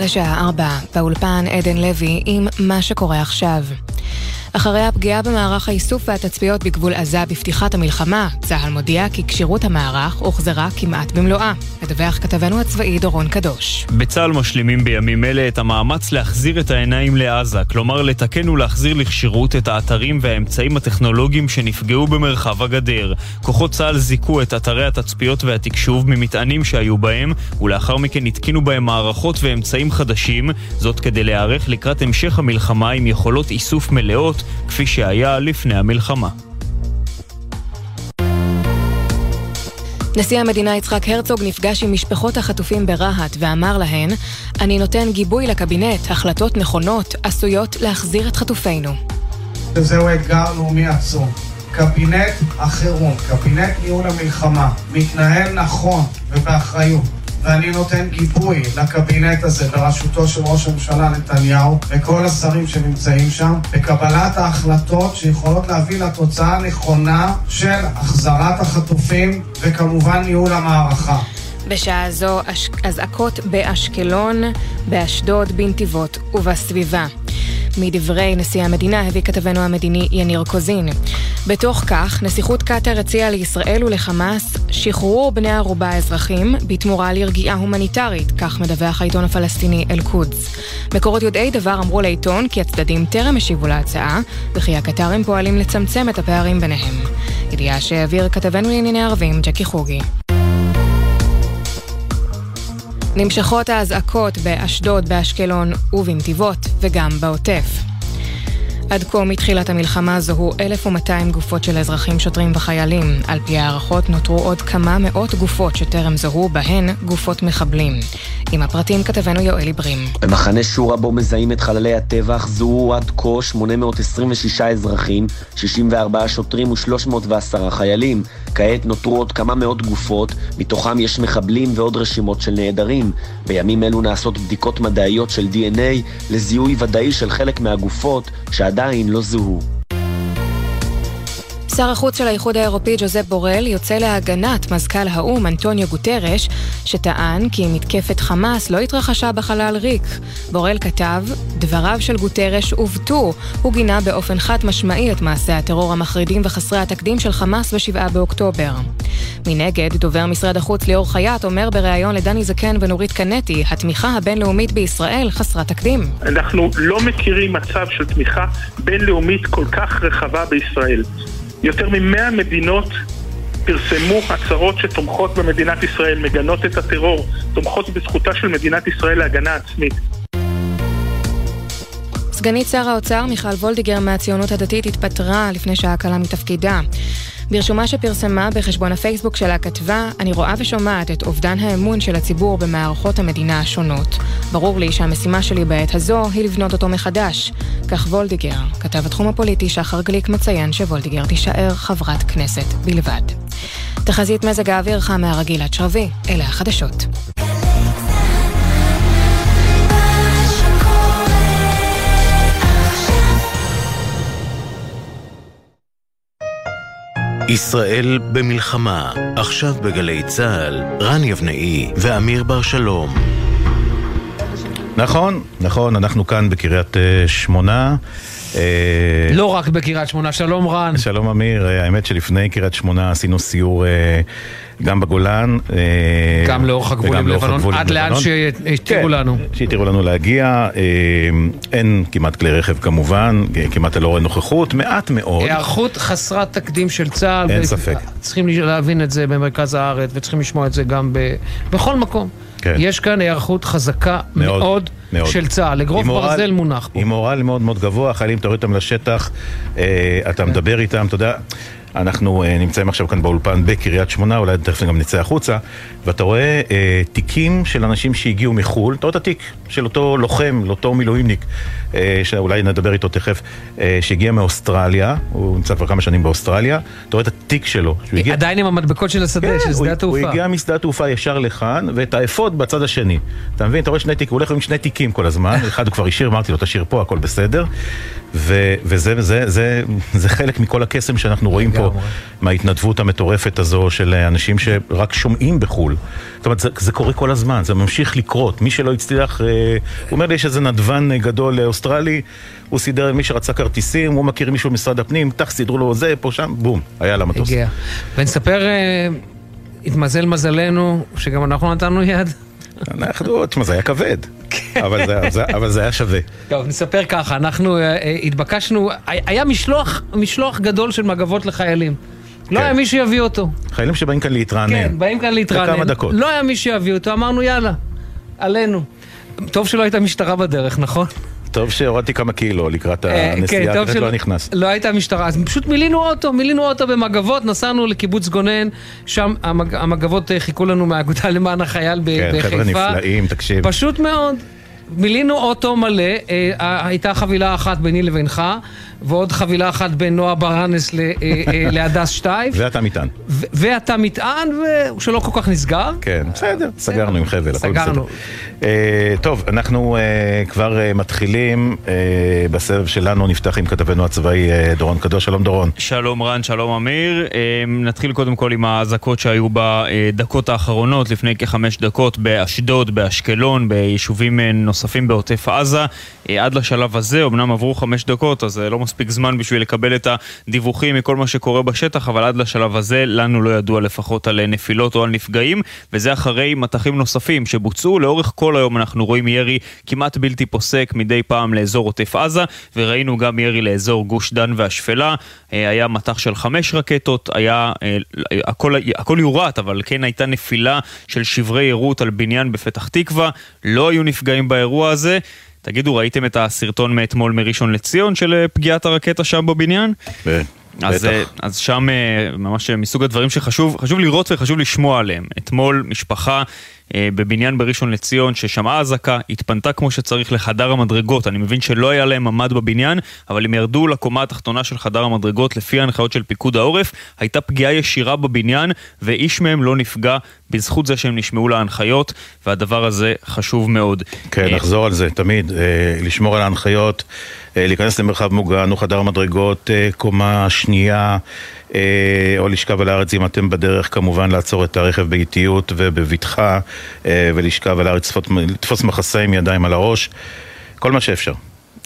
לשעה ארבע, באולפן עדן לוי עם מה שקורה עכשיו. אחרי הפגיעה במערך האיסוף והתצפיות בגבול עזה בפתיחת המלחמה, צה"ל מודיע כי כשירות המערך הוחזרה כמעט במלואה. מדווח כתבנו הצבאי דורון קדוש. בצה"ל משלימים בימים אלה את המאמץ להחזיר את העיניים לעזה, כלומר לתקן ולהחזיר לכשירות את האתרים והאמצעים הטכנולוגיים שנפגעו במרחב הגדר. כוחות צה"ל זיכו את אתרי התצפיות והתקשוב ממטענים שהיו בהם, ולאחר מכן התקינו בהם מערכות ואמצעים חדשים, זאת כדי להיערך לקראת המשך המלחמה עם יכולות איסוף מלאות כפי שהיה לפני המלחמה. נשיא המדינה יצחק הרצוג נפגש עם משפחות החטופים ברהט ואמר להן, אני נותן גיבוי לקבינט, החלטות נכונות עשויות להחזיר את חטופינו. זהו אתגר לאומי עצום. קבינט החירום, קבינט ניהול המלחמה, מתנהל נכון ובאחריות. ואני נותן גיבוי לקבינט הזה בראשותו של ראש הממשלה נתניהו וכל השרים שנמצאים שם בקבלת ההחלטות שיכולות להביא לתוצאה הנכונה של החזרת החטופים וכמובן ניהול המערכה. בשעה זו אזעקות באשקלון, באשדוד, בנתיבות ובסביבה. מדברי נשיא המדינה הביא כתבנו המדיני יניר קוזין. בתוך כך, נסיכות קטאר הציעה לישראל ולחמאס שחרור בני ערובה האזרחים בתמורה לרגיעה הומניטרית, כך מדווח העיתון הפלסטיני אל-קודס. מקורות יודעי דבר אמרו לעיתון כי הצדדים טרם השיבו להצעה, וכי הקטרים פועלים לצמצם את הפערים ביניהם. ידיעה שהעביר כתבנו לענייני ערבים, ג'קי חוגי. נמשכות האזעקות באשדוד, באשקלון ובנתיבות, וגם בעוטף. עד כה מתחילת המלחמה זוהו 1,200 גופות של אזרחים, שוטרים וחיילים. על פי הערכות נותרו עוד כמה מאות גופות שטרם זוהו, בהן גופות מחבלים. עם הפרטים כתבנו יואלי ברים. במחנה שורה בו מזהים את חללי הטבח זוהו עד כה 826 אזרחים, 64 שוטרים ו-310 חיילים. כעת נותרו עוד כמה מאות גופות, מתוכם יש מחבלים ועוד רשימות של נעדרים. בימים אלו נעשות בדיקות מדעיות של DNA לזיהוי ודאי של חלק מהגופות שעדיין לא זוהו. שר החוץ של האיחוד האירופי ג'וזפ בורל יוצא להגנת מזכ"ל האו"ם אנטוניו גוטרש, שטען כי מתקפת חמאס לא התרחשה בחלל ריק. בורל כתב, דבריו של גוטרש עוותו. הוא גינה באופן חד משמעי את מעשי הטרור המחרידים וחסרי התקדים של חמאס ב-7 באוקטובר. מנגד, דובר משרד החוץ ליאור חייט אומר בריאיון לדני זקן ונורית קנטי, התמיכה הבינלאומית בישראל חסרת תקדים. אנחנו לא מכירים מצב של תמיכה בינלאומית כל כך רחבה בישראל. יותר ממאה מדינות פרסמו הצהרות שתומכות במדינת ישראל, מגנות את הטרור, תומכות בזכותה של מדינת ישראל להגנה עצמית. סגנית שר האוצר מיכל וולדיגר מהציונות הדתית התפטרה לפני שעה קלה מתפקידה. ברשומה שפרסמה בחשבון הפייסבוק שלה כתבה, אני רואה ושומעת את אובדן האמון של הציבור במערכות המדינה השונות. ברור לי שהמשימה שלי בעת הזו היא לבנות אותו מחדש. כך וולדיגר, כתב התחום הפוליטי שחר גליק מציין שוולדיגר תישאר חברת כנסת בלבד. תחזית מזג האוויר חם מהרגיל עד שרבי, אלה החדשות. ישראל במלחמה, עכשיו בגלי צה"ל, רן יבנאי ואמיר בר שלום. נכון, נכון, אנחנו כאן בקריית uh, שמונה. אה, לא רק בקריית שמונה, שלום רן. שלום אמיר, אה, האמת שלפני קריית שמונה עשינו סיור גם בגולן. גם לאורך הגבול עם לבנון, עד לאן שהתירו כן, לנו. שהתירו לנו להגיע. אין כמעט כלי רכב כמובן, כמעט לא רואה נוכחות, מעט מאוד. היערכות חסרת תקדים של צה"ל. אין ספק. צריכים להבין את זה במרכז הארץ, וצריכים לשמוע את זה גם בכל מקום. כן. יש כאן היערכות חזקה מאוד, מאוד, מאוד. של צה"ל, אגרוף ברזל מונח פה. עם מורל מאוד מאוד גבוה, חיילים תוריד אותם לשטח, אה, אתה. מדבר איתם, אתה יודע... אנחנו uh, נמצאים עכשיו כאן באולפן בקריית שמונה, אולי תכף גם נצא החוצה, ואתה רואה uh, תיקים של אנשים שהגיעו מחו"ל, אתה רואה את התיק של אותו לוחם, לאותו מילואימניק, uh, שאולי נדבר איתו תכף, uh, שהגיע מאוסטרליה, הוא נמצא כבר כמה שנים באוסטרליה, אתה רואה את התיק שלו. הגיע... עדיין עם המדבקות של השדה, כן, של שדה התעופה. הוא הגיע משדה התעופה ישר לכאן, ואת האפוד בצד השני. אתה מבין, אתה רואה שני תיקים, הוא הולך עם שני תיקים כל הזמן, אחד הוא כבר השאיר, אמרתי לו, תשאיר פה, הכל בסדר. ו- וזה זה, זה, זה חלק מכל הקסם שאנחנו רואים פה, מההתנדבות המטורפת הזו של אנשים שרק שומעים בחו"ל. זאת אומרת, זה, זה קורה כל הזמן, זה ממשיך לקרות. מי שלא הצליח, אה, הוא אומר לי, יש איזה נדבן גדול אוסטרלי, הוא סידר מי שרצה כרטיסים, הוא מכיר מישהו במשרד הפנים, טח, סידרו לו זה, פה, שם, בום, היה למטוס. הגיע. ונספר, אה, התמזל מזלנו, שגם אנחנו נתנו יד. אנחנו, תשמע, זה היה כבד. אבל זה, זה, אבל זה היה שווה. טוב, נספר ככה, אנחנו uh, התבקשנו, היה משלוח, משלוח גדול של מגבות לחיילים. לא כן. היה מי שיביא אותו. חיילים שבאים כאן להתרענן. כן, באים כאן להתרענן. לכמה דקות. לא היה מי שיביא אותו, אמרנו יאללה, עלינו. טוב שלא הייתה משטרה בדרך, נכון? טוב שהורדתי כמה קילו לקראת אה, הנסיעה, אחרת לא נכנס. לא הייתה משטרה, אז פשוט מילינו אוטו, מילינו אוטו במגבות, נסענו לקיבוץ גונן, שם המגבות אה, חיכו לנו מהאגודה למען החייל בחיפה. כן, חבר'ה נפלאים, תקשיב. פשוט מאוד. מילינו אוטו מלא, אה, הייתה חבילה אחת ביני לבינך, ועוד חבילה אחת בין נועה ברנס אה, אה, להדס שטייף. ואתה מטען. ואתה מטען, שלא כל כך נסגר. כן, בסדר, סגרנו עם חבל, הכל בסדר. סגרנו. טוב, אנחנו כבר מתחילים בסבב שלנו, נפתח עם כתבנו הצבאי דורון קדוש. שלום דורון. שלום רן, שלום אמיר. נתחיל קודם כל עם האזעקות שהיו בדקות האחרונות, לפני כחמש דקות, באשדוד, באשקלון, ביישובים נוספים בעוטף עזה. עד לשלב הזה, אמנם עברו חמש דקות, אז לא מספיק זמן בשביל לקבל את הדיווחים מכל מה שקורה בשטח, אבל עד לשלב הזה לנו לא ידוע לפחות על נפילות או על נפגעים, וזה אחרי מטחים נוספים שבוצעו. לאורך כל היום אנחנו רואים ירי כמעט בלתי פוסק מדי פעם לאזור עוטף עזה, וראינו גם ירי לאזור גוש דן והשפלה. אה, היה מטח של חמש רקטות, היה, אה, הכל, הכל יורט, אבל כן הייתה נפילה של שברי יירוט על בניין בפתח תקווה. לא היו נפגעים באירוע הזה. תגידו, ראיתם את הסרטון מאתמול מראשון לציון של אה, פגיעת הרקטה שם בבניין? כן. אז, בטח. אז שם ממש מסוג הדברים שחשוב לראות וחשוב לשמוע עליהם. אתמול משפחה אה, בבניין בראשון לציון ששמעה אזעקה, התפנתה כמו שצריך לחדר המדרגות. אני מבין שלא היה להם ממ"ד בבניין, אבל הם ירדו לקומה התחתונה של חדר המדרגות לפי ההנחיות של פיקוד העורף. הייתה פגיעה ישירה בבניין, ואיש מהם לא נפגע בזכות זה שהם נשמעו להנחיות, והדבר הזה חשוב מאוד. כן, אה, נחזור על זה תמיד, אה, לשמור על ההנחיות, להיכנס למרחב מוגן או חדר מדרגות, קומה שנייה. אה, או לשכב על הארץ אם אתם בדרך, כמובן לעצור את הרכב באיטיות ובבטחה אה, ולשכב על הארץ, לתפוס מחסה עם ידיים על הראש, כל מה שאפשר.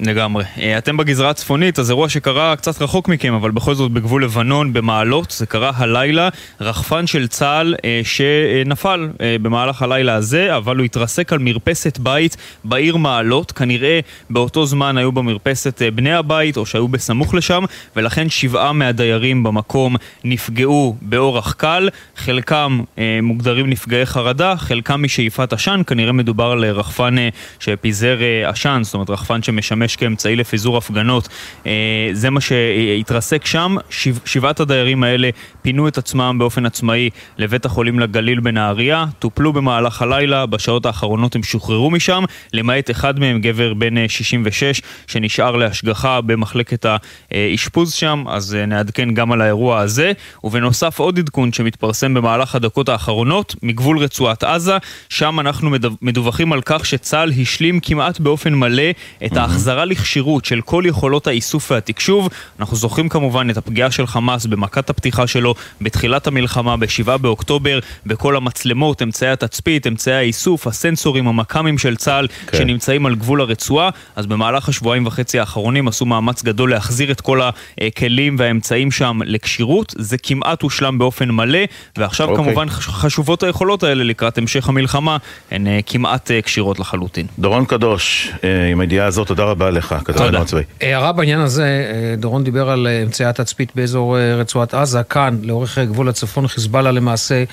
לגמרי. אה, אתם בגזרה הצפונית, אז אירוע שקרה קצת רחוק מכם, אבל בכל זאת בגבול לבנון, במעלות, זה קרה הלילה, רחפן של צה"ל אה, שנפל אה, במהלך הלילה הזה, אבל הוא התרסק על מרפסת בית בעיר מעלות. כנראה באותו זמן היו במרפסת אה, בני הבית, או שהיו בסמוך לשם, ולכן שבעה מהדיירים במקום נפגעו באורח קל. חלקם אה, מוגדרים נפגעי חרדה, חלקם משאיפת עשן, כנראה מדובר על אה, רחפן אה, שפיזר אה, עשן, זאת אומרת רחפן שמשמש לשמש כאמצעי לפיזור הפגנות. אה, זה מה שהתרסק שם. שבע, שבעת הדיירים האלה פינו את עצמם באופן עצמאי לבית החולים לגליל בנהריה, טופלו במהלך הלילה, בשעות האחרונות הם שוחררו משם, למעט אחד מהם, גבר בן 66, אה, שנשאר להשגחה במחלקת האשפוז שם, אז אה, נעדכן גם על האירוע הזה. ובנוסף עוד עדכון שמתפרסם במהלך הדקות האחרונות, מגבול רצועת עזה, שם אנחנו מדווחים על כך שצה"ל השלים כמעט באופן מלא את ההחזרה חזרה לכשירות של כל יכולות האיסוף והתקשוב. אנחנו זוכרים כמובן את הפגיעה של חמאס במכת הפתיחה שלו בתחילת המלחמה, ב-7 באוקטובר, בכל המצלמות, אמצעי התצפית, אמצעי האיסוף, הסנסורים, המכ"מים של צה"ל כן. שנמצאים על גבול הרצועה. אז במהלך השבועיים וחצי האחרונים עשו מאמץ גדול להחזיר את כל הכלים והאמצעים שם לכשירות. זה כמעט הושלם באופן מלא, ועכשיו אוקיי. כמובן חשובות היכולות האלה לקראת המשך המלחמה, הן אה, כמעט אה, כשירות לחלוטין. דורון קדוש, אה, עם הידיעה הזאת, תודה רבה. רבה לך, כתב הצבאי. הערה בעניין הזה, אה, דורון דיבר על אה, אמצעי התצפית באזור אה, רצועת עזה, כאן, לאורך גבול הצפון, חיזבאללה למעשה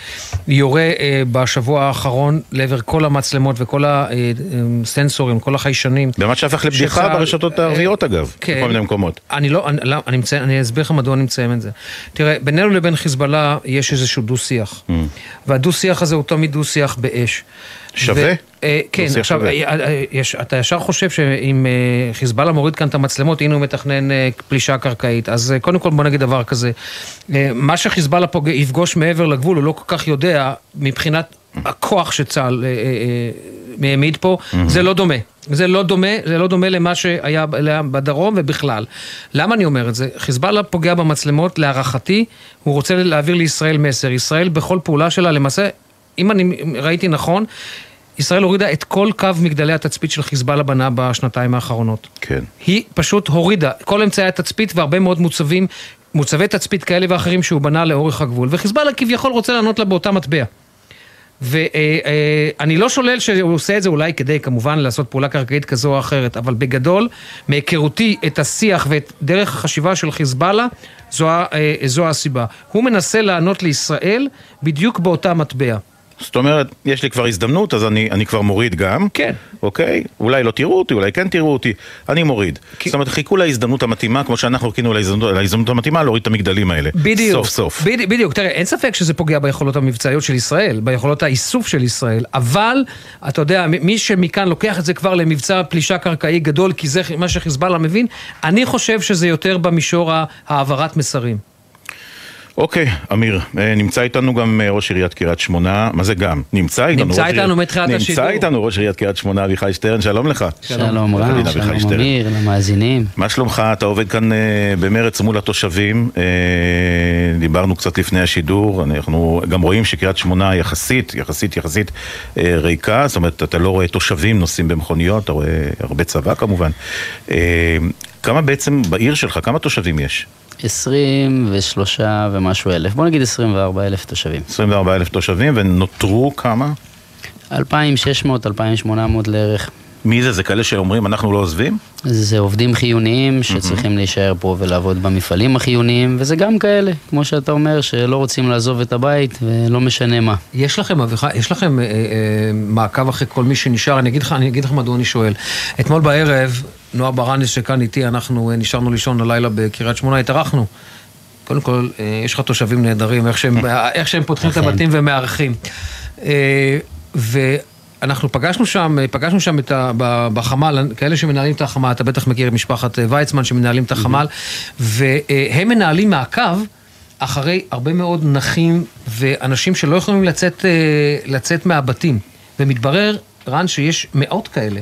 יורה בשבוע האחרון לעבר כל המצלמות וכל הסנסורים, כל החיישנים. במה שהפך לבדיחה ברשתות הערביות אגב, כן. בכל מיני מקומות. אני לא, אני, לא, אני, מציין, אני אסביר לך מדוע אני מציין את זה. תראה, בינינו לבין חיזבאללה יש איזשהו דו-שיח. Mm. והדו-שיח הזה הוא תמיד דו-שיח באש. שווה? אה, כן, עכשיו, אה, אה, אתה ישר חושב שאם חיזבאללה מוריד כאן את המצלמות, הנה הוא מתכנן פלישה קרקעית. אז קודם כל בוא נגיד דבר כזה, מה שחיזבאללה יפגוש מעבר לגבול, הוא לא כל כך יודע מבחינת הכוח שצה"ל העמיד פה, זה לא דומה. זה לא דומה, זה לא דומה למה שהיה בדרום ובכלל. למה אני אומר את זה? חיזבאללה פוגע במצלמות, להערכתי, הוא רוצה להעביר לישראל מסר. ישראל בכל פעולה שלה, למעשה, אם אני ראיתי נכון, ישראל הורידה את כל קו מגדלי התצפית של חיזבאללה בנה בשנתיים האחרונות. כן. היא פשוט הורידה כל אמצעי התצפית והרבה מאוד מוצבים, מוצבי תצפית כאלה ואחרים שהוא בנה לאורך הגבול, וחיזבאללה כביכול רוצה לענות לה באותה מטבע. ואני לא שולל שהוא עושה את זה אולי כדי כמובן לעשות פעולה קרקעית כזו או אחרת, אבל בגדול, מהיכרותי את השיח ואת דרך החשיבה של חיזבאללה, זו, אה, זו הסיבה. הוא מנסה לענות לישראל בדיוק באותה מטבע. זאת אומרת, יש לי כבר הזדמנות, אז אני, אני כבר מוריד גם. כן. אוקיי? אולי לא תראו אותי, אולי כן תראו אותי, אני מוריד. כי... זאת אומרת, חיכו להזדמנות המתאימה, כמו שאנחנו חיכינו להזדמנות, להזדמנות המתאימה, להוריד את המגדלים האלה. בדיוק. סוף סוף. בדיוק, בדיוק. תראה, אין ספק שזה פוגע ביכולות המבצעיות של ישראל, ביכולות האיסוף של ישראל, אבל, אתה יודע, מי שמכאן לוקח את זה כבר למבצע פלישה קרקעי גדול, כי זה מה שחיזבאללה מבין, אני חושב שזה יותר במישור העברת מסרים. אוקיי, אמיר, אה, נמצא איתנו גם אה, ראש עיריית קריית שמונה, מה זה גם? נמצא איתנו נמצא איתנו מתחילת השידור. נמצא איתנו ראש עיריית קריית שמונה, אביחי שטרן, שלום לך. שלום רב, שלום אמיר, למאזינים. מה שלומך? אתה עובד כאן אה, במרץ מול התושבים, דיברנו קצת לפני השידור, אנחנו גם רואים שקריית שמונה יחסית, יחסית, יחסית ריקה, זאת אומרת, אתה לא רואה תושבים נוסעים במכוניות, אתה רואה הרבה צבא כמובן. כמה בעצם בעיר שלך, כמה תושבים יש? 23 ומשהו אלף, בוא נגיד 24 אלף תושבים. 24 אלף תושבים, ונותרו כמה? 2,600, 2,800 לערך. מי זה? זה כאלה שאומרים אנחנו לא עוזבים? זה עובדים חיוניים שצריכים להישאר פה ולעבוד במפעלים החיוניים, וזה גם כאלה, כמו שאתה אומר, שלא רוצים לעזוב את הבית ולא משנה מה. יש לכם, אביחי, יש לכם אה, אה, מעקב אחרי כל מי שנשאר? אני אגיד לך, אני אגיד לך מדוע אני שואל. אתמול בערב, נועה ברנס שכאן איתי, אנחנו אה, נשארנו לישון הלילה בקריית שמונה, התארחנו. קודם כל, אה, יש לך תושבים נהדרים, איך שהם, איך שהם פותחים את הבתים ומארחים. אה, אנחנו פגשנו שם, פגשנו שם את ה, בחמ"ל, כאלה שמנהלים את החמ"ל, אתה בטח מכיר את משפחת ויצמן שמנהלים את החמ"ל, והם מנהלים מעקב אחרי הרבה מאוד נכים ואנשים שלא יכולים לצאת, לצאת מהבתים. ומתברר, רן, שיש מאות כאלה.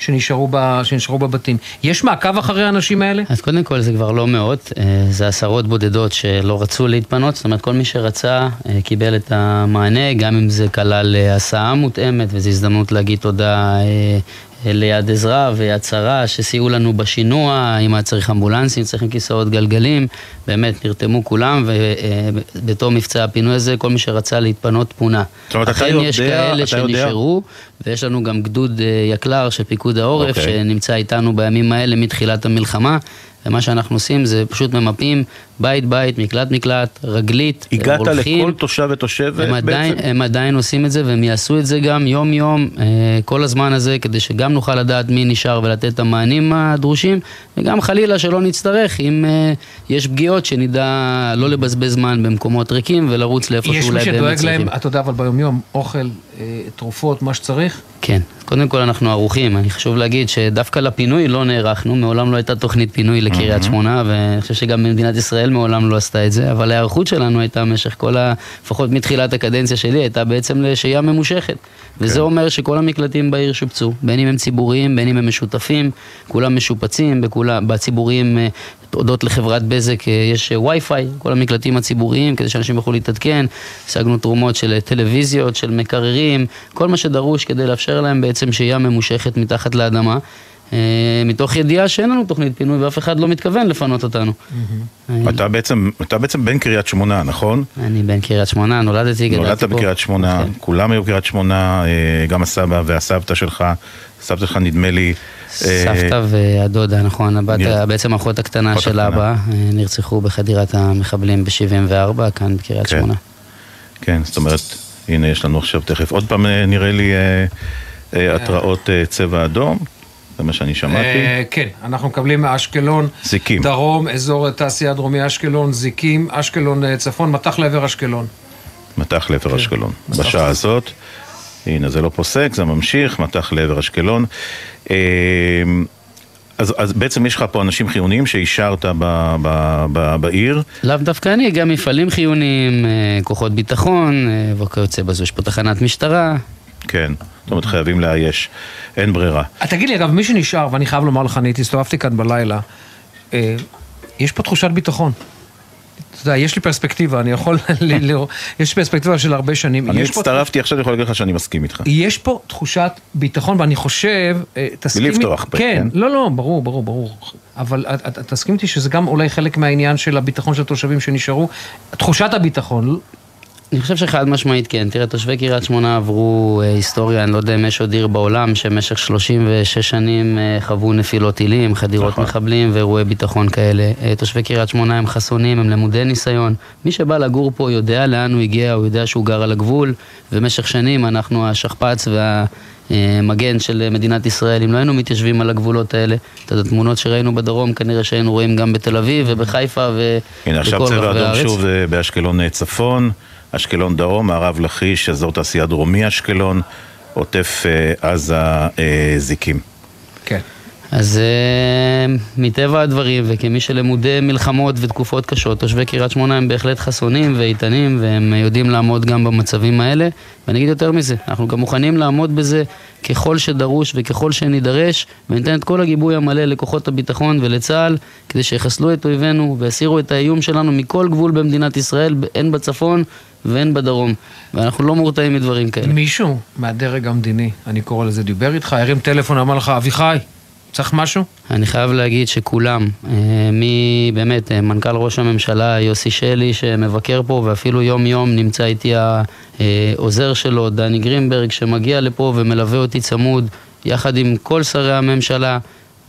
שנשארו, ב, שנשארו בבתים. יש מעקב אחרי האנשים האלה? אז קודם כל זה כבר לא מאות, אה, זה עשרות בודדות שלא רצו להתפנות, זאת אומרת כל מי שרצה אה, קיבל את המענה, גם אם זה כלל אה, הסעה מותאמת, וזו הזדמנות להגיד תודה ליד עזרא ויד שרה שסייעו לנו בשינוע, אם היה צריך אמבולנסים, צריכים כיסאות גלגלים, באמת נרתמו כולם, ובתור מבצע הפינוי הזה, כל מי שרצה להתפנות פונה. זאת אומרת, אתה יודע, יש כאלה שנשארו, ויש לנו גם גדוד יקל"ר של פיקוד העורף, okay. אוקיי. שנמצא איתנו בימים האלה מתחילת המלחמה. ומה שאנחנו עושים זה פשוט ממפים בית בית, מקלט מקלט, רגלית, הגעת הולכים. לכל תושב ותושבת הם עדיין, בעצם? הם עדיין עושים את זה והם יעשו את זה גם יום יום, אה, כל הזמן הזה, כדי שגם נוכל לדעת מי נשאר ולתת את המענים הדרושים, וגם חלילה שלא נצטרך, אם אה, יש פגיעות, שנדע לא לבזבז זמן במקומות ריקים ולרוץ לאיפה שאולי באמת צריכים. יש מי שדואג להם, אתה יודע, אבל ביום יום, אוכל, אה, תרופות, מה שצריך? כן, קודם כל אנחנו ערוכים, אני חשוב להגיד שדווקא לפינוי לא נערכנו, מעולם לא הייתה תוכנית פינוי לקריית שמונה, ואני חושב שגם במדינת ישראל מעולם לא עשתה את זה, אבל ההיערכות שלנו הייתה במשך כל ה... לפחות מתחילת הקדנציה שלי, הייתה בעצם לשהייה ממושכת. וזה כן. אומר שכל המקלטים בעיר שופצו, בין אם הם ציבוריים, בין אם הם משותפים, כולם משופצים, בכולם, בציבוריים אה, הודות לחברת בזק אה, יש אה, וי-פיי, כל המקלטים הציבוריים, כדי שאנשים יוכלו להתעדכן. השגנו תרומות של טלוויזיות, של מקררים, כל מה שדרוש כדי לאפשר להם בעצם שהייה ממושכת מתחת לאדמה. אה, מתוך ידיעה שאין לנו תוכנית פינוי ואף אחד לא מתכוון לפנות אותנו. אתה בעצם, אתה בעצם בן קריית שמונה, נכון? אני בן קריית שמונה, נולדתי, גדלתי פה. נולדת בקריית שמונה, כן. כולם היו קריית שמונה, גם הסבא והסבתא שלך, סבתא שלך נדמה לי... סבתא והדודה, נכון, הבת, בעצם האחות הקטנה של אבא, נרצחו בחדירת המחבלים ב-74, כאן בקריית כן. שמונה. כן, זאת אומרת, הנה יש לנו עכשיו תכף עוד פעם נראה לי התראות צבע אדום. זה מה שאני שמעתי. כן, אנחנו מקבלים מאשקלון, זיקים. דרום, אזור תעשייה דרומי אשקלון, זיקים, אשקלון צפון, מטח לעבר אשקלון. מטח לעבר כן. אשקלון, בשעה הזאת. הנה, זה לא פוסק, זה ממשיך, מטח לעבר אשקלון. אמ, אז, אז בעצם יש לך פה אנשים חיוניים שאישרת ב, ב, ב, בעיר? לאו דווקא אני, גם מפעלים חיוניים, אה, כוחות ביטחון, אה, וכיוצא בזה, יש פה תחנת משטרה. כן. זאת אומרת, חייבים לאייש. אין ברירה. תגיד לי, אגב, מי שנשאר, ואני חייב לומר לך, אני הסתובבתי כאן בלילה, אה, יש פה תחושת ביטחון. אתה יודע, יש לי פרספקטיבה, אני יכול לראות, יש פרספקטיבה של הרבה שנים. אני הצטרפתי, עכשיו אני יכול להגיד לך שאני מסכים איתך. יש פה תחושת ביטחון, ואני חושב, אה, תסכים... בלי לפתוח פה, כן. לא, לא, ברור, ברור, ברור. אבל תסכים איתי שזה גם אולי חלק מהעניין של הביטחון של התושבים שנשארו. תחושת הביטחון, אני חושב שחד משמעית כן. תראה, תושבי קריית שמונה עברו אה, היסטוריה, אני לא יודע אם יש עוד עיר בעולם שבמשך 36 שנים אה, חוו נפילות טילים, חדירות נכון. מחבלים ואירועי ביטחון כאלה. אה, תושבי קריית שמונה הם חסונים, הם למודי ניסיון. מי שבא לגור פה יודע לאן הוא הגיע, הוא יודע שהוא גר על הגבול, ובמשך שנים אנחנו השכפ"ץ וה... מגן של מדינת ישראל, אם לא היינו מתיישבים על הגבולות האלה, את התמונות שראינו בדרום כנראה שהיינו רואים גם בתל אביב ובחיפה ובכל רחבי הארץ. הנה עכשיו צבע אדום שוב באשקלון צפון. אשקלון דרום, מערב לכיש, אזור תעשייה דרומי אשקלון, עוטף אה, עזה אה, זיקים. כן. אז אה, מטבע הדברים, וכמי שלמודי מלחמות ותקופות קשות, תושבי קריית שמונה הם בהחלט חסונים ואיתנים, והם יודעים לעמוד גם במצבים האלה. ואני אגיד יותר מזה, אנחנו גם מוכנים לעמוד בזה ככל שדרוש וככל שנידרש, וניתן את כל הגיבוי המלא לכוחות הביטחון ולצה"ל, כדי שיחסלו את אויבינו ויסירו את האיום שלנו מכל גבול במדינת ישראל, הן בצפון והן בדרום. ואנחנו לא מורתעים מדברים כאלה. מישהו מהדרג המדיני, אני קורא לזה, דיבר איתך, הרים טלפון, אמר לך, אביחי, צריך משהו? אני חייב להגיד שכולם, אה, מי באמת, אה, מנכ"ל ראש הממשלה יוסי שלי שמבקר פה ואפילו יום יום נמצא איתי העוזר שלו, דני גרינברג, שמגיע לפה ומלווה אותי צמוד, יחד עם כל שרי הממשלה.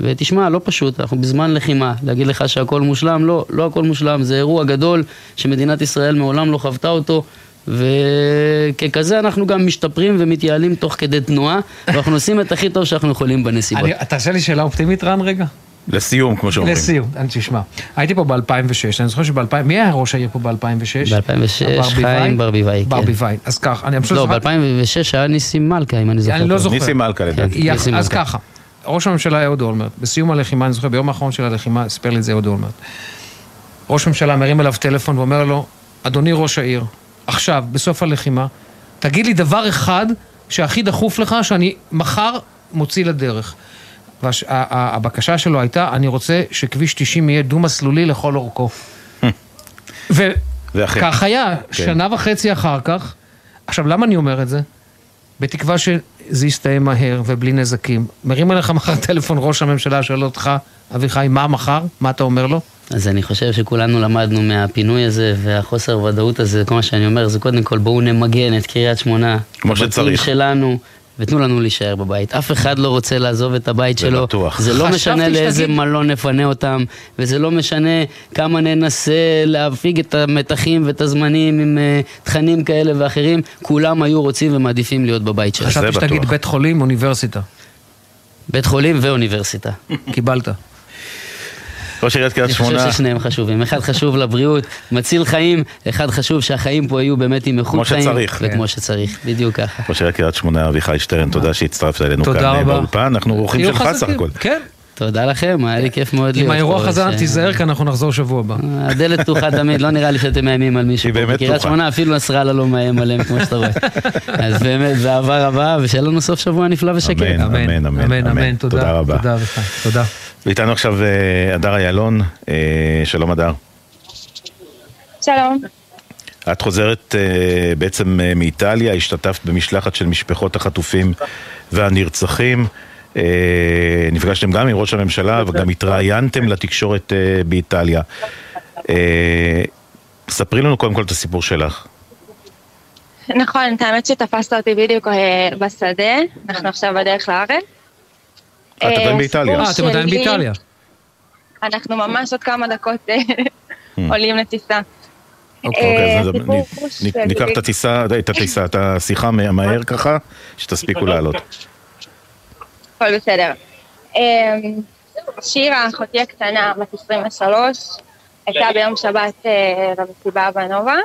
ותשמע, לא פשוט, אנחנו בזמן לחימה, להגיד לך שהכל מושלם, לא, לא הכל מושלם, זה אירוע גדול שמדינת ישראל מעולם לא חוותה אותו. וככזה אנחנו גם משתפרים ומתייעלים תוך כדי תנועה, ואנחנו עושים את הכי טוב שאנחנו יכולים בנסיבות. תרשה לי שאלה אופטימית, רן, רגע? לסיום, כמו שאומרים. לסיום, אני תשמע. הייתי פה ב-2006, אני זוכר שב-2000, מי היה ראש העיר פה ב-2006? ב-2006, חיים ברביבאי, כן. ברביבאי, אז ככה, אני פשוט... לא, ב-2006 היה ניסים מלכה, אם אני זוכר. אני לא זוכר. ניסים מלכה לדעתי. אז ככה, ראש הממשלה היה אהוד אולמרט. בסיום הלחימה, אני זוכר, ביום האחרון של הלחימה, סיפר לי את זה אהוד אולמרט. ראש הממשלה מרים אליו טלפון ואומר לו, אדוני ראש העיר, עכשיו, בסוף הלחימה, תגיד לי דבר אחד שהכי דחוף לך, שאני מחר מוציא לדרך. והבקשה שלו הייתה, אני רוצה שכביש 90 יהיה דו-מסלולי לכל אורכו. וכך היה, כן. שנה וחצי אחר כך. עכשיו, למה אני אומר את זה? בתקווה שזה יסתיים מהר ובלי נזקים. מרים אליך מחר טלפון ראש הממשלה, שואל אותך, אביחי, מה מחר? מה אתה אומר לו? אז אני חושב שכולנו למדנו מהפינוי הזה והחוסר ודאות הזה, כל מה שאני אומר זה קודם כל בואו נמגן את קריית שמונה. כמו שצריך. שלנו. ותנו לנו להישאר בבית. אף אחד לא רוצה לעזוב את הבית זה שלו. בטוח. זה לא משנה לאיזה שתגיד... מלון נפנה אותם, וזה לא משנה כמה ננסה להפיג את המתחים ואת הזמנים עם uh, תכנים כאלה ואחרים, כולם היו רוצים ומעדיפים להיות בבית שלהם. חשבתי שתגיד בית חולים, אוניברסיטה. בית חולים ואוניברסיטה. קיבלת. ראש עיריית קריית שמונה. אני חושב ששניהם חשובים. אחד חשוב לבריאות, מציל חיים, אחד חשוב שהחיים פה יהיו באמת עם איכות חיים. כמו שצריך. וכמו שצריך, בדיוק ככה. ראש עיריית קריית שמונה, אביחי שטרן, תודה שהצטרפת אלינו כאן באולפן. אנחנו אורחים שלך סך הכל. כן. תודה לכם, היה לי כיף מאוד להיות פה. עם האירוע חזר, תיזהר כי אנחנו נחזור שבוע הבא. הדלת פתוחה תמיד, לא נראה לי שאתם מאיימים על מישהו. היא באמת פתוחה. קריית שמונה אפילו נסראללה לא מאיים עליהם, כמו שאתה רואה. אז באמת, באהבה רבה, ושיהיה לנו סוף שבוע נפלא ושקט. אמן, אמן, אמן. תודה רבה. תודה. ואיתנו עכשיו אה, הדר איילון, אה, שלום הדר. שלום. את חוזרת אה, בעצם מאיטליה, השתתפת במשלחת של משפחות החטופים והנרצחים. נפגשתם גם עם ראש הממשלה וגם התראיינתם לתקשורת באיטליה. ספרי לנו קודם כל את הסיפור שלך. נכון, את האמת שתפסת אותי בדיוק בשדה, אנחנו עכשיו בדרך לארץ. את עדיין באיטליה. אה, אתם עדיין באיטליה. אנחנו ממש עוד כמה דקות אה, hmm. עולים לטיסה. אוקיי, אז אה, ניקח את הטיסה, את הטיסה, את השיחה מהר ככה, שתספיקו לעלות. הכל בסדר. שירה, אחותי הקטנה, בת 23, הייתה ביום שבת אה, במסיבה בנובה.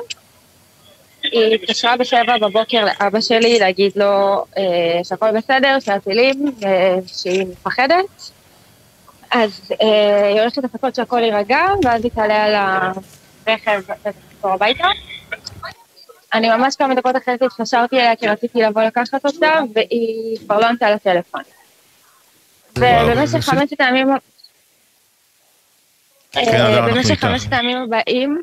היא התקשרה בשבע בבוקר לאבא שלי להגיד לו אה, שהכל בסדר, שהטילים, ושהיא מפחדת. אז אה, היא הולכת לחכות שהכל יירגע, ואז היא תעלה על הרכב ותחזור הביתה. אני ממש כמה דקות אחרי זה התקשרתי אליה כי רציתי לבוא לקחת אותה, והיא כבר לא ענתה לטלפון. ובמשך חמשת הימים... במשך. חמשת הימים הבאים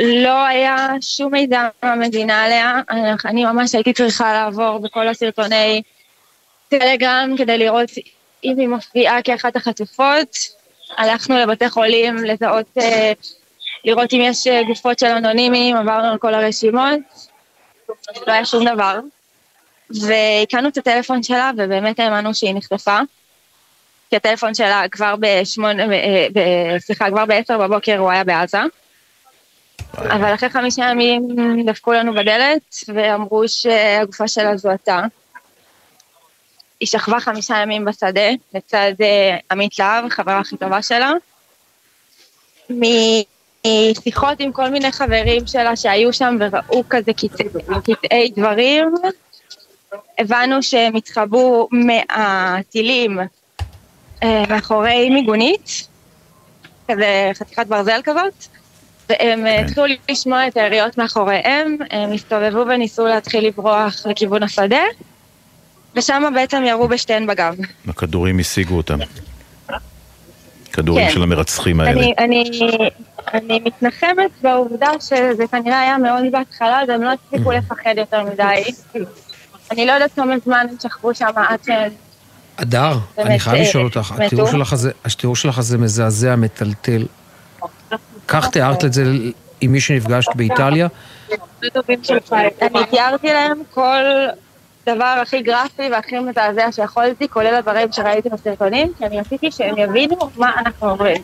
לא היה שום מידע מהמדינה עליה. אני- ממש הייתי צריכה לעבור בכל הסרטוני טלגרם כדי לראות אם היא מופיעה כאחת החטופות. הלכנו לבתי חולים לזהות, אה, לראות אם יש אה, גופות של אנונימים, עברנו על כל הרשימות, לא היה שום דבר. והקנו את הטלפון שלה ובאמת האמנו שהיא נחטפה. כי הטלפון שלה כבר בשמונה, אה, סליחה, כבר בעשר בבוקר הוא היה בעזה. אבל אחרי חמישה ימים דפקו לנו בדלת ואמרו שהגופה שלה זוהתה. היא שכבה חמישה ימים בשדה לצד אה, עמית להב, חברה הכי טובה שלה. משיחות עם כל מיני חברים שלה שהיו שם וראו כזה קטעי- דברים, הבנו שהם התחבאו מהטילים אה, מאחורי מיגונית, כזה חתיכת ברזל כזאת, והם אה, התחילו לשמוע את היריות מאחוריהם, הם הסתובבו וניסו להתחיל לברוח לכיוון השדה, ושם בעצם ירו בשתיהן בגב. הכדורים השיגו אותם. כדורים כן. של המרצחים האלה. אני, אני, אני מתנחמת בעובדה שזה כנראה היה מאוד בהתחלה, אז הם לא הצליחו לפחד יותר מדי. אני לא יודעת כמה זמן הם שכבו שם עד שהם... הדר, באמת, אני חייב אה, לשאול אותך, מתו? התיאור שלך הזה- התיאור שלך הזה מזעזע, מטלטל. כך תיארת את זה עם מי שנפגשת באיטליה? אני תיארתי להם כל דבר הכי גרפי והכי מזעזע שיכולתי, כולל הדברים שראיתי בסרטונים, כי אני רציתי שהם יבינו מה אנחנו עוברים.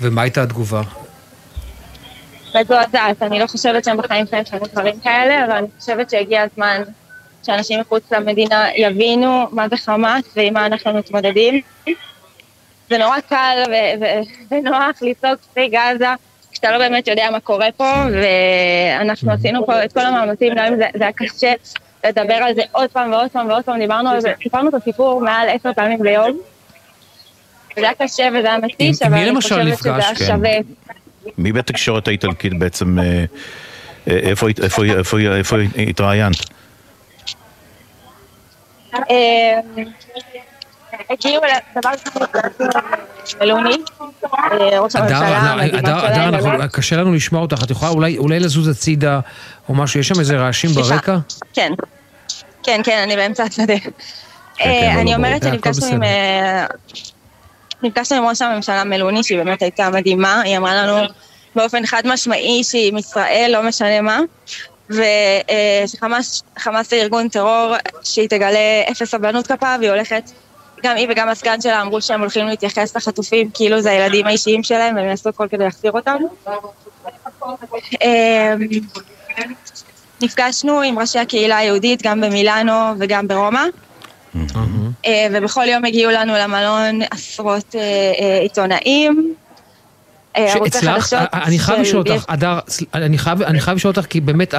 ומה הייתה התגובה? מזועזעת, אני לא חושבת שהם בחיים שלהם שמעו דברים כאלה, אבל אני חושבת שהגיע הזמן שאנשים מחוץ למדינה יבינו מה זה חמאס ועם מה אנחנו מתמודדים. זה נורא קל ו- ו- ונוח לצעוק פרי גזה, כשאתה לא באמת יודע מה קורה פה, ואנחנו עשינו פה את כל המאמצים, גם אם זה, זה היה קשה לדבר על זה עוד פעם ועוד פעם ועוד פעם, דיברנו על זה, סיפרנו את הסיפור מעל עשר פעמים ביום. וזה היה קשה וזה היה מתיש, אבל אני חושבת שזה היה? כן. שווה. מי בתקשורת האיטלקית בעצם, איפה התראיינת? אה, הגיעו לדבר אה, ראש הממשלה, המדינה. קשה לנו לשמוע אותך, את יכולה אולי- לזוז הצידה או משהו, יש שם איזה רעשים. ברקע? כן, כן, כן, אני באמצע השדה. כן, אה, לא, אני אומרת. הכל שנפגשנו עם... אה, נפגשנו עם ראש הממשלה מלוני, שהיא באמת הייתה מדהימה, היא אמרה לנו באופן חד משמעי שהיא עם ישראל, לא משנה מה, ושחמאס זה ארגון טרור שהיא תגלה אפס סבלנות כלפיו, והיא הולכת, גם היא וגם הסגן שלה אמרו שהם הולכים להתייחס לחטופים כאילו זה הילדים האישיים שלהם, והם יעשו הכל כדי להחזיר אותם. אה, נפגשנו עם ראשי הקהילה היהודית גם במילאנו וגם ברומא. אה, ובכל יום הגיעו לנו למלון עשרות אה, אה, עיתונאים. אה, שהצלחת, חדשות אני חייב לשאול אותך, סל- אני חייב לשאול אותך, כי באמת,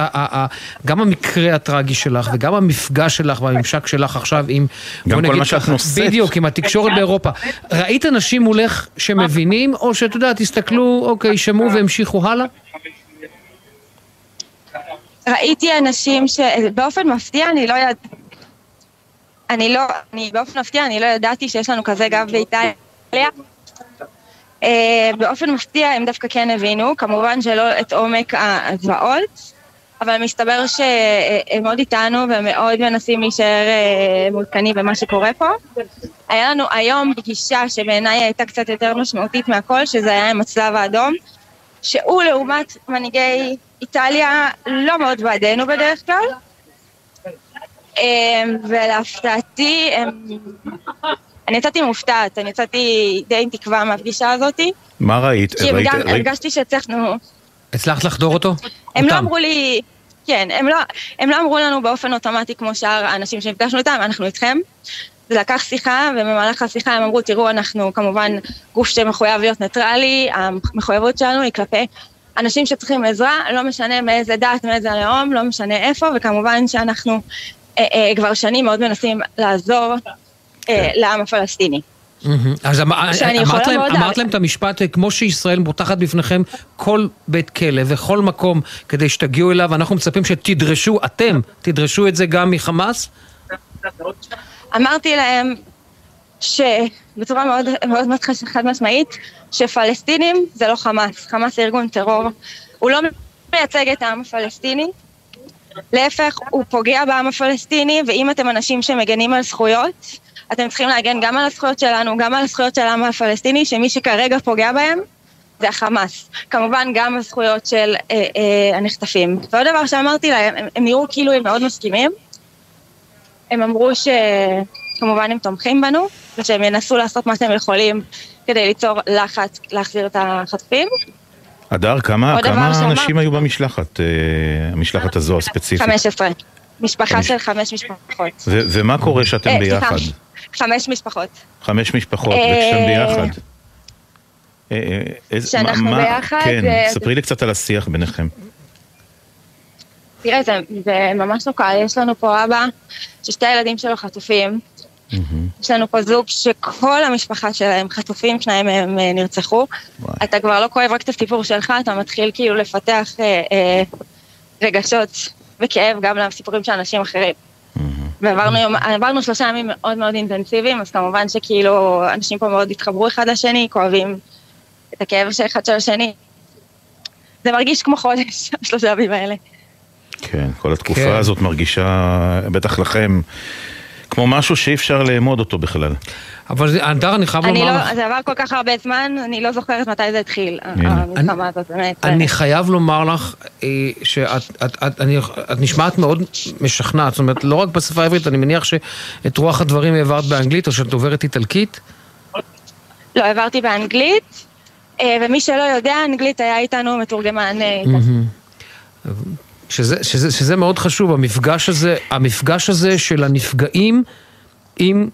גם המקרה הטרגי שלך, וגם המפגש שלך והממשק שלך עכשיו עם, גם בוא כל נגיד מה שאת ככה, נושאת. בדיוק, עם התקשורת באירופה. ראית אנשים מולך שמבינים, או שאת יודעת, תסתכלו, אוקיי, שמעו והמשיכו הלאה? ראיתי אנשים שבאופן מפתיע אני לא ידעתי, אני לא, אני באופן מפתיע אני לא ידעתי שיש לנו כזה גב באיטליה. אה, באופן מפתיע הם דווקא כן הבינו, כמובן שלא את עומק הזוועות, אבל מסתבר שהם מאוד איתנו ומאוד מנסים להישאר אה, מעודכנים במה שקורה פה. היה לנו היום פגישה שבעיניי הייתה קצת יותר משמעותית מהכל, שזה היה עם הצלב האדום, שהוא לעומת מנהיגי איטליה לא מאוד בעדנו בדרך כלל. אמ, ולהפתעתי, הם... אני יצאתי מופתעת, אני יצאתי די עם תקווה מהפגישה הזאתי, מה ראית? כי ראית- גם ראית- הרגשתי שהצלחנו, הצלחת לחדור אותו? הם לא אותם. אמרו לי, כן, הם לא, הם לא אמרו לנו באופן אוטומטי כמו שאר האנשים שנפגשנו איתם, אנחנו איתכם. זה לקח שיחה, ובמהלך השיחה הם אמרו, תראו, אנחנו כמובן גוף שמחויב להיות ניטרלי, המחויבות שלנו היא כלפי אנשים שצריכים עזרה, לא משנה מאיזה דת, מאיזה לאום, לא משנה איפה, וכמובן שאנחנו אה, אה, כבר שנים מאוד מנסים לעזור אה, לעם הפלסטיני. אז שאני אמרת להם, אמרת להם את המשפט, אה, כמו שישראל מותחת בפניכם כל בית כלא וכל מקום כדי שתגיעו אליו, אנחנו מצפים שתדרשו, אתם, תדרשו את זה גם מחמאס? אמרתי להם שבצורה מאוד מאוד מאוד חד משמעית, שפלסטינים זה לא חמאס, חמאס זה ארגון טרור. הוא לא מייצג את העם הפלסטיני, להפך, הוא פוגע בעם הפלסטיני, ואם אתם אנשים שמגנים על זכויות, אתם צריכים להגן גם על הזכויות שלנו, גם על הזכויות של העם הפלסטיני, שמי שכרגע פוגע בהם זה החמאס. כמובן גם הזכויות של אה, אה, הנחטפים. ועוד דבר שאמרתי להם, הם, הם נראו כאילו הם מאוד מסכימים. הם אמרו שכמובן הם תומכים בנו, ושהם ינסו לעשות מה שהם יכולים כדי ליצור לחץ להחזיר את החטופים. הדר, כמה, כמה שאמר- אנשים היו במשלחת, אה, המשלחת הזו הספציפית? 15. משפחה חמש- של חמש משפחות. ו- ומה קורה שאתם אה, סליחה, ביחד? חמש משפחות. חמש משפחות, אה, וכשאתם ביחד. אה, אה, כשאנחנו ביחד, כן, ספרי לי קצת על השיח ביניכם. תראה, זה, זה ממש לא קל. יש לנו פה אבא ששתי הילדים שלו חטופים. יש לנו פה זוג שכל המשפחה שלהם חטופים, שניים מהם נרצחו. אתה כבר לא כואב רק את הסיפור שלך, אתה מתחיל כאילו לפתח אה, אה, רגשות וכאב גם לסיפורים של אנשים אחרים. ועברנו יום, עברנו שלושה ימים מאוד מאוד אינטנסיביים, אז כמובן שכאילו אנשים פה מאוד התחברו אחד לשני, כואבים את הכאב של אחד של השני. זה מרגיש כמו חודש, השלושה ימים האלה. כן, כל התקופה כן. הזאת מרגישה, בטח לכם, כמו משהו שאי אפשר לאמוד אותו בכלל. אבל זה- הדר, אני חייב אני לומר לא, לך... זה עבר כל כך הרבה זמן, אני לא זוכרת מתי זה התחיל. המלחמה הזאת, באמת. אני חייב לומר לך אה, שאת את, את, אני, את נשמעת מאוד משכנעת, זאת אומרת, לא רק בשפה העברית, אני מניח שאת רוח הדברים העברת באנגלית או שאת דוברת איטלקית. לא, העברתי באנגלית, אה, ומי שלא יודע, אנגלית היה איתנו מתורגמן אה, מהמם. שזה, שזה, שזה מאוד חשוב, המפגש הזה, המפגש הזה של הנפגעים עם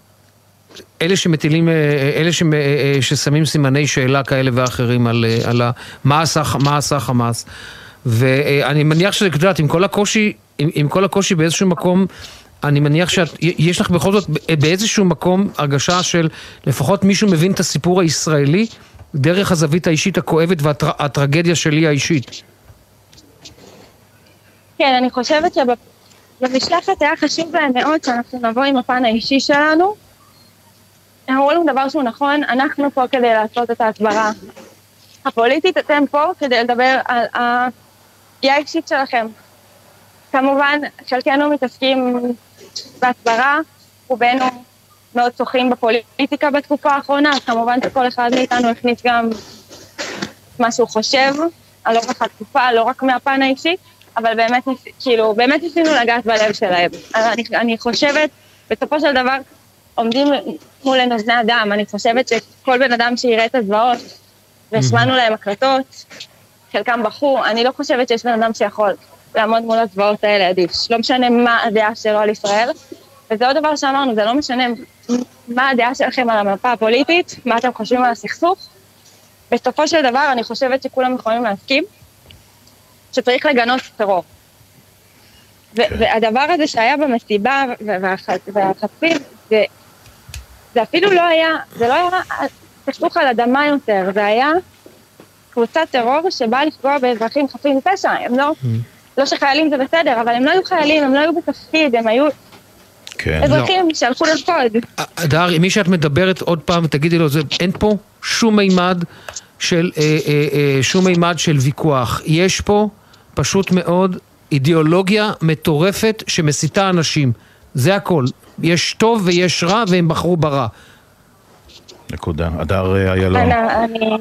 אלה שמטילים, אה, אלה שמ- אה, אה, ששמים סימני שאלה כאלה ואחרים על, אה, על מה, עשה, מה עשה חמאס. ואני מניח שאת יודעת, עם כל הקושי, עם, עם כל הקושי באיזשהו מקום, אני מניח שיש לך בכל זאת באיזשהו מקום הרגשה של לפחות מישהו מבין את הסיפור הישראלי דרך הזווית האישית הכואבת והטרגדיה שלי האישית. כן, אני חושבת שבמשלחת היה חשוב להם מאוד שאנחנו נבוא עם הפן האישי שלנו. הם אמרו לנו דבר שהוא נכון, אנחנו פה כדי לעשות את ההסברה הפוליטית, אתם פה כדי לדבר על הפגיעה האישית שלכם. כמובן, חלקנו מתעסקים בהסברה, רובנו מאוד שוחים בפוליטיקה בתקופה האחרונה, אז כמובן שכל אחד מאיתנו הכניס גם מה שהוא חושב על אורך התקופה, לא רק מהפן האישי, אבל באמת, כאילו, באמת ניסינו לגעת בלב שלהם. אני, אני חושבת, בסופו של דבר, עומדים מול אוזני אדם, אני חושבת שכל בן אדם שיראה את הזוועות, והשמענו להם הקלטות, חלקם בכו, אני לא חושבת שיש בן אדם שיכול לעמוד מול הזוועות האלה עדיף. לא משנה מה הדעה שלו על ישראל, וזה עוד דבר שאמרנו, זה לא משנה מה הדעה שלכם על המפה הפוליטית, מה אתם חושבים על הסכסוך. בסופו של דבר, אני חושבת שכולם יכולים להסכים שצריך לגנות טרור. ו- והדבר הזה שהיה במסיבה והח- והחטפים, זה, זה אפילו לא היה, זה לא היה סכסוך על אדמה יותר, זה היה קבוצת טרור שבאה לפגוע באזרחים חפים מפשע, הם לא, לא שחיילים זה בסדר, אבל הם לא היו חיילים, הם לא היו בתפקיד, הם היו כן. אזרחים שהלכו לרקוד. הדר, עם מי שאת מדברת עוד פעם, תגידי לו, זה, אין פה שום מימד של, אה, אה, אה, שום מימד של ויכוח. יש פה פשוט מאוד אידיאולוגיה מטורפת שמסיתה אנשים. זה הכל. יש טוב ויש רע והם בחרו ברע. נקודה. הדר אה, איילון. אני, אני,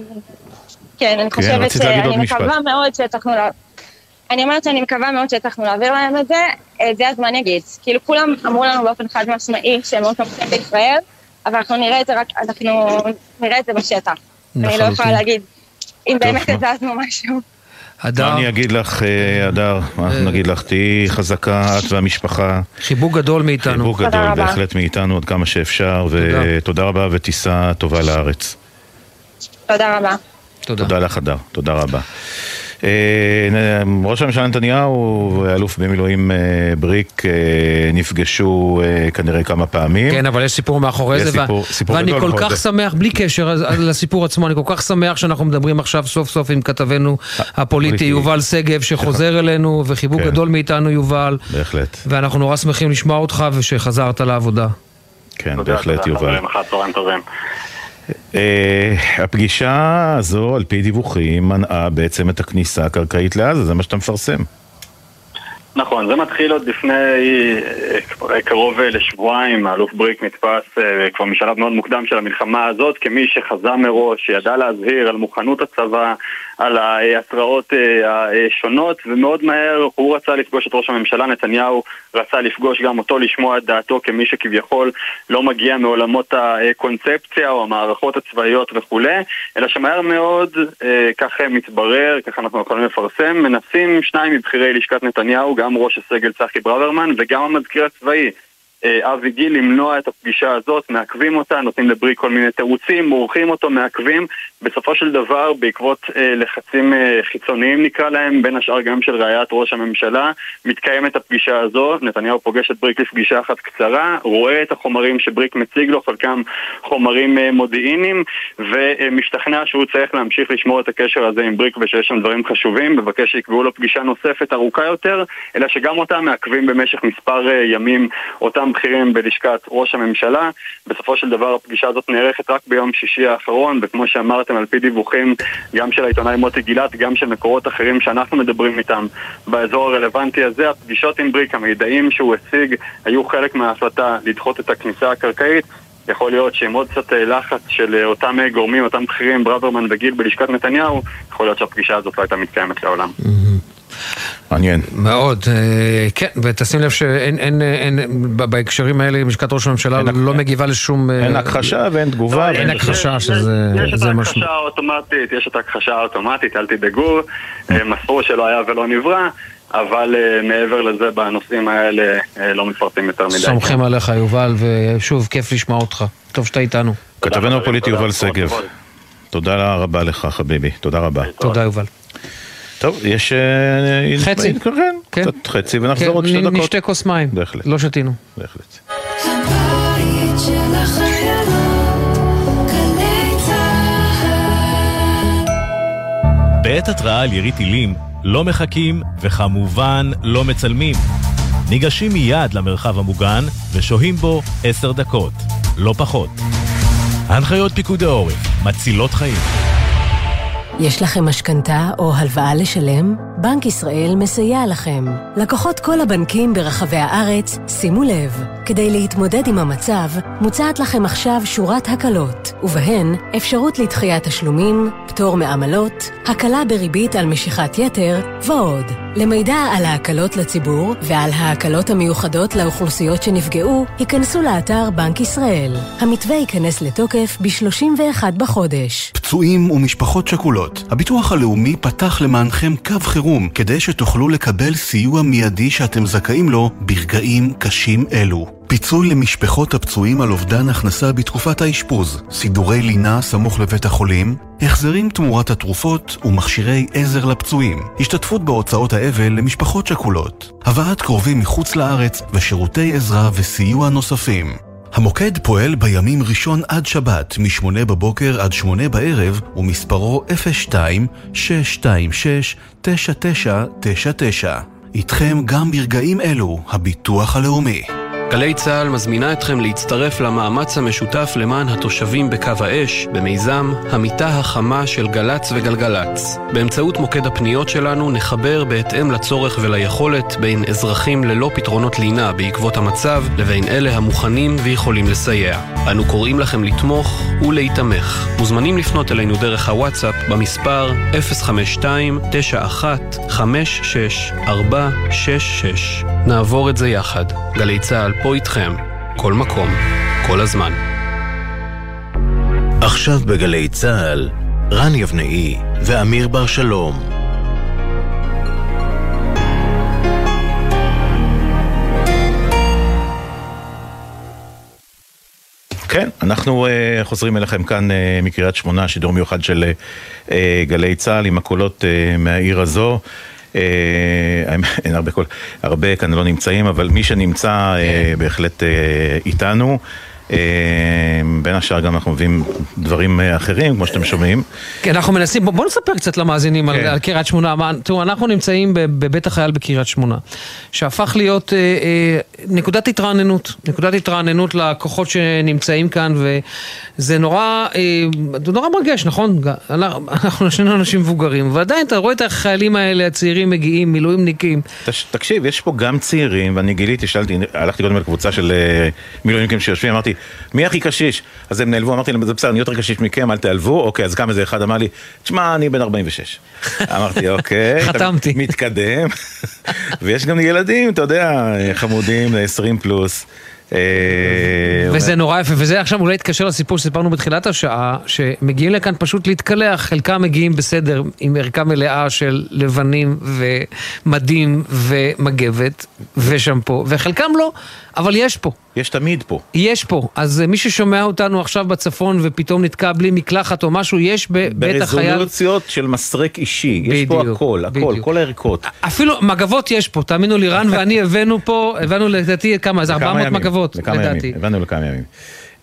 כן, אני כן, חושבת משפט. מקווה מאוד שהצלחנו לה... אני אומרת שאני מקווה מאוד שהצלחנו להעביר להם את זה, את זה הזמן יגיד. כאילו כולם אמרו לנו באופן חד משמעי שהם מאוד תומכים בישראל, אבל אנחנו נראה את זה רק, אנחנו נראה את זה בשטח. אני לא. יכולה להגיד אם באמת מה? הזזנו משהו. הדר, מה אני אגיד לך, אה, הדר? מה אנחנו נגיד לך? תהיי חזקה, את והמשפחה. חיבוק גדול מאיתנו. חיבוק גדול רבה. בהחלט מאיתנו עד כמה שאפשר, תודה. ותודה רבה וטיסה טובה לארץ. תודה רבה. תודה. תודה לך, הדר. תודה רבה. אה, ראש הממשלה נתניהו ואלוף במילואים אה, בריק אה, נפגשו כנראה כמה פעמים. כן, אבל יש סיפור מאחורי זה, סיפור, סיפור ואני כל כך זה. שמח, בלי קשר לסיפור עצמו, אני כל כך שמח שאנחנו מדברים עכשיו סוף סוף עם כתבנו הפוליטי יובל שגב, שחוזר אלינו, וחיבוק כן. גדול מאיתנו יובל. בהחלט. ואנחנו נורא שמחים לשמוע אותך ושחזרת לעבודה. כן, בהחלט יובל. Uh, הפגישה הזו, על פי דיווחים, מנעה בעצם את הכניסה הקרקעית לעזה, זה מה שאתה מפרסם. נכון, זה מתחיל עוד לפני אה, קרוב אה, לשבועיים, האלוף בריק נתפס כבר משלב מאוד מוקדם של המלחמה הזאת כמי שחזה מראש, שידע להזהיר על מוכנות הצבא, על ההתראות השונות, ומאוד מהר הוא רצה לפגוש את ראש הממשלה, נתניהו רצה לפגוש גם אותו, לשמוע את דעתו כמי שכביכול לא מגיע מעולמות הקונספציה או המערכות הצבאיות וכולי, אלא שמהר מאוד, אה, כך מתברר, כך אנחנו יכולים לפרסם, מנסים שניים מבכירי לשכת נתניהו, גם ראש הסגל צחי ברוורמן וגם המזכיר הצבאי. אה, אבי גיל למנוע את הפגישה הזאת, מעכבים אותה, נותנים לברי כל מיני תירוצים, מורחים אותו, מעכבים. בסופו של דבר, בעקבות אה, לחצים אה, חיצוניים נקרא להם, בין השאר גם של רעיית ראש הממשלה, מתקיימת הפגישה הזו, נתניהו פוגש את בריק לפגישה אחת קצרה, רואה את החומרים שבריק מציג לו, חלקם חומרים אה, מודיעיניים, ומשתכנע שהוא צריך להמשיך לשמור את הקשר הזה עם בריק ושיש שם דברים חשובים, מבקש שיקבעו לו פגישה נוספת ארוכה יותר, אלא שגם אותה מעכבים במשך מספר אה, ימים אותם אותם בכירים בלשכת ראש הממשלה. בסופו של דבר הפגישה הזאת נערכת רק ביום שישי האחרון, וכמו שאמרתם, על פי דיווחים גם של העיתונאי מוטי גילת, גם של מקורות אחרים שאנחנו מדברים איתם באזור הרלוונטי הזה, הפגישות עם בריק, המידעים שהוא הציג, היו חלק מההחלטה לדחות את הכניסה הקרקעית. יכול להיות שעם עוד קצת אה, לחץ של אה, אותם גורמים, אותם בכירים, ברוורמן וגיל בלשכת נתניהו, יכול להיות שהפגישה הזאת לא הייתה מתקיימת לעולם. מעניין. מאוד, אה, כן, ותשים לב שאין, אין, אין, בהקשרים האלה, לשכת ראש הממשלה לא מגיבה לשום... אה, אין הכחשה ואין תגובה. לא, אין הכחשה שזה משהו. יש את ההכחשה האוטומטית, יש את ההכחשה האוטומטית, אל תדאגו, אה, מסרו שלא היה ולא נברא. אבל uh, מעבר לזה, בנושאים האלה uh, לא מפרטים יותר מדי. סומכים עליך, יובל, ושוב, כיף לשמוע אותך. טוב שאתה איתנו. כתבנו הפוליטי יובל שגב. תודה רבה לך, חביבי. תודה רבה. תודה, יובל. טוב, יש... אה, חצי. כן, כן. קצת חצי ונחזור כן, עוד שתי דקות. נשתה כוס מים. בהחלט. לא שתינו. בהחלט. בעת התראה על ירי טילים לא מחכים וכמובן לא מצלמים. ניגשים מיד למרחב המוגן ושוהים בו עשר דקות, לא פחות. הנחיות פיקוד העורף מצילות חיים. יש לכם משכנתה או הלוואה לשלם? בנק ישראל מסייע לכם. לקוחות כל הבנקים ברחבי הארץ, שימו לב, כדי להתמודד עם המצב, מוצעת לכם עכשיו שורת הקלות, ובהן אפשרות לדחיית תשלומים, פטור מעמלות, הקלה בריבית על משיכת יתר ועוד. למידע על ההקלות לציבור ועל ההקלות המיוחדות לאוכלוסיות שנפגעו, היכנסו לאתר בנק ישראל. המתווה ייכנס לתוקף ב-31 בחודש. פצועים ומשפחות שכולות, הביטוח הלאומי פתח למענכם קו חירום כדי שתוכלו לקבל סיוע מיידי שאתם זכאים לו ברגעים קשים אלו. פיצוי למשפחות הפצועים על אובדן הכנסה בתקופת האשפוז, סידורי לינה סמוך לבית החולים, החזרים תמורת התרופות ומכשירי עזר לפצועים, השתתפות בהוצאות האבל למשפחות שכולות, הבאת קרובים מחוץ לארץ ושירותי עזרה וסיוע נוספים. המוקד פועל בימים ראשון עד שבת, מ-8 בבוקר עד 8 בערב, ומספרו 02-626-9999. איתכם גם ברגעים אלו, הביטוח הלאומי. גלי צה"ל מזמינה אתכם להצטרף למאמץ המשותף למען התושבים בקו האש, במיזם המיטה החמה של גל"צ וגלגלצ. באמצעות מוקד הפניות שלנו נחבר בהתאם לצורך וליכולת בין אזרחים ללא פתרונות לינה בעקבות המצב, לבין אלה המוכנים ויכולים לסייע. אנו קוראים לכם לתמוך ולהיתמך. מוזמנים לפנות אלינו דרך הוואטסאפ במספר 052-91-56-466. נעבור את זה יחד. גלי צה"ל פה איתכם, כל מקום, כל הזמן. עכשיו בגלי צה"ל, רן יבנאי ואמיר בר שלום. כן, אנחנו uh, חוזרים אליכם כאן uh, מקריית שמונה, שידור מיוחד של uh, גלי צה"ל עם הקולות uh, מהעיר הזו. Uh, אין הרבה קול, הרבה כאן לא נמצאים, אבל מי שנמצא uh, בהחלט uh, איתנו. אה, בין השאר גם אנחנו מביאים דברים אה, אחרים, כמו שאתם שומעים. כן, אנחנו מנסים, בואו נספר קצת למאזינים כן. על קריית שמונה. תראו, אנחנו נמצאים בבית החייל בקריית שמונה, שהפך להיות אה, אה, נקודת התרעננות, נקודת התרעננות לכוחות שנמצאים כאן, וזה נורא, זה נורא מרגש, נכון? אנחנו שנינו אנשים מבוגרים, ועדיין אתה רואה את החיילים האלה, הצעירים מגיעים, מילואימניקים. תקשיב, יש פה גם צעירים, ואני גיליתי, שאלתי, הלכתי קודם לקבוצה של מילואימניקים שיושבים, אמרתי, מי הכי קשיש? אז הם נעלבו, אמרתי להם, זה בסדר, אני יותר קשיש מכם, אל תעלבו. אוקיי, אז קם איזה אחד אמר לי, תשמע, אני בן 46. אמרתי, אוקיי. חתמתי. מתקדם. ויש גם ילדים, אתה יודע, חמודים, 20 פלוס. אה, וזה נורא יפה, וזה עכשיו אולי יתקשר לסיפור שסיפרנו בתחילת השעה, שמגיעים לכאן פשוט להתקלח, חלקם מגיעים בסדר עם ערכה מלאה של לבנים ומדים ומגבת ושמפו, וחלקם לא, אבל יש פה. יש תמיד פה. יש פה. אז מי ששומע אותנו עכשיו בצפון ופתאום נתקע בלי מקלחת או משהו, יש בבית החייל... ברזולוציות של מסרק אישי. בדיוק. יש פה הכל, הכל, בדיוק. כל הערכות. אפילו מגבות יש פה, תאמינו לי, רן ואני הבאנו פה, הבאנו לדעתי כמה, איזה 400 מגבות, לדעתי. ימים, הבאנו לכמה ימים.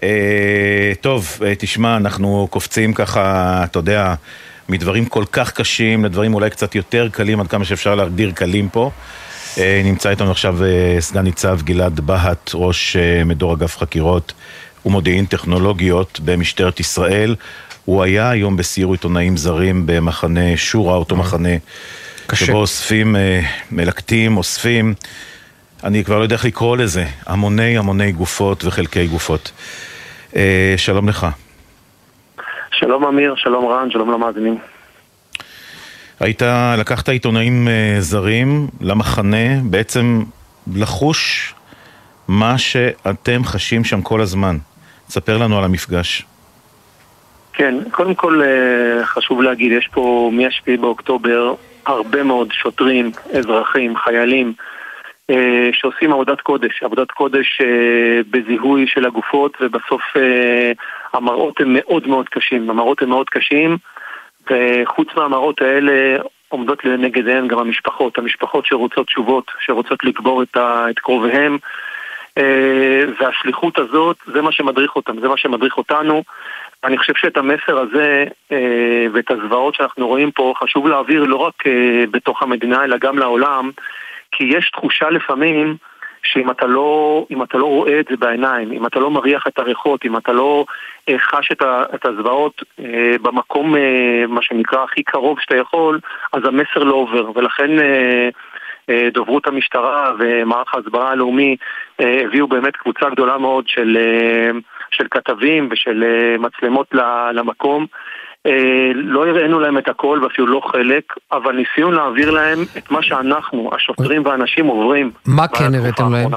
אה, טוב, אה, תשמע, אנחנו קופצים ככה, אתה יודע, מדברים כל כך קשים לדברים אולי קצת יותר קלים, עד כמה שאפשר להגדיר קלים פה. אה, נמצא איתנו עכשיו אה, סגן ניצב גלעד בהט, ראש אה, מדור אגף חקירות ומודיעין טכנולוגיות במשטרת ישראל. הוא היה היום בסיור עיתונאים זרים במחנה שורה, אותו מחנה קשה. שבו אוספים, מלקטים, אוספים, אני כבר לא יודע איך לקרוא לזה, המוני המוני גופות וחלקי גופות. שלום לך. שלום אמיר, שלום רן, שלום למאזינים. היית, לקחת עיתונאים אה, זרים למחנה, בעצם לחוש מה שאתם חשים שם כל הזמן. ספר לנו על המפגש. כן, קודם כל אה, חשוב להגיד, יש פה מ-7 באוקטובר הרבה מאוד שוטרים, אזרחים, חיילים, אה, שעושים עבודת קודש, עבודת קודש בזיהוי של הגופות, ובסוף המראות הם מאוד מאוד קשים. המראות הם מאוד קשים. וחוץ מהמראות האלה עומדות לנגד עיניהן גם המשפחות, המשפחות שרוצות תשובות, שרוצות לקבור את, ה, את קרוביהם אה, והשליחות הזאת, זה מה שמדריך אותם, זה מה שמדריך אותנו. אני חושב שאת המסר הזה אה, ואת הזוועות שאנחנו רואים פה חשוב להעביר לא רק אה, בתוך המדינה אלא גם לעולם כי יש תחושה לפעמים שאם אתה לא, אתה לא רואה את זה בעיניים, אם אתה לא מריח את הריחות, אם אתה לא אה, חש את, ה, את הזוועות אה, במקום, אה, מה שנקרא, הכי קרוב שאתה יכול, אז המסר לא עובר. ולכן אה, אה, דוברות המשטרה ומערך ההסברה הלאומי אה, הביאו באמת קבוצה גדולה מאוד של, אה, של כתבים ושל אה, מצלמות למקום. אה, לא הראינו להם את הכל ואפילו לא חלק, אבל ניסינו להעביר להם את מה שאנחנו, השוטרים והאנשים עוברים. מה כן הראיתם להם?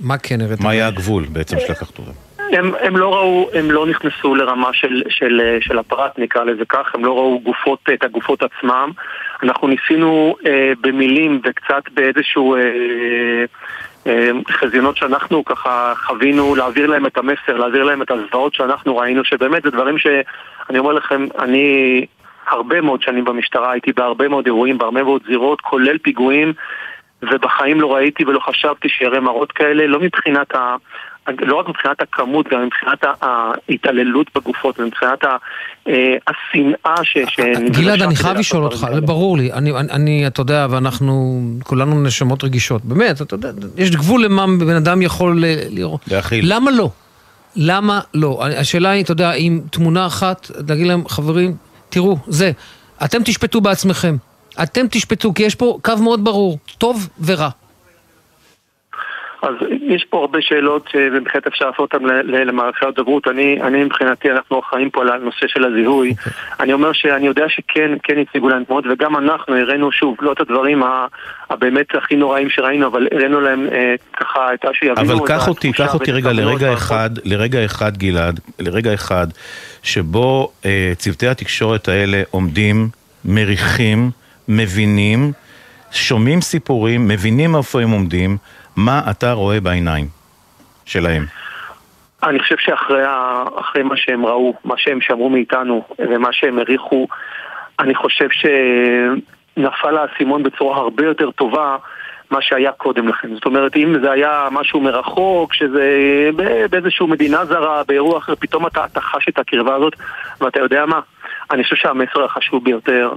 מה כן הראיתם להם? מה היה הגבול בעצם שלקחת אותם? הם, הם לא ראו, הם לא נכנסו לרמה של, של, של הפרט נקרא לזה כך, הם לא ראו גופות, את הגופות עצמם. אנחנו ניסינו אה, במילים וקצת באיזשהו... אה, אה, חזיונות שאנחנו ככה חווינו, להעביר להם את המסר, להעביר להם את הזוועות שאנחנו ראינו, שבאמת זה דברים שאני אומר לכם, אני הרבה מאוד שנים במשטרה, הייתי בהרבה מאוד אירועים, בהרבה מאוד זירות, כולל פיגועים, ובחיים לא ראיתי ולא חשבתי שיראה מראות כאלה, לא מבחינת ה... לא רק מבחינת הכמות, גם מבחינת ההתעללות בגופות, ומבחינת אה, השנאה ש... גלעד, אני חייב לשאול אותך, זה ברור לי, אני, אני, אתה יודע, ואנחנו כולנו נשמות רגישות, באמת, אתה יודע, יש גבול למה בן אדם יכול לראות. להכיל. למה לא? למה לא? השאלה היא, אתה יודע, אם תמונה אחת, להגיד להם, חברים, תראו, זה, אתם תשפטו בעצמכם. אתם תשפטו, כי יש פה קו מאוד ברור, טוב ורע. אז יש פה הרבה שאלות שבהחלט אפשר לעשות אותן למערכי הדוברות. אני, אני מבחינתי, אנחנו אחראים פה על הנושא של הזיהוי. אוקיי. אני אומר שאני יודע שכן, כן הציגו להם תמונות, וגם אנחנו הראינו שוב, לא את הדברים הבאמת הכי נוראים שראינו, אבל הראינו להם אה, ככה את ה שיבינו אבל קח אותי, קח אותי רגע לרגע אחד, לרגע אחד גלעד, לרגע אחד, שבו אה, צוותי התקשורת האלה עומדים, מריחים, מבינים, שומעים סיפורים, מבינים איפה הם עומדים, מה אתה רואה בעיניים שלהם? אני חושב שאחרי ה... מה שהם ראו, מה שהם שמעו מאיתנו ומה שהם העריכו, אני חושב שנפל האסימון בצורה הרבה יותר טובה מה שהיה קודם לכן. זאת אומרת, אם זה היה משהו מרחוק, שזה באיזושהי מדינה זרה, באירוע אחר, פתאום אתה, אתה חש את הקרבה הזאת, ואתה יודע מה? אני חושב שהמסר החשוב ביותר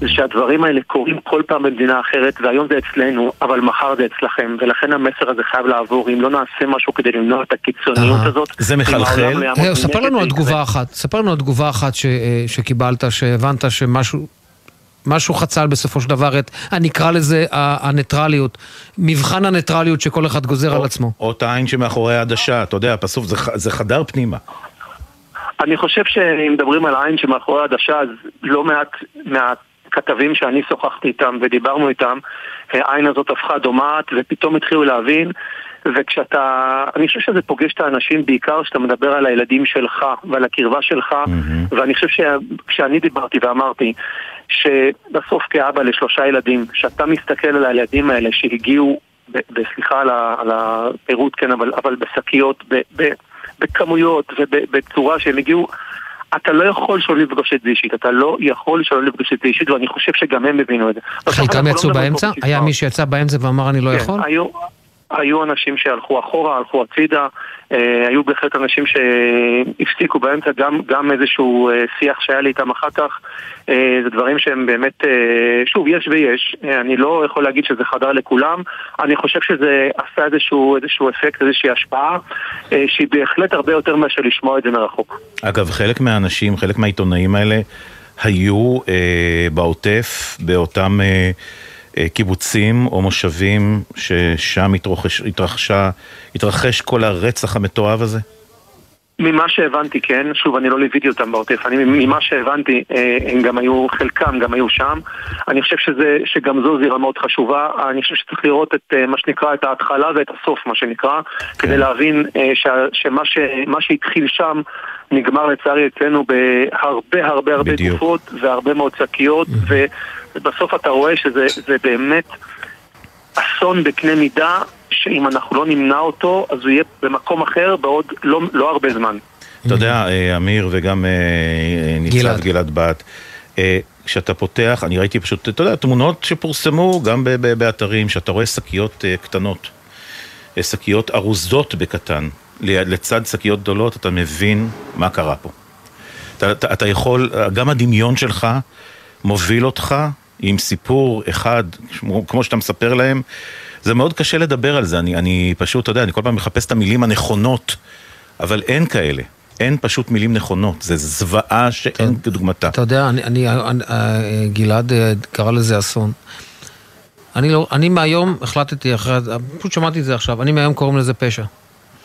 זה שהדברים האלה קורים כל פעם במדינה אחרת, והיום זה אצלנו, אבל מחר זה אצלכם, ולכן המסר הזה חייב לעבור. אם לא נעשה משהו כדי למנוע את הקיצוניות הזאת... זה מחלחל? ספר לנו על תגובה אחת, ספר לנו על תגובה אחת אה, שקיבלת, שהבנת שמשהו... משהו חצל בסופו של דבר את, אני אקרא לזה הניטרליות, מבחן הניטרליות שכל אחד גוזר או, על עצמו. או את העין שמאחורי העדשה, אתה יודע, בסוף זה, זה חדר פנימה. אני חושב שאם מדברים על העין שמאחורי העדשה, אז לא מעט מהכתבים שאני שוחחתי איתם ודיברנו איתם, העין הזאת הפכה דומעת ופתאום התחילו להבין וכשאתה, אני חושב שזה פוגש את האנשים בעיקר כשאתה מדבר על הילדים שלך ועל הקרבה שלך mm-hmm. ואני חושב שכשאני דיברתי ואמרתי שבסוף כאבא לשלושה ילדים, שאתה מסתכל על הילדים האלה שהגיעו, סליחה על הפירוט, כן, אבל, אבל בשקיות, בכמויות ובצורה שהם הגיעו אתה לא יכול שלא לפגוש את זה אישית, אתה לא יכול שלא לפגוש את זה אישית, ואני חושב שגם הם הבינו את זה. חלקם יצאו לא באמצע? היה מי שיצא באמצע ואמר אני לא כן, יכול? היו, אנשים שהלכו אחורה, הלכו הצידה, אה, היו בהחלט אנשים שהפסיקו באמצע, גם, גם איזשהו אה, שיח שהיה לי איתם אחר כך, אה, זה דברים שהם באמת, שוב, יש ויש, אני לא יכול להגיד שזה חדר לכולם, אני חושב שזה עשה איזשהו, איזשהו אפקט, איזושהי השפעה, שהיא בהחלט הרבה יותר מאשר לשמוע את זה מרחוק. אגב, חלק מהאנשים, חלק מהעיתונאים האלה, היו אה, בעוטף, באותם... אה, קיבוצים או מושבים ששם התרחש, התרחשה, התרחש כל הרצח המתועב הזה? ממה שהבנתי, כן, שוב, אני לא ליוויתי אותם בעוטף, אני ממה שהבנתי, אה, הם גם היו, חלקם גם היו שם. אני חושב שזה, שגם זו זירה מאוד חשובה. אני חושב שצריך לראות את אה, מה שנקרא, את ההתחלה ואת הסוף, מה שנקרא, כן. כדי להבין ש, שמה ש, שהתחיל שם נגמר לצערי אצלנו בהרבה הרבה הרבה גופות והרבה מאוד שקיות, ובסוף אתה רואה שזה באמת אסון בקנה מידה, שאם אנחנו לא נמנע אותו, אז הוא יהיה במקום אחר בעוד לא, לא הרבה זמן. אתה יודע, אה, אמיר וגם אה, אה, ניצב גלעד בת, כשאתה פותח, אני ראיתי פשוט, אתה יודע, תמונות שפורסמו גם באתרים, שאתה רואה שקיות קטנות, שקיות ארוזות בקטן. לצד שקיות גדולות, אתה מבין מה קרה פה. אתה, אתה, אתה יכול, גם הדמיון שלך מוביל אותך עם סיפור אחד, כמו שאתה מספר להם, זה מאוד קשה לדבר על זה, אני, אני פשוט, אתה יודע, אני כל פעם מחפש את המילים הנכונות, אבל אין כאלה. אין פשוט מילים נכונות, זה זוועה שאין כדוגמתה. אתה יודע, אני, אני, אני, אה, גלעד אה, קרא לזה אסון. אני, לא, אני מהיום החלטתי אחרי, פשוט שמעתי את זה עכשיו, אני מהיום קוראים לזה פשע.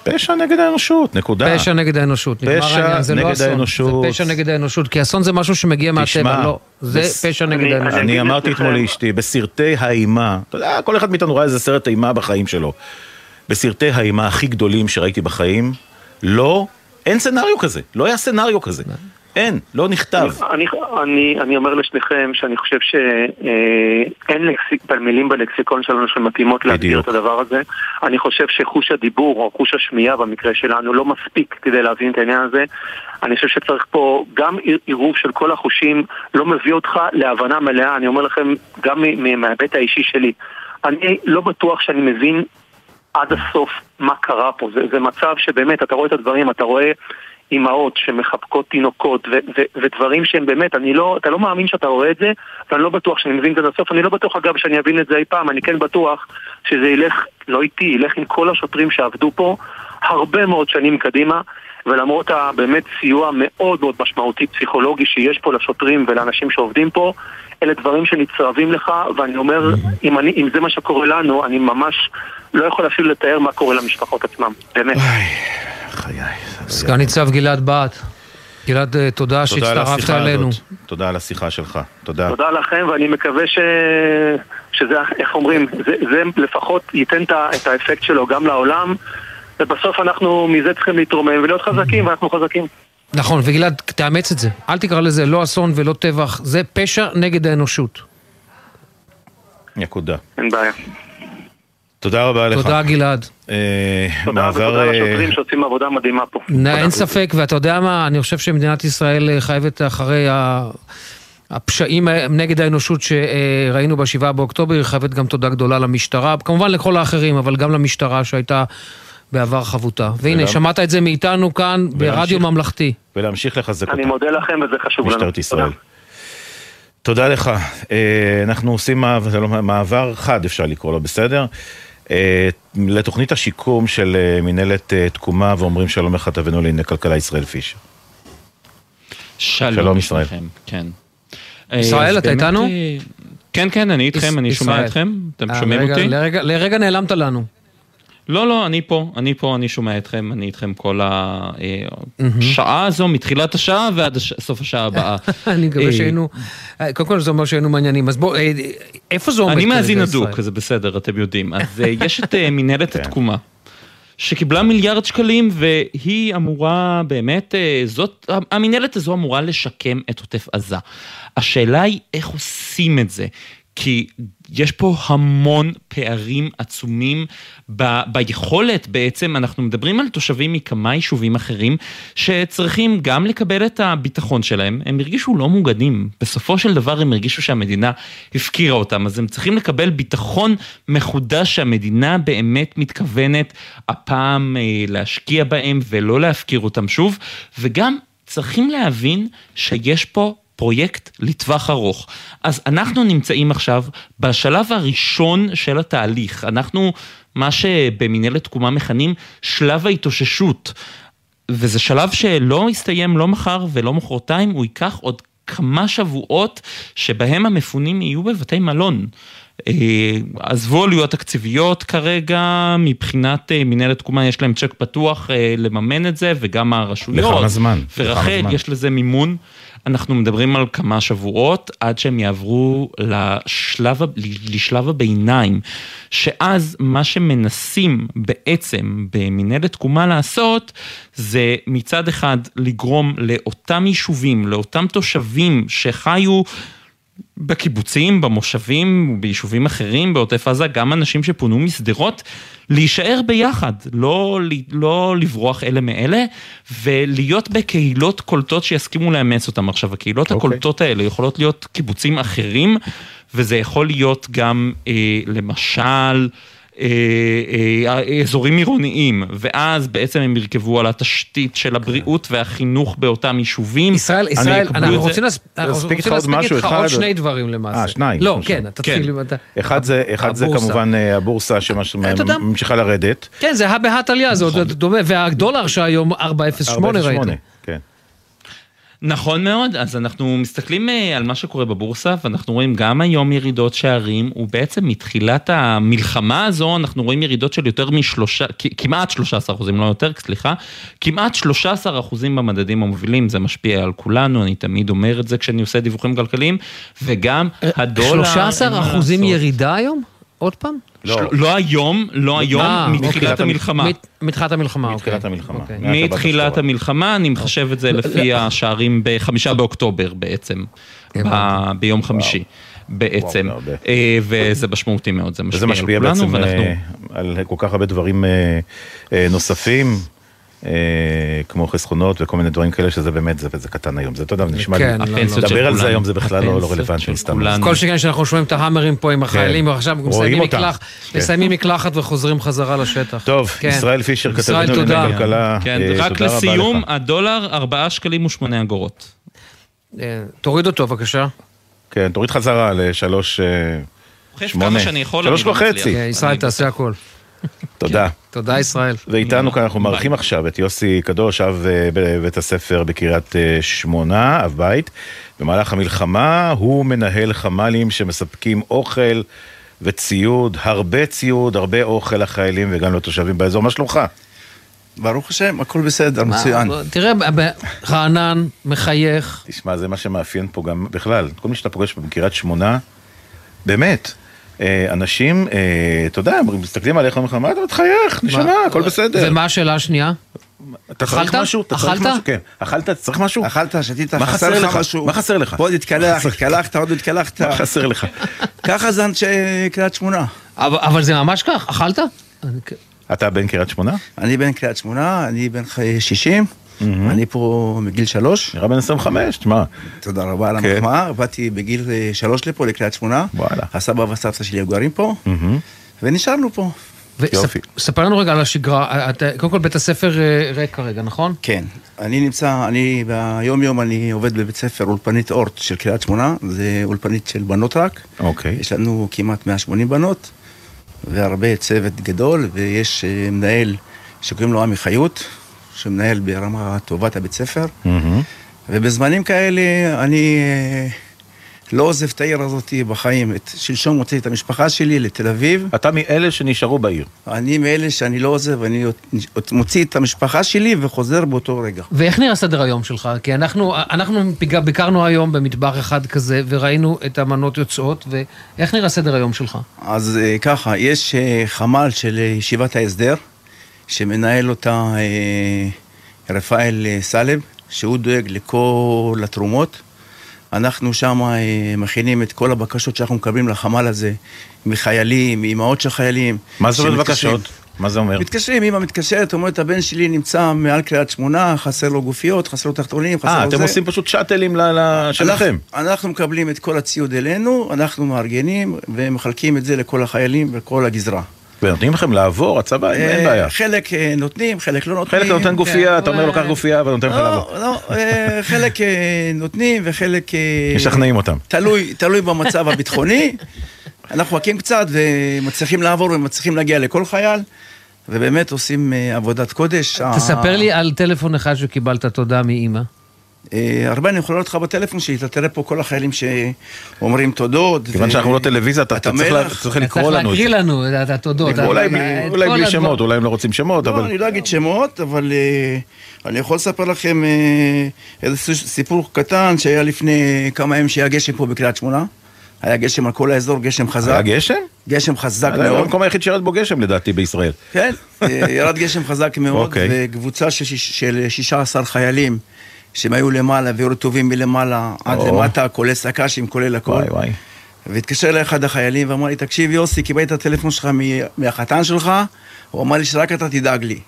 פשע נגד האנושות, נקודה. פשע נגד האנושות, נגמר העניין, זה לא אסון. האנושות. זה פשע נגד האנושות, כי אסון זה משהו שמגיע מהטבע, לא, זה בס... פשע נגד אני, האנושות. אני אמרתי אתמול לאשתי, בסרטי האימה, אתה יודע, כל אחד מאיתנו ראה איזה סרט אימה בחיים שלו. בסרטי האימה הכי גדולים שראיתי בחיים, לא, אין סצנריו כזה, לא היה סצנריו כזה. אין, לא נכתב. אני, אני, אני אומר לשניכם שאני חושב שאין אה, מילים בלקסיקון שלנו שמתאימות להגדיר את הדבר הזה. אני חושב שחוש הדיבור או חוש השמיעה במקרה שלנו לא מספיק כדי להבין את העניין הזה. אני חושב שצריך פה גם עירוב של כל החושים לא מביא אותך להבנה מלאה, אני אומר לכם גם מההיבט האישי שלי. אני לא בטוח שאני מבין עד הסוף מה קרה פה. זה, זה מצב שבאמת, אתה רואה את הדברים, אתה רואה אימהות שמחבקות תינוקות ו- ו- ודברים שהם באמת, אני לא, אתה לא מאמין שאתה רואה את זה ואני לא בטוח שאני מבין את זה לסוף, אני לא בטוח אגב שאני אבין את זה אי פעם, אני כן בטוח שזה ילך, לא איתי, ילך עם כל השוטרים שעבדו פה הרבה מאוד שנים קדימה ולמרות הבאמת סיוע מאוד מאוד משמעותי פסיכולוגי שיש פה לשוטרים ולאנשים שעובדים פה אלה דברים שנצרבים לך ואני אומר, אם, אני, אם זה מה שקורה לנו, אני ממש לא יכול אפילו לתאר מה קורה למשפחות עצמם, באמת. חיי. סגן ניצב גלעד בהט. גלעד, אה, תודה שהצטרפת אלינו. תודה על השיחה שלך, תודה. תודה לכם, ואני מקווה ש... שזה, איך אומרים, זה, זה לפחות ייתן את האפקט שלו גם לעולם, ובסוף אנחנו מזה צריכים להתרומם ולהיות חזקים, ואנחנו חזקים. נכון, וגלעד, תאמץ את זה. אל תקרא לזה לא אסון ולא טבח, זה פשע נגד האנושות. נקודה. אין בעיה. תודה רבה לך. תודה גלעד. אה, תודה מעבר, ותודה אה, לשוטרים שעושים עבודה מדהימה פה. נ- אין ספק, ואתה יודע מה, אני חושב שמדינת ישראל אה, חייבת אחרי ה... הפשעים נגד האנושות שראינו ב-7 באוקטובר, היא חייבת גם תודה גדולה למשטרה, כמובן לכל האחרים, אבל גם למשטרה שהייתה בעבר חבוטה. והנה, ולהמ- שמעת את זה מאיתנו כאן ברדיו ממלכתי. ולהמשיך לחזק אני אותה. מודה לכם וזה חשוב לנו. משטרת ישראל. תודה לך. אה, אנחנו עושים לא- מעבר חד, אפשר לקרוא לו, בסדר? אה, לתוכנית השיקום של אה, מינהלת אה, תקומה, ואומרים שלום לך, תבנו לענייני כלכלה ישראל פישר. שלום, שלום, ישראל. כן. ישראל, אתה איתנו? כן, כן, אני איתכם, אני שומע. אתכם. אתם שומעים אותי? לרגע- לרגע נעלמת לנו. לא, לא, אני פה, אני פה, אני שומע אתכם, אני איתכם כל. השעה הזו, מתחילת השעה ועד הש- סוף השעה הבאה. אני מקווה אה, שהיינו, אה, קודם כל זה אומר שהיינו מעניינים, אז בוא, אה, איפה זה עומד אני מאזין? הדוק, זה בסדר, אתם יודעים. אז אה, יש את אה, מנהלת כן. התקומה. שקיבלה מיליארד שקלים והיא אמורה באמת, אה, זאת, המנהלת הזו אמורה לשקם את עוטף עזה. השאלה היא איך עושים את זה. כי יש פה המון פערים עצומים. ב, ביכולת בעצם, אנחנו מדברים על תושבים מכמה יישובים אחרים שצריכים גם לקבל את הביטחון שלהם, הם הרגישו לא מוגנים, בסופו של דבר הם הרגישו שהמדינה הפקירה אותם, אז הם צריכים לקבל ביטחון מחודש שהמדינה באמת מתכוונת הפעם אה, להשקיע בהם ולא להפקיר אותם שוב, וגם צריכים להבין שיש פה פרויקט לטווח ארוך. אז אנחנו נמצאים עכשיו בשלב הראשון של התהליך. אנחנו, מה שבמנהלת תקומה מכנים שלב ההתאוששות. וזה שלב שלא יסתיים לא מחר ולא מחרתיים, הוא ייקח עוד כמה שבועות שבהם המפונים יהיו בבתי מלון. אה, עזבו עלויות תקציביות כרגע, מבחינת אה, מנהלת תקומה יש להם צ'ק פתוח אה, לממן את זה, וגם הרשויות. לכמה זמן? ורחל? יש לזה מימון. אנחנו מדברים על כמה שבועות עד שהם יעברו לשלב, לשלב הביניים, שאז מה שמנסים בעצם במנהלת תקומה לעשות, זה מצד אחד לגרום לאותם יישובים, לאותם תושבים שחיו בקיבוצים, במושבים, ביישובים אחרים, בעוטף עזה, גם אנשים שפונו משדרות, להישאר ביחד, לא, לא לברוח אלה מאלה, ולהיות בקהילות קולטות שיסכימו לאמץ אותם. עכשיו, הקהילות okay. הקולטות האלה יכולות להיות קיבוצים אחרים, וזה יכול להיות גם, אה, למשל, אה, אה, אזורים עירוניים, ואז בעצם הם ירכבו על התשתית של הבריאות והחינוך באותם יישובים. ישראל, ישראל, אנחנו רוצים להס- אנחנו רוצים להספיק איתך עוד שני דברים למעשה. אה, שניים. לא. כן, תתחיל עם... אתה- אחד זה, אחד. כמובן אה, הבורסה שממשיכה לרדת. כן, זה הא בהא תליא, זה עוד דומה, והדולר שהיום 4.08 ראיתי. 4.08. נכון מאוד, אז אנחנו מסתכלים אה, על מה שקורה בבורסה, ואנחנו רואים גם היום ירידות שערים, ובעצם מתחילת המלחמה הזו, אנחנו רואים ירידות של יותר משלושה, כמעט 13 אחוזים, לא יותר, סליחה, כמעט 13 אחוזים במדדים המובילים, זה משפיע על כולנו, אני תמיד אומר את זה כשאני עושה דיווחים כלכליים, וגם הדולר... 13 אין מה אחוזים. ירידה היום? עוד פעם? לא, לא היום, לא היום, אה, מתחילת אוקיי. המלחמה. מת- מתחילת המלחמה, אוקיי. מתחילת המלחמה. מתחילת המלחמה, אני מחשב את זה לפי השערים בחמישה באוקטובר בעצם, ב- ביום חמישי. בעצם, אה, וזה משמעותי מאוד, זה משפיע על משפיע כולנו, בעצם ואנחנו... אה, על כל כך הרבה דברים נוספים. אה, כמו חסכונות וכל מיני דברים כאלה שזה באמת זה וזה קטן היום זה אתה יודע נשמע לי, כן, לא, לא. לדבר על זה. היום זה בכלל לא לא רלוונטי סתם. כל שכן שאנחנו שומעים את ההאמרים פה עם החיילים, ועכשיו מסיימים כן. מסיימים מקלחת וחוזרים חזרה לשטח. טוב, כן. ישראל פישר, ישראל, כתבנו תודה. לענייני כלכלה, כן, אה, רק תודה רבה לסיום, לך. הדולר ארבעה שקלים ושמונה אגורות. אה, תוריד אותו בבקשה. כן, תוריד חזרה לשלוש שמונה. כמה שאני יכול, שלוש לא וחצי. כן, ישראל, תעשה הכל. תודה. תודה, ישראל. ואיתנו כאן אנחנו מארחים עכשיו את יוסי קדוש, אב אה, בבית הספר בקריית אה, שמונה, אב בית. במהלך המלחמה הוא מנהל חמ"לים שמספקים אוכל וציוד, הרבה ציוד, הרבה אוכל לחיילים וגם לתושבים באזור. מה שלומך? ברוך השם, הכל בסדר, מה, מצוין. תראה, רענן, מחייך. תשמע, זה מה שמאפיין פה גם בכלל. כל מי שאתה פוגש פה בקריית שמונה, באמת. אה, אנשים, אה, אתה יודע, הם מסתכלים עליך ואומרים לך, מה אתה מתחייך? נשמה, מה- הכל בסדר. ומה השאלה השנייה? אתה צריך? משהו? אתה צריך אכלת? משהו? כן. אכלת? צריך משהו? אכלת, שתית, מה חסר לך? משהו? מה חסר לך? בוא נתקלח, התקלחת, עוד התקלחת. מה חסר לך? ככה זה אנשי קריית שמונה. אבל, זה ממש כך, אכלת? אתה בן קריית שמונה? אני בן קריית שמונה, אני בן ח- 60, אני פה מגיל שלוש. נראה בן 25, תשמע. תודה רבה על כן. המחמאה, באתי בגיל אה, שלוש לפה, לקריית שמונה. וואלה. הסבא והסבתא שלי גרים פה, ונשארנו פה. ספר לנו רגע על השגרה, אתה, קודם כל בית הספר אה, ריק כרגע, נכון? כן, אני נמצא, אני ביום יום אני עובד בבית ספר אולפנית אורט של קריית שמונה, זה אולפנית של בנות רק. אוקיי. יש לנו כמעט 180 בנות, והרבה צוות גדול, ויש אה, מנהל שקוראים לו עמי חיות, שמנהל ברמה טובה את הבית ספר, ובזמנים כאלה אני אה, לא עוזב את העיר הזאת בחיים. את, שלשום הוצאתי את המשפחה שלי לתל אביב. אתה מאלה שנשארו בעיר. אני מאלה שאני לא עוזב, אני מוציא את המשפחה שלי וחוזר באותו רגע. ואיך נראה סדר היום שלך? כי אנחנו, אנחנו ביקרנו היום במטבח אחד כזה, וראינו את המנות יוצאות, ואיך נראה סדר היום שלך? אז אה, ככה, יש אה, חמ"ל של ישיבת ההסדר, שמנהל אותה אה, רפאל אה, סלב, שהוא דואג לכל התרומות. אנחנו שם אה, מכינים את כל הבקשות שאנחנו מקבלים לחמ"ל הזה, מחיילים, מאימהות של חיילים. מה זה אומר. בקשות? מה זה אומר? מתקשרים, אמא מתקשרת, אומרת, הבן שלי נמצא מעל קריית שמונה, חסר לו גופיות, חסר לו תחתונים, חסר לו אה, זה. אתם עושים פשוט שאטלים שלכם. אנחנו, אנחנו מקבלים את כל הציוד אלינו, אנחנו מארגנים ומחלקים את זה לכל החיילים וכל הגזרה. ונותנים לכם לעבור, הצבא, אין אין אה, בעיה. חלק אה, נותנים, חלק לא נותנים. חלק נותן גופייה, אתה אומר לו, אה, קח גופייה, ונותן לך לעבור. לא, לא, אה, חלק אה, נותנים וחלק... אה, משכנעים אותם. תלוי, תלוי במצב הביטחוני. אנחנו מחכים קצת ומצליחים לעבור ומצליחים להגיע לכל חייל, ובאמת עושים אה, עבודת קודש. תספר לי על טלפון אחד שקיבלת תודה מאימא. אה, הרבה אני יכול לראות לך בטלפון שלי, אתה תראה פה כל החיילים שאומרים תודות. כיוון שאנחנו לא טלוויזיה, אתה צריך. צריך לקרוא לנו את להקריא זה. לנו את התודות. אולי את בלי- שמות, אולי הם לא רוצים שמות, לא, אבל... אני לא אגיד שמות, אבל אה, אני יכול לספר לכם אה, איזה סיפור קטן שהיה לפני כמה ימים שהיה גשם פה בקריית שמונה. היה גשם על כל האזור, גשם חזק. היה גשם? גשם חזק זה מאוד. המקום היחיד שירד בו גשם לדעתי בישראל. כן, ירד גשם חזק מאוד, אוקיי. וקבוצה של 16 חיילים, שהם היו למעלה והיו רטובים מלמעלה עד. למטה, כולל סק"שים, כולל הכל. וואי וואי. והתקשר אליי אחד החיילים ואמר לי, תקשיב יוסי, קיבלתי את הטלפון שלך מהחתן שלך, הוא אמר לי שרק אתה תדאג לי.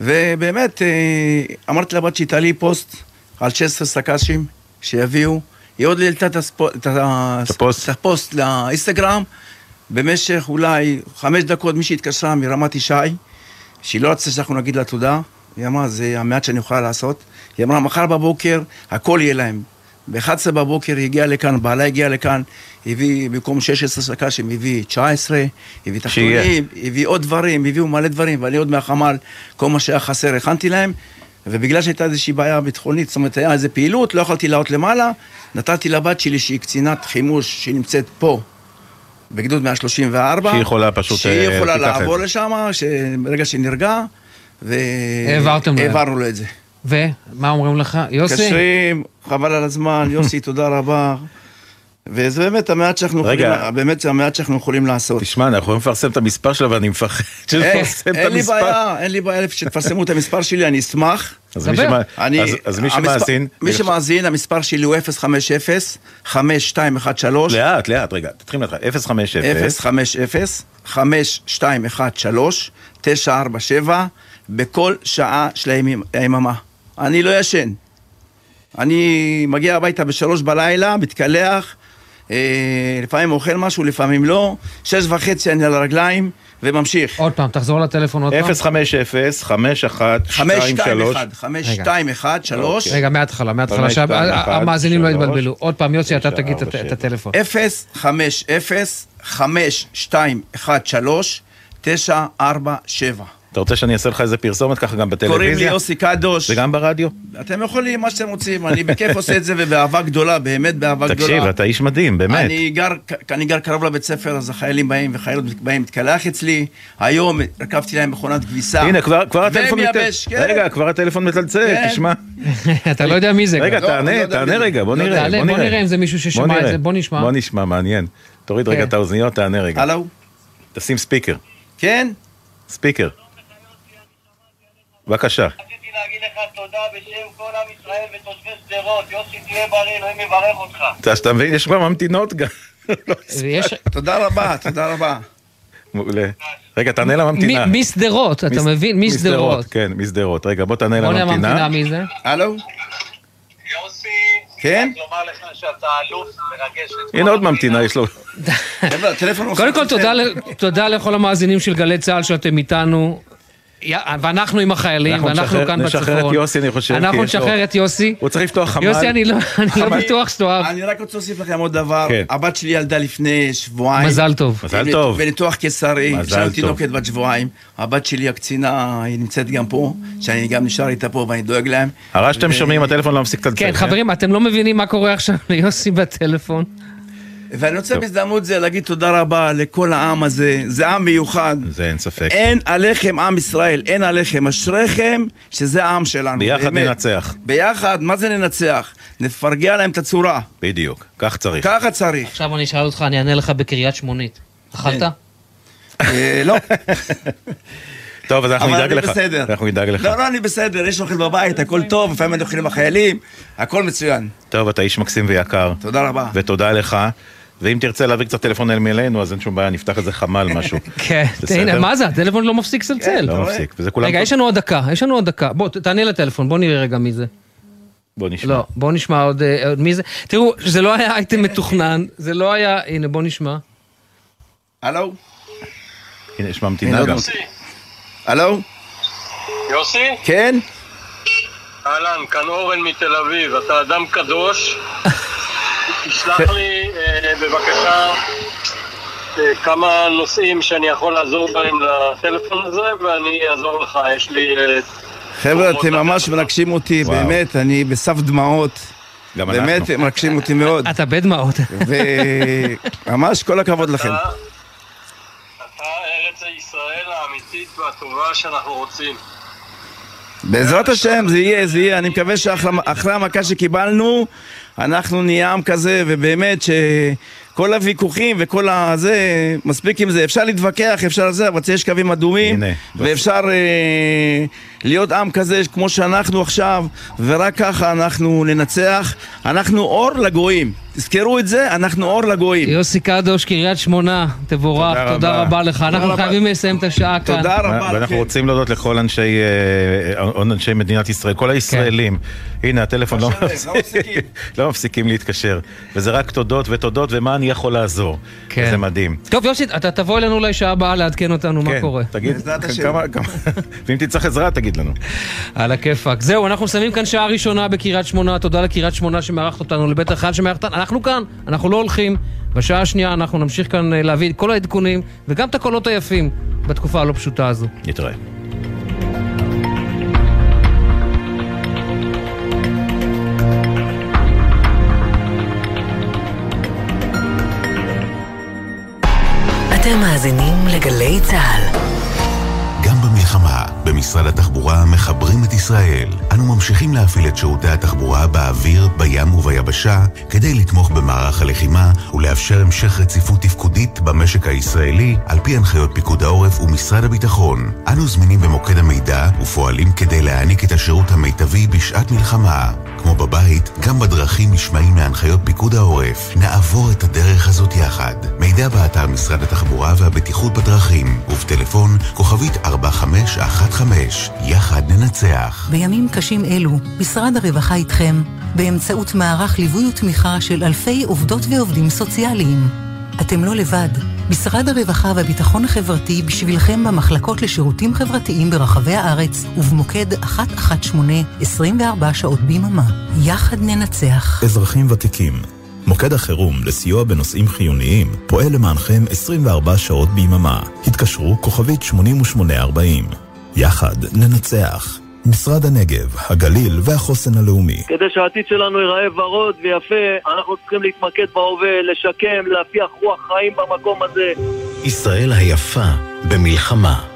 ובאמת, אה, אמרתי לבת שהיא תעלי פוסט על 16 סק"שים שיביאו, היא עוד העלתה את הפוסט לאינסטגרם, במשך אולי חמש דקות מישהי התקשרה מרמת ישי, שהיא לא רצתה שאנחנו נגיד לה תודה, היא אמרה, זה המעט שאני יכולה לעשות. היא אמרה, מחר בבוקר הכל יהיה להם. ב-11 בבוקר היא הגיעה לכאן, בעלה הגיע לכאן, הביא במקום 16 סק"שים, הביא 19, הביא. תחתונים, הביא עוד דברים, הביאו מלא דברים, ואני עוד מהחמ"ל, כל מה שהיה חסר הכנתי להם, ובגלל שהייתה איזושהי בעיה ביטחונית, זאת אומרת, היה איזו פעילות, לא יכולתי לעלות למעלה, נתתי לבת שלי, שהיא קצינת חימוש, שהיא נמצאת פה, בגדוד 134. שהיא יכולה פשוט, שהיא אה, יכולה לעבור. לשם, ברגע שנרגע, ו... העברתם להם. העברנו לו את זה. ומה אומרים לך? יוסי? מתקשרים, חבל על הזמן, יוסי, תודה רבה. וזה באמת המעט שאנחנו רגע. יכולים, באמת זה המעט שאנחנו יכולים לעשות. תשמע, אנחנו יכולים לפרסם את המספר שלה ואני מפחד אין שנפרסם את אין לי המספר. בעיה, אין לי בעיה שתפרסמו את המספר שלי, אני אשמח. אז מי שמע- אני- אז- אז מי המספר- שמאזין- מי שמאזין, המספר שלי הוא 050-5213. לאט, לאט, רגע, תתחיל מהתחלה. 050. 050-5213-947 בכל שעה של היממה. אני לא ישן. אני מגיע הביתה בשלוש בלילה, מתקלח, אה, לפעמים אוכל משהו, לפעמים לא, שש וחצי אני על הרגליים, וממשיך. עוד פעם, תחזור לטלפון עוד פעם. 050 5123 5213 רגע, מההתחלה, מההתחלה, שהמאזינים לא יתבלבלו. עוד פעם, יוסי, אתה תגיד את הטלפון. 050 5213 947 אתה רוצה שאני אעשה לך איזה פרסומת ככה גם בטלוויזיה? קוראים לי יוסי קדוש. וגם ברדיו? אתם יכולים מה שאתם רוצים, אני בכיף עושה את זה ובאהבה גדולה, באמת באהבה גדולה. תקשיב, אתה איש מדהים, באמת. אני גר, אני גר קרוב לבית ספר, אז החיילים באים וחיילות באים להתקלח אצלי. היום רכבתי להם מכונת כביסה. הנה, כבר כבר הטלפון מצלצל. כן. רגע, כבר הטלפון מצלצל, כן. תשמע. אתה לא יודע מי זה. רגע, גם. תענה, תענה רגע, בוא נראה, תעלה, בוא בוא נראה. נראה אם זה מישהו ששמע בוא את נראה. זה, בוא נשמע. בוא נשמע, מעניין. תוריד רגע כן. את האוזניות, תענה רגע. הלו? תשים ספיקר. כן? ספיקר. בבקשה. תודה בשם כל עם ישראל ותושבי שדרות. יוסי תהיה בריא, אלוהים יברך אותך. אתה שאתה מבין, יש כבר ממתינות גם. תודה רבה, תודה רבה. מעולה. רגע, תענה לממתינה. משדרות, אתה מבין? משדרות. כן, משדרות. רגע, בוא תענה בוא נראה לממתינה. ממתינה מי זה? הלו? כן? לומר לך שאתה אלוף מרגש הנה עוד ממתינה, יש לו... הטלפון... קודם כל, תודה לכל המאזינים של גלי צה"ל שאתם איתנו. ואנחנו עם החיילים, אנחנו ואנחנו כאן בצפון. נשחרר את יוסי, אני חושב, אנחנו נשחרר את יוסי. הוא צריך לפתוח חמ"ל. יוסי, אני לא אני לא חמ"ל. בטוח שתאהב. אני רק רוצה להוסיף לכם עוד דבר. כן. הבת שלי ילדה לפני שבועיים. מזל טוב. מזל טוב. בניתוח קיסרי. טוב. תינוקת בת שבועיים. הבת שלי הקצינה, היא נמצאת גם פה, שאני גם נשאר איתה פה ואני דואג להם. הרעש שאתם שומעים, הטלפון לא מפסיק לצלצל. כן, חברים, אתם לא מבינים מה קורה עכשיו ליוסי בטלפון. ואני רוצה בהזדמנות זה להגיד תודה רבה לכל העם הזה, זה עם מיוחד. זה אין ספק. אין עליכם עם ישראל, אין עליכם, אשריכם שזה העם שלנו. ביחד באמת. ננצח. ביחד, מה זה ננצח? נפרגע להם את הצורה. בדיוק, כך צריך. ככה צריך. עכשיו אני אשאל אותך, אני אענה לך בקריית שמונית. אכלת? אה, לא. טוב, אז אנחנו אבל נדאג אני לך. בסדר. אנחנו נדאג לך. לא, לא, אני בסדר, יש אוכל בבית, הכל טוב, לפעמים אני אוכל עם החיילים, הכל מצוין. טוב, אתה איש מקסים ויקר. תודה רבה. ותודה לך. ואם תרצה להעביר קצת טלפון אלינו, אז אין שום בעיה, נפתח איזה חמ"ל, משהו. כן? הנה, מה זה? הטלפון לא מפסיק לצלצל. לא מפסיק. וזה כולם... רגע, יש לנו עוד דקה, יש לנו עוד דקה. בוא, תענה לטלפון, בוא נראה רגע מי זה. בוא נשמע. לא, בוא נשמע אה, עוד מי זה. תראו, זה לא היה אייטם מתוכנן, זה לא היה... הנה, בוא נשמע. הלו? הנה, יש ממתינה גם. הלו? יוסי? כן? אהלן, כאן אורן מתל אביב, אתה אדם קדוש. תשלח לי אה, בבקשה אה, כמה נושאים שאני יכול לעזור בהם לטלפון הזה, ואני אעזור לך, יש לי... אה, חבר'ה, אתם ממש מרגשים אותי, באמת, אני בסף דמעות. גם באמת, אנחנו. הם מרגשים אותי מאוד. אתה בדמעות. וממש כל הכבוד לכם. אתה ארץ ישראל האמיתית והטובה שאנחנו רוצים. בעזרת השם, זה יהיה, זה יהיה. אני מקווה שאחרי המכה שקיבלנו, אנחנו נהיה עם כזה, ובאמת שכל הוויכוחים וכל הזה, מספיק עם זה. אפשר להתווכח, אפשר זה, אבל יש קווים אדומים, הנה. ואפשר אה, להיות עם כזה כמו שאנחנו עכשיו, ורק ככה אנחנו ננצח. אנחנו אור לגויים. תזכרו את זה, אנחנו אור לגויים. יוסי קדוש, קריית שמונה, תבורך, תודה תודה רבה. רבה לך. תודה אנחנו רבה. חייבים לסיים את השעה כאן. תודה רבה ואנחנו לכם. רוצים להודות לכל אנשי, אה, אנשי מדינת ישראל, כל הישראלים. הנה, הטלפון לא מפסיקים- לא מפסיקים להתקשר. וזה רק תודות ותודות, ומה אני יכול לעזור. כן. זה מדהים. טוב, יוסי, אתה תבוא אלינו אולי שעה הבאה לעדכן אותנו מה כן, קורה. תגיד, בעזרת השם. כמה- כמה- ואם תצטרך עזרה, תגיד לנו. על הכיפאק. זהו, אנחנו מסיימים כאן שעה ראשונה בקריית שמונה. תודה לקריית שמונה שמארחת אותנו, לבית החייל שמארחת אותנו. אנחנו כאן, אנחנו לא הולכים. בשעה השנייה אנחנו נמשיך כאן אה, להביא את כל העדכונים וגם את הקולות היפים בתקופה הלא פשוטה הזו. נתראה. לגלי צה"ל. גם במלחמה, במשרד התחבורה מחברים את ישראל. אנו ממשיכים להפעיל את שירותי התחבורה באוויר, בים וביבשה, כדי לתמוך במערך הלחימה ולאפשר המשך רציפות תפקודית במשק הישראלי, על פי הנחיות פיקוד העורף ומשרד הביטחון. אנו זמינים במוקד המידע ופועלים כדי להעניק את השירות המיטבי בשעת מלחמה. כמו בבית, גם בדרכים נשמעים מהנחיות פיקוד העורף. נעבור את הדרך הזאת יחד. מידע באתר משרד התחבורה והבטיחות בדרכים, ובטלפון כוכבית 4515. יחד ננצח. בימים קשים אלו, משרד הרווחה איתכם, באמצעות מערך ליווי ותמיכה של אלפי עובדות ועובדים סוציאליים. אתם לא לבד. משרד הרווחה והביטחון החברתי בשבילכם במחלקות לשירותים חברתיים ברחבי הארץ ובמוקד 118 24 שעות ביממה. יחד ננצח. אזרחים ותיקים, מוקד החירום לסיוע בנושאים חיוניים פועל למענכם 24 שעות ביממה. התקשרו כוכבית 8840. יחד ננצח. משרד הנגב, הגליל והחוסן הלאומי. כדי שהעתיד שלנו ייראה ורוד ויפה, אנחנו צריכים להתמקד בהווה, לשקם, להפיח רוח חיים במקום הזה. ישראל היפה במלחמה.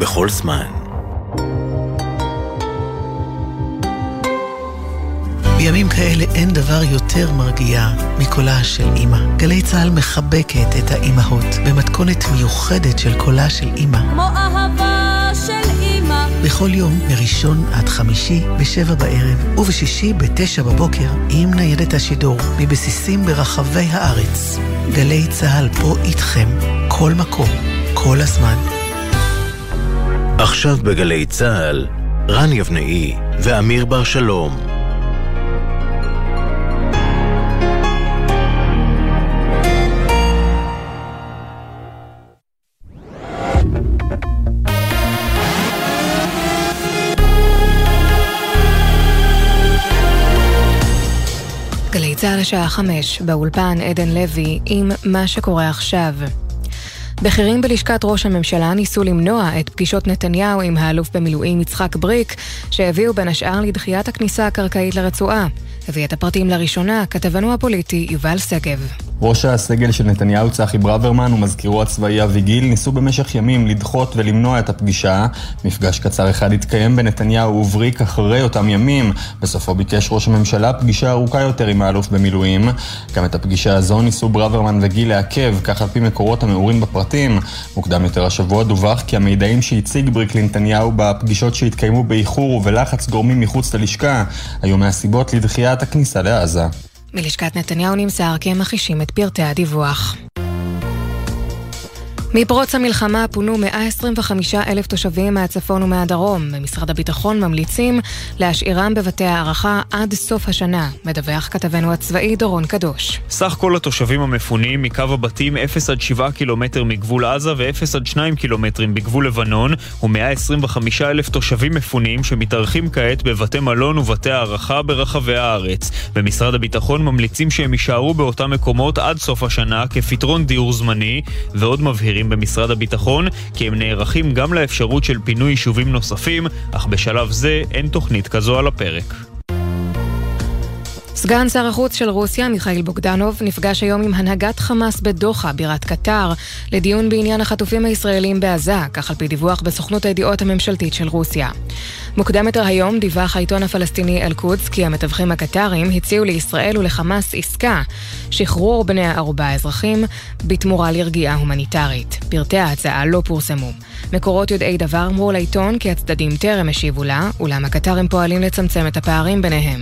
בכל זמן. בימים כאלה אין דבר יותר מרגיע מקולה של אימא. גלי צה"ל מחבקת את האימהות במתכונת מיוחדת של קולה של אימא. כמו אהבה של אימא. בכל יום, מראשון עד חמישי, בשבע בערב, ובשישי בתשע בבוקר, עם ניידת השידור, מבסיסים ברחבי הארץ. גלי צה"ל פה איתכם, כל מקום, כל הזמן. עכשיו בגלי צה"ל, רן יבנאי ואמיר בר שלום. גלי צה"ל השעה חמש, באולפן עדן לוי עם מה שקורה עכשיו. בכירים בלשכת ראש הממשלה ניסו למנוע את פגישות נתניהו עם האלוף במילואים יצחק בריק, שהביאו בין השאר לדחיית הכניסה הקרקעית לרצועה. הביא את הפרטים לראשונה כתבנו הפוליטי יובל שגב. ראש הסגל של נתניהו צחי ברוורמן ומזכירו הצבאי אבי גיל ניסו במשך ימים לדחות ולמנוע את הפגישה. מפגש קצר אחד התקיים בין נתניהו ובריק אחרי אותם ימים. בסופו ביקש ראש הממשלה פגישה ארוכה יותר עם האלוף במילואים. גם את הפגישה הזו ניסו ברוורמן וגיל לעכב, כך על פי מקורות המעורים בפרטים. מוקדם יותר השבוע דווח כי המידעים שהציג בריק לנתניהו בפגישות שהתקיימו באיחור ובלחץ גורמים מחוץ ללשכה היו מהסיבות לדחיית הכניסה לעזה. מלשכת נתניהו נמסר כי הם מכחישים את פרטי הדיווח. מפרוץ המלחמה פונו 125 אלף תושבים מהצפון ומהדרום. במשרד הביטחון ממליצים להשאירם בבתי הערכה עד סוף השנה, מדווח כתבנו הצבאי דורון קדוש. סך כל התושבים המפונים מקו הבתים 0 עד 7 קילומטר מגבול עזה ו-0 עד 2 קילומטרים בגבול לבנון, ו-125 אלף תושבים מפונים שמתארחים כעת בבתי מלון ובתי הערכה ברחבי הארץ. במשרד הביטחון ממליצים שהם יישארו באותם מקומות עד סוף השנה כפתרון דיור זמני, ועוד מבהירים בכירים במשרד הביטחון כי הם נערכים גם לאפשרות של פינוי יישובים נוספים, אך בשלב זה אין תוכנית כזו על הפרק. סגן שר החוץ של רוסיה, מיכאל בוגדנוב, נפגש היום עם הנהגת חמאס בדוחה, בירת קטר, לדיון בעניין החטופים הישראלים בעזה, כך על פי דיווח בסוכנות הידיעות הממשלתית של רוסיה. מוקדם יותר היום דיווח העיתון הפלסטיני אל-קודס כי המתווכים הקטרים הציעו לישראל ולחמאס עסקה, שחרור בני הערובה האזרחים, בתמורה לרגיעה הומניטרית. פרטי ההצעה לא פורסמו. מקורות יודעי דבר אמרו לעיתון כי הצדדים טרם השיבו לה, אולם הקטרים פועלים לצמצם את הפערים ביניהם.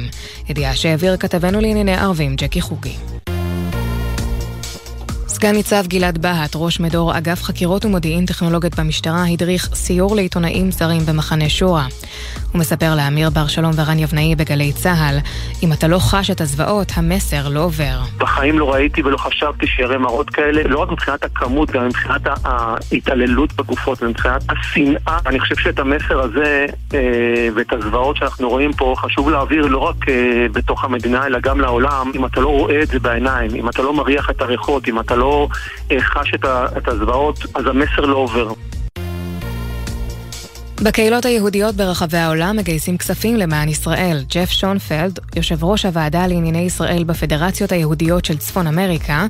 ידיעה שהעביר כתבנו לענייני ערבים ג'קי חוגי. סגן ניצב גלעד בהט, ראש מדור אגף חקירות ומודיעין טכנולוגיות במשטרה, הדריך סיור לעיתונאים זרים במחנה שורה. הוא מספר לאמיר בר שלום ורן יבנאי בגלי צה"ל, אם אתה לא חש את הזוועות, המסר לא עובר. בחיים לא ראיתי ולא חשבתי שיראה מראות כאלה, לא רק מבחינת הכמות, גם מבחינת ההתעללות בגופות ומבחינת השנאה. אני חושב שאת המסר הזה אה, ואת הזוועות שאנחנו רואים פה, חשוב להעביר לא רק אה, בתוך המדינה, אלא גם לעולם. אם אתה לא רואה את זה בעיניים, אם אתה לא מריח את הריחות, אם אתה לא אה, חש את הזוועות, אז המסר לא עובר. בקהילות היהודיות ברחבי העולם מגייסים כספים למען ישראל. ג'ף שונפלד, יושב ראש הוועדה לענייני ישראל בפדרציות היהודיות של צפון אמריקה,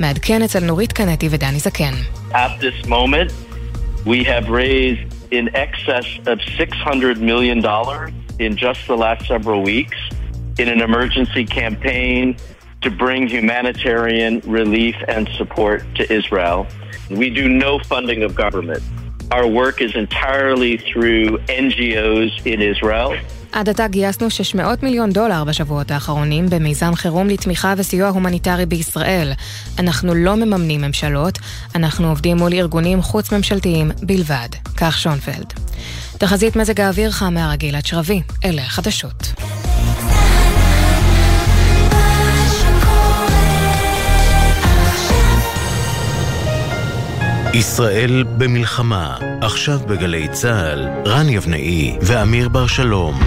מעדכן אצל נורית קנטי ודני זקן. At this moment, we have raised in excess of $600 million in just the last several weeks in an emergency campaign to bring humanitarian relief and support to Israel. We do no funding of government. Our work is entirely through NGOs in Israel. עד עתה גייסנו 600 מיליון דולר בשבועות האחרונים במיזם חירום לתמיכה וסיוע הומניטרי בישראל. אנחנו לא מממנים ממשלות, אנחנו עובדים מול ארגונים חוץ-ממשלתיים בלבד. כך שונפלד. תחזית מזג האוויר חם מהרגיל עד שרבי, אלה החדשות. ישראל במלחמה, עכשיו בגלי צה"ל, רן יבנאי ואמיר בר שלום.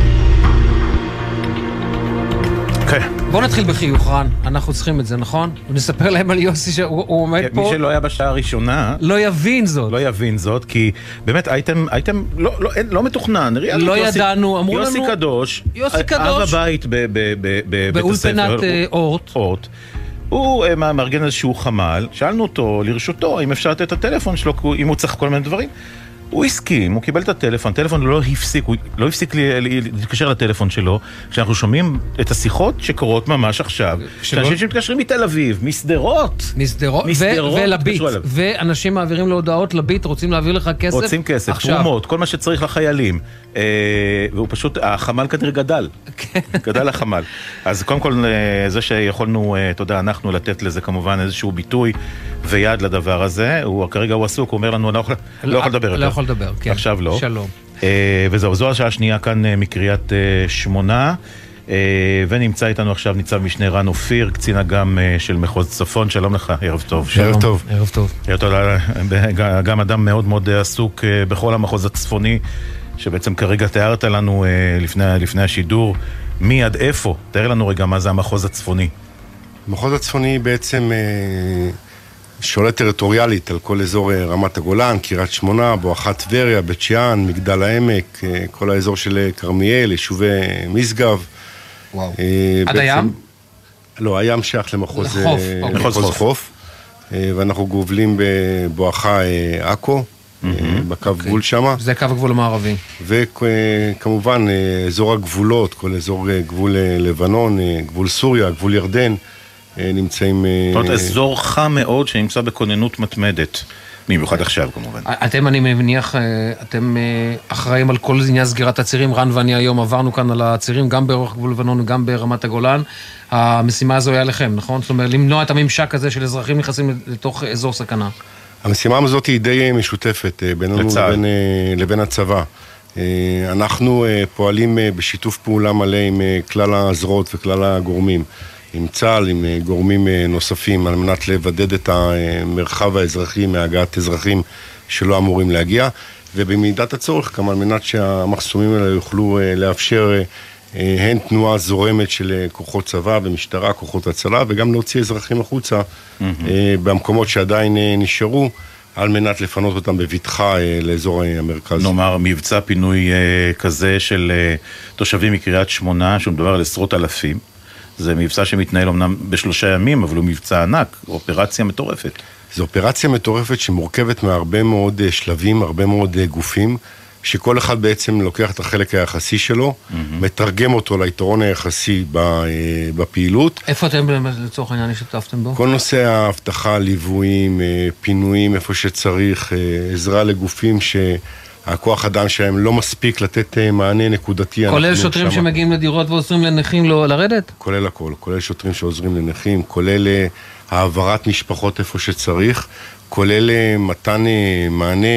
כן. בוא נתחיל בחיוך, רן, אנחנו צריכים את זה, נכון? ונספר להם על יוסי שהוא עומד פה. מי שלא היה בשעה הראשונה... לא יבין זאת. לא יבין זאת, כי באמת אייטם, אייטם לא, לא, לא מתוכנן. לא ידענו, אמרו לנו... יוסי קדוש. יוסי קדוש. אב הבית בבית הספר. באולפנת אורט. אורט. הוא אה, מארגן איזשהו חמ"ל, שאלנו אותו, לרשותו, אם אפשר לתת את הטלפון שלו, אם הוא צריך כל מיני דברים. הוא הסכים, הוא קיבל את הטלפון, הטלפון לא הפסיק, הוא לא הפסיק להתקשר לטלפון שלו, כשאנחנו שומעים את השיחות שקורות ממש עכשיו, שלא- שאנשים שמתקשרים מתל אביב, משדרות, משדרות, ולביט. ואנשים מעבירים לו הודעות לביט, רוצים להעביר לך כסף. רוצים כסף. תרומות, כל מה שצריך לחיילים. אה, והוא פשוט, החמ"ל כנראה גדל. כן. גדל החמ"ל. אז קודם כל, אה, זה שיכולנו, אתה יודע, אנחנו לתת לזה כמובן איזשהו ביטוי ויד לדבר הזה, הוא כרגע הוא עסוק, הוא אומר לנו, אני לא יכול לא יכול לדבר יותר. יכול לדבר, כן. עכשיו לא. שלום. אה, וזהו, זו השעה השנייה כאן אה, מקריית אה, שמונה. אה, ונמצא איתנו עכשיו ניצב משנה רן אופיר, קצין אג"ם אה, של מחוז צפון, שלום לך, ערב טוב. שלום, טוב. ערב טוב. ערב טוב, גם אדם מאוד מאוד עסוק אה, בכל המחוז הצפוני, שבעצם כרגע תיארת לנו אה, לפני, לפני השידור, מי עד איפה? תאר לנו רגע מה זה המחוז הצפוני. המחוז הצפוני בעצם שולט טריטוריאלית על כל אזור אה, רמת הגולן, קריית שמונה, בואכה טבריה, בית שאן, מגדל העמק, אה, כל האזור של אה, כרמיאל, יישובי משגב. וואו. עד הים? לא, הים שייך למחוז לחוף, אוקיי. מחוז חוף. חוף. ואנחנו גובלים בבואכה עכו, בקו אוקיי. גבול שמה. זה קו הגבול המערבי. וכמובן אזור הגבולות, כל אזור גבול לבנון, גבול סוריה, גבול ירדן, נמצאים... אה, זאת אומרת, אזור חם מאוד שנמצא בכוננות מתמדת. במיוחד עכשיו כמובן. אתם, אני מניח, אה, אתם אה, אחראים על כל עניין סגירת הצירים. רן ואני היום עברנו כאן על הצירים, גם באורך גבול לבנון וגם ברמת הגולן. המשימה הזו היא עליכם, נכון? זאת אומרת, למנוע את הממשק הזה של אזרחים נכנסים לתוך אזור סכנה. המשימה הזאת היא די אה, משותפת אה, בינינו לצה"ל. לבין, אה, לבין הצבא. אה, אנחנו אה, פועלים אה, בשיתוף פעולה מלא עם אה, כלל הזרועות וכלל הגורמים, עם צה"ל, עם אה, גורמים אה, נוספים, על מנת לבדד את המרחב האזרחי מהגעת אזרחים שלא אמורים להגיע, ובמידת הצורך גם על מנת שהמחסומים האלה יוכלו אה, לאפשר הן תנועה זורמת של כוחות צבא ומשטרה, כוחות הצלה, וגם להוציא אזרחים החוצה אה, במקומות שעדיין נשארו, על מנת לפנות אותם בבטחה לאזור המרכז. נאמר, מבצע פינוי כזה של תושבים מקריית שמונה, שהוא מדבר על עשרות אלפים. זה מבצע שמתנהל אמנם בשלושה ימים, אבל הוא מבצע ענק, אופרציה מטורפת. זו אופרציה מטורפת שמורכבת מהרבה מאוד אה, שלבים, הרבה מאוד אה, גופים, שכל אחד בעצם לוקח את החלק היחסי שלו, מתרגם אותו ליתרון היחסי אה, בפעילות. איפה אתם באמת, לצורך העניין השתתפתם בו? כל נושא האבטחה, ליוויים, פינויים איפה שצריך, עזרה לגופים שהכוח אדם שלהם לא מספיק לתת אה, מענה נקודתי. כולל שוטרים שמה- שמגיעים לדירות ועוזרים לנכים לא לרדת? כולל הכל, כולל שוטרים שעוזרים לנכים, כולל אה, העברת משפחות איפה שצריך, כולל אה, מתן מענה,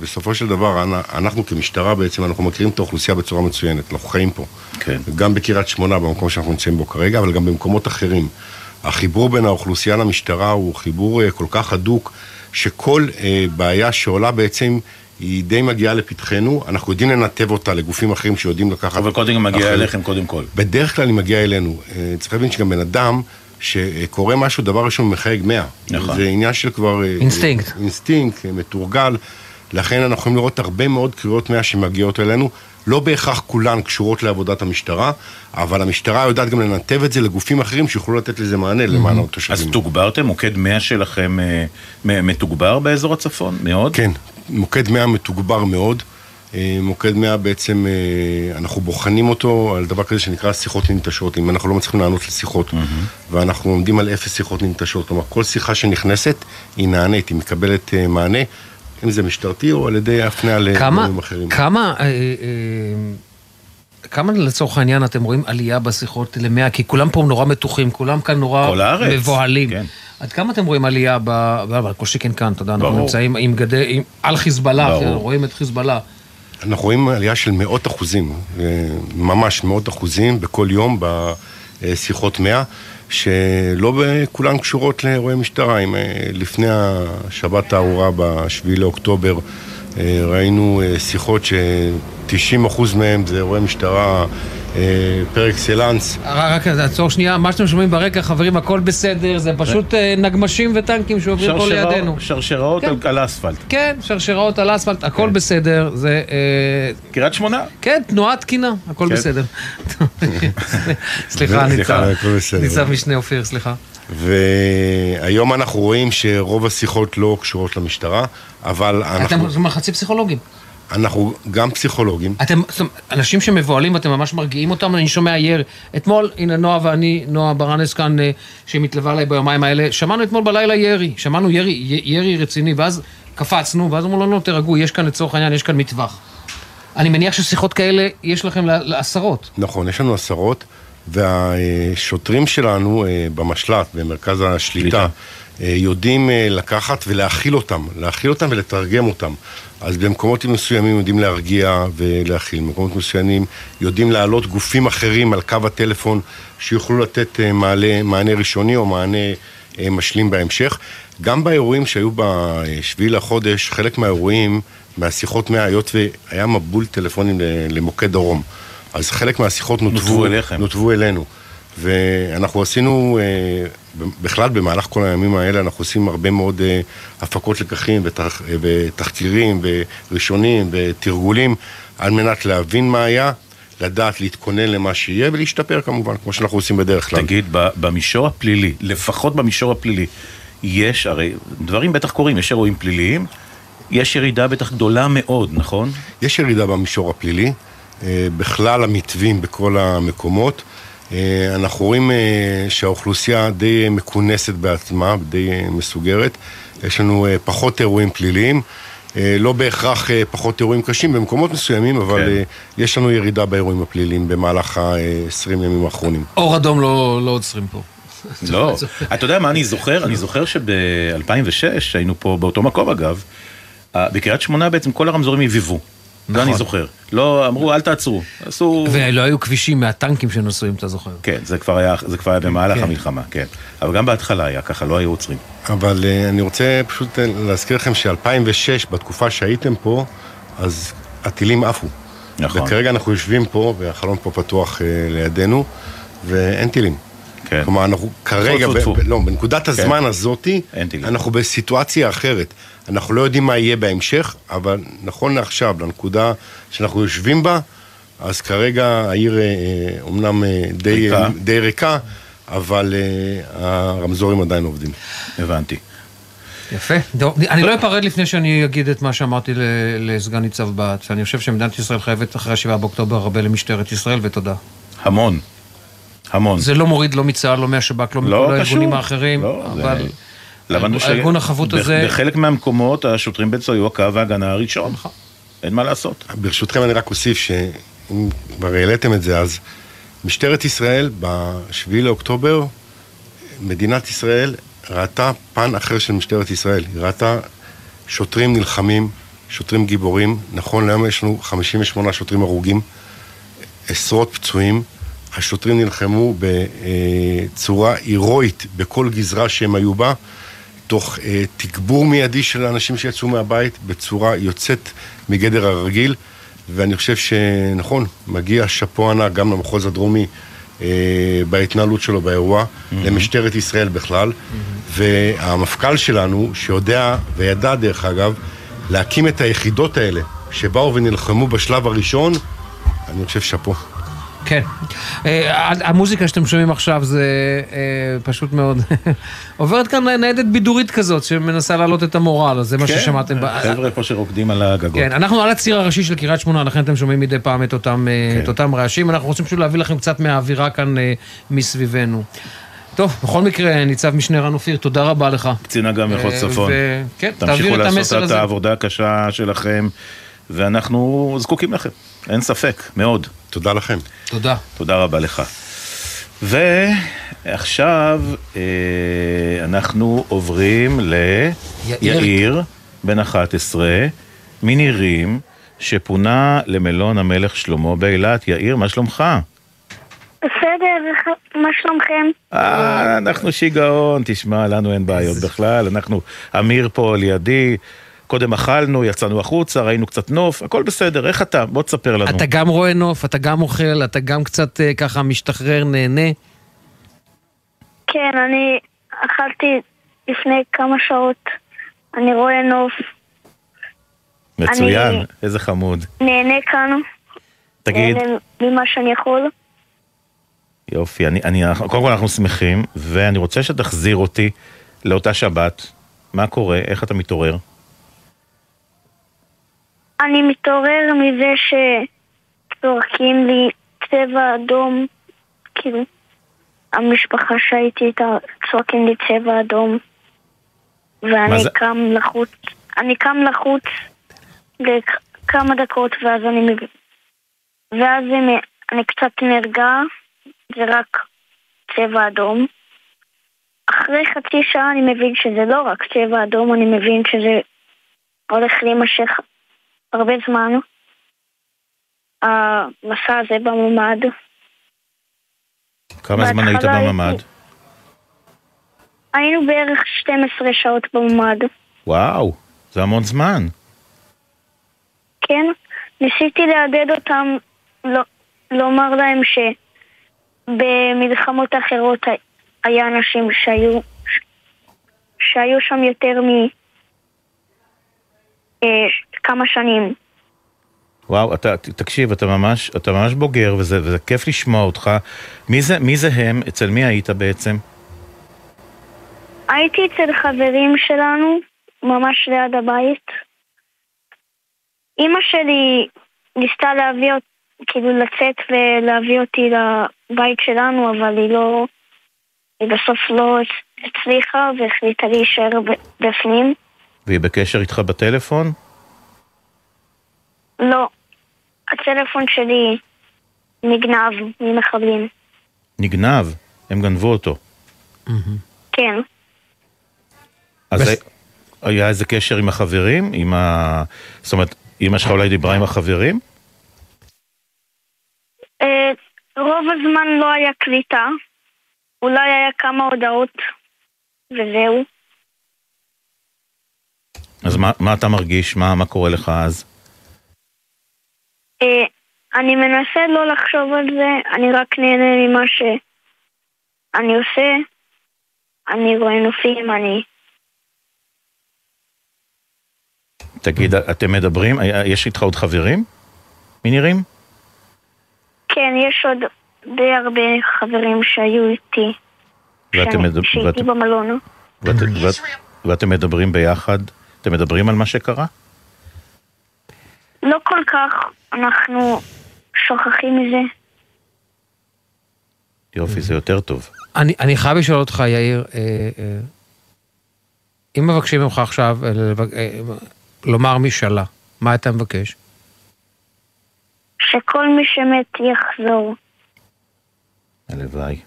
בסופו של דבר, אנ- אנחנו כמשטרה בעצם, אנחנו מכירים את האוכלוסייה בצורה מצוינת, אנחנו חיים פה. כן. גם בקריית שמונה, במקום שאנחנו נמצאים בו כרגע, אבל גם במקומות אחרים. החיבור בין האוכלוסייה למשטרה הוא חיבור כל כך הדוק, שכל בעיה שעולה בעצם... היא די מגיעה לפתחנו, אנחנו יודעים לנתב אותה לגופים אחרים שיודעים לקחת... אבל קודם היא מגיעה. אליכם קודם כל. בדרך כלל היא מגיעה אלינו. אה, צריך להבין שגם בן אדם שקורה משהו, דבר ראשון הוא מחייג 100. נכון. זה עניין של כבר... אה, אינסטינקט. אינסטינקט, אה, מתורגל. לכן אנחנו יכולים לראות הרבה מאוד קריאות 100 שמגיעות אלינו. לא בהכרח כולן קשורות לעבודת המשטרה, אבל המשטרה יודעת גם לנתב את זה לגופים אחרים שיוכלו לתת לזה מענה למען התושבים. אז תוגברתם? מוקד 100 שלכם מתוגבר באזור הצפון? מאוד? כן, מוקד 100 מתוגבר מאוד. אה, מוקד 100 בעצם, אה, אנחנו בוחנים אותו על דבר כזה שנקרא שיחות ננטשות, אם אנחנו לא מצליחים לענות לשיחות, ואנחנו עומדים על אפס שיחות ננטשות, כלומר כל שיחה שנכנסת היא נענית, היא מקבלת אה, מענה, אם זה משטרתי או על ידי הפניה לגורמים אחרים. כמה, אה, אה, כמה לצורך העניין אתם רואים עלייה בשיחות למאה? כי כולם פה נורא מתוחים, כולם כאן נורא כל הארץ, מבוהלים. כן. עד כמה אתם רואים עלייה ב... ב- כל שכן כאן, אתה יודע, אנחנו. נמצאים עם גדר, עם, על חיזבאללה. כן, רואים את חיזבאללה. אנחנו רואים עלייה של מאות אחוזים, אה, ממש מאות אחוזים בכל יום בשיחות 100, שלא כולן קשורות לאירועי משטרה. אם, אה, לפני השבת הארורה ב-7 לאוקטובר ראינו אה, שיחות ש-90 אחוז מהם זה אירועי משטרה אה, פר אקסלנס. רק עצור שנייה, מה שאתם שומעים ברקע, חברים, הכל בסדר, זה פשוט אה, נגמשים וטנקים שעוברים פה לידינו. שרשראות על- על האספלט. כן, שרשראות על אספלט, הכל בסדר, זה... אה, קריית שמונה. כן, תנועה תקינה, הכל כן. בסדר. סליחה, סליחה, ניצב. הכל בסדר. ניצב משנה אופיר, סליחה. והיום אנחנו רואים שרוב השיחות לא קשורות למשטרה, אבל אנחנו, אתם חצי פסיכולוגים. אנחנו גם פסיכולוגים. אתם, זאת אומרת, אנשים שמבוהלים, אתם ממש מרגיעים אותם, אני שומע ירי. אתמול, הנה נועה ואני, נועה ברנס כאן, אה, שמתלווה אליי ביומיים האלה, שמענו אתמול בלילה ירי, שמענו ירי, ירי רציני, ואז קפצנו, ואז אמרו לנו, תירגעו, יש כאן לצורך העניין, יש כאן מטווח. אני מניח ששיחות כאלה, יש לכם לעשרות. נכון, יש לנו עשרות, והשוטרים שלנו אה, במשל"ט, במרכז השליטה, אה, יודעים אה, לקחת ולהכיל אותם, להכיל אותם ולתרגם אותם. אז במקומות מסוימים יודעים להרגיע ולהכיל, במקומות מסוימים יודעים להעלות גופים אחרים על קו הטלפון שיוכלו לתת אה, מעלה, מענה ראשוני או מענה אה, משלים בהמשך. גם באירועים שהיו בשביעי לחודש, חלק מהאירועים, מהשיחות מה... היות והיה מבול טלפונים למוקד דרום. אז חלק מהשיחות נותבו, נותבו אליכם. נותבו אלינו. ואנחנו עשינו, אה, בכלל במהלך כל הימים האלה, אנחנו עושים הרבה מאוד אה, הפקות לקחים ותח, אה, ותחקירים וראשונים ותרגולים על מנת להבין מה היה, לדעת להתכונן למה שיהיה ולהשתפר כמובן, כמו שאנחנו עושים בדרך כלל. תגיד, במישור הפלילי, לפחות במישור הפלילי, יש, הרי דברים בטח קורים, יש אירועים פליליים, יש ירידה בטח גדולה מאוד, נכון? יש ירידה במישור הפלילי, בכלל המתווים בכל המקומות. אה, אנחנו רואים אה, שהאוכלוסייה די מכונסת בעצמה, די אה, מסוגרת. יש לנו פחות אירועים פליליים. לא בהכרח פחות אירועים קשים במקומות מסוימים, אבל כן. יש לנו ירידה באירועים הפליליים במהלך ה-20 ימים האחרונים. אור אדום לא, לא עוצרים פה. לא. אתה יודע מה אני זוכר? אני זוכר שב-2006, היינו פה באותו מקום אגב, בקריית שמונה בעצם כל הרמזורים הביבו. זה נכון. אני זוכר. לא, אמרו אל תעצרו. עשו... ולא היו כבישים מהטנקים שנסעו, אם אתה זוכר. כן, זה כבר היה, זה כבר היה במהלך כן. המלחמה, כן. אבל גם בהתחלה היה ככה, לא היו עוצרים. אבל uh, אני רוצה פשוט uh, להזכיר לכם ש-2006, בתקופה שהייתם פה, אז הטילים עפו. נכון. וכרגע אנחנו יושבים פה, והחלון פה פתוח uh, לידינו, ואין טילים. כן. כלומר, אנחנו כרגע, ב- טפו. ב- לא, בנקודת כן. הזמן הזאתי, אין טילים. אנחנו בסיטואציה אחרת. אנחנו לא יודעים מה יהיה בהמשך, אבל נכון לעכשיו, לנקודה שאנחנו יושבים בה, אז כרגע העיר אה, אה, אומנם אה, די, ריקה. די ריקה, אבל אה, הרמזורים עדיין עובדים. הבנתי. יפה. טוב, אני לא אפרד לפני שאני אגיד את מה שאמרתי ל- לסגן ניצב בהט, שאני חושב שמדינת ישראל חייבת אחרי ה-7 באוקטובר הרבה למשטרת ישראל, ותודה. המון. המון. זה לא מוריד לא מצה"ל, לא מהשב"כ, לא מכל לא הארגונים קשור. האחרים, לא, זה- אבל למדנו ש- הארגון החבוט בח- הזה... בחלק מהמקומות השוטרים בעצם היו הקו ההגנה הראשון. אין מה לעשות. ברשותכם אני רק אוסיף שאם כבר העליתם את זה, אז משטרת ישראל ב-7 לאוקטובר, מדינת ישראל ראתה פן אחר של משטרת ישראל. היא ראתה שוטרים נלחמים, שוטרים גיבורים. נכון להיום יש לנו 58 שוטרים הרוגים, עשרות פצועים. השוטרים נלחמו בצורה הירואית בכל גזרה שהם היו בה. תוך אה, תגבור מיידי של האנשים שיצאו מהבית בצורה יוצאת מגדר הרגיל, ואני חושב שנכון, מגיע שאפו ענק גם למחוז הדרומי אה, בהתנהלות שלו באירוע, mm-hmm. למשטרת ישראל בכלל, mm-hmm. והמפכ"ל שלנו, שיודע וידע דרך אגב, להקים את היחידות האלה, שבאו ונלחמו בשלב הראשון, אני חושב שאפו. כן. אה, המוזיקה שאתם שומעים עכשיו זה אה, פשוט מאוד... עוברת כאן ניידת בידורית כזאת שמנסה להעלות את המורל, אז זה מה ששמעתם. ב- כן, חבר'ה פה שרוקדים על הגגות. כן, אנחנו על הציר הראשי של קריית שמונה, לכן אתם שומעים מדי פעם את אותם, אה, כן. את רעשים. אנחנו רוצים פשוט להביא לכם קצת מהאווירה כאן אה, מסביבנו. טוב, בכל מקרה, ניצב משנה רן אופיר, תודה רבה לך. קצין אג"ם מחוז אה, צפון. כן, תמשיכו תעביר את לעשות המסר את הזה. העבודה הקשה שלכם, ואנחנו זקוקים לכם, אין ספק, מאוד. תודה לכם. תודה. תודה רבה לך. ועכשיו אה, אנחנו עוברים ליאיר, בן 11, מנירים, שפונה למלון המלך שלמה באילת. יאיר, מה שלומך? בסדר, מה שלומכם? אה, אנחנו שיגעון, תשמע, לנו אין בעיות בכלל, אנחנו, אמיר פה לידי, קודם אכלנו, יצאנו החוצה, ראינו קצת נוף, הכל בסדר, איך אתה? בוא תספר לנו. אתה גם רואה נוף, אתה גם אוכל, אתה גם קצת אה, ככה משתחרר, נהנה. כן, אני אכלתי לפני כמה שעות. אני רואה נוף, מצוין, אני- איזה חמוד. נהנה כאן. תגיד, נהנה ממה שאני יכול. יופי, אני, אני, קודם כל אנחנו שמחים, ואני רוצה שתחזיר אותי לאותה שבת. מה קורה? איך אתה מתעורר? אני מתעורר מזה שצורקים לי צבע אדום, כאילו, המשפחה שהייתי איתה צועקים לי צבע אדום, ואני זה? קם לחוץ, אני קם לחוץ לכמה דקות ואז אני מבין, ואז אני, אני קצת נרגע, זה רק צבע אדום. אחרי חצי שעה אני מבין שזה לא רק צבע אדום, אני מבין שזה הולך להימשך הרבה זמן. המסע הזה בממ"ד. כמה זמן היית בממ"ד? היינו בערך 12 שעות בממ"ד. וואו, זה המון זמן. כן, ניסיתי לעודד אותם, לא, לומר להם שבמלחמות אחרות היה אנשים שהיו, שהיו שם יותר מ... כמה שנים. וואו, אתה, תקשיב, אתה ממש, אתה ממש בוגר, וזה, וזה כיף לשמוע אותך. מי זה, מי זה הם? אצל מי היית בעצם? הייתי אצל חברים שלנו, ממש ליד הבית. אימא שלי ניסתה להביא אותי, כאילו לצאת ולהביא אותי לבית שלנו, אבל היא לא... היא בסוף לא הצליחה והחליטה להישאר בפנים. והיא בקשר איתך בטלפון? לא. הטלפון שלי נגנב ממחבלים. נגנב, הם גנבו אותו. כן. אז היה איזה קשר עם החברים? עם ה... זאת אומרת, אמא שלך אולי דיברה עם החברים? אה, רוב הזמן לא היה קליטה. אולי היה כמה הודעות וזהו. אז מה, מה אתה מרגיש? מה, מה קורה לך אז? אה, אני מנסה לא לחשוב על זה, אני רק נהנה ממה שאני עושה. אני רואה נופים, אני... תגיד, אתם מדברים? היה- יש איתך עוד חברים? מי נראים? כן, יש עוד די הרבה חברים שהיו איתי, ואתם, שאני- מדבר- שהייתי במלון. ואת, ואת, ואתם מדברים ביחד? אתם מדברים על מה שקרה? לא כל כך, אנחנו שוכחים מזה. יופי, זה יותר טוב. אני, אני חייב לשאול אותך, יאיר, אה, אה, אם מבקשים ממך עכשיו אה, לבק- אה, לומר משאלה, מה אתה מבקש? שכל מי שמת יחזור. הלוואי.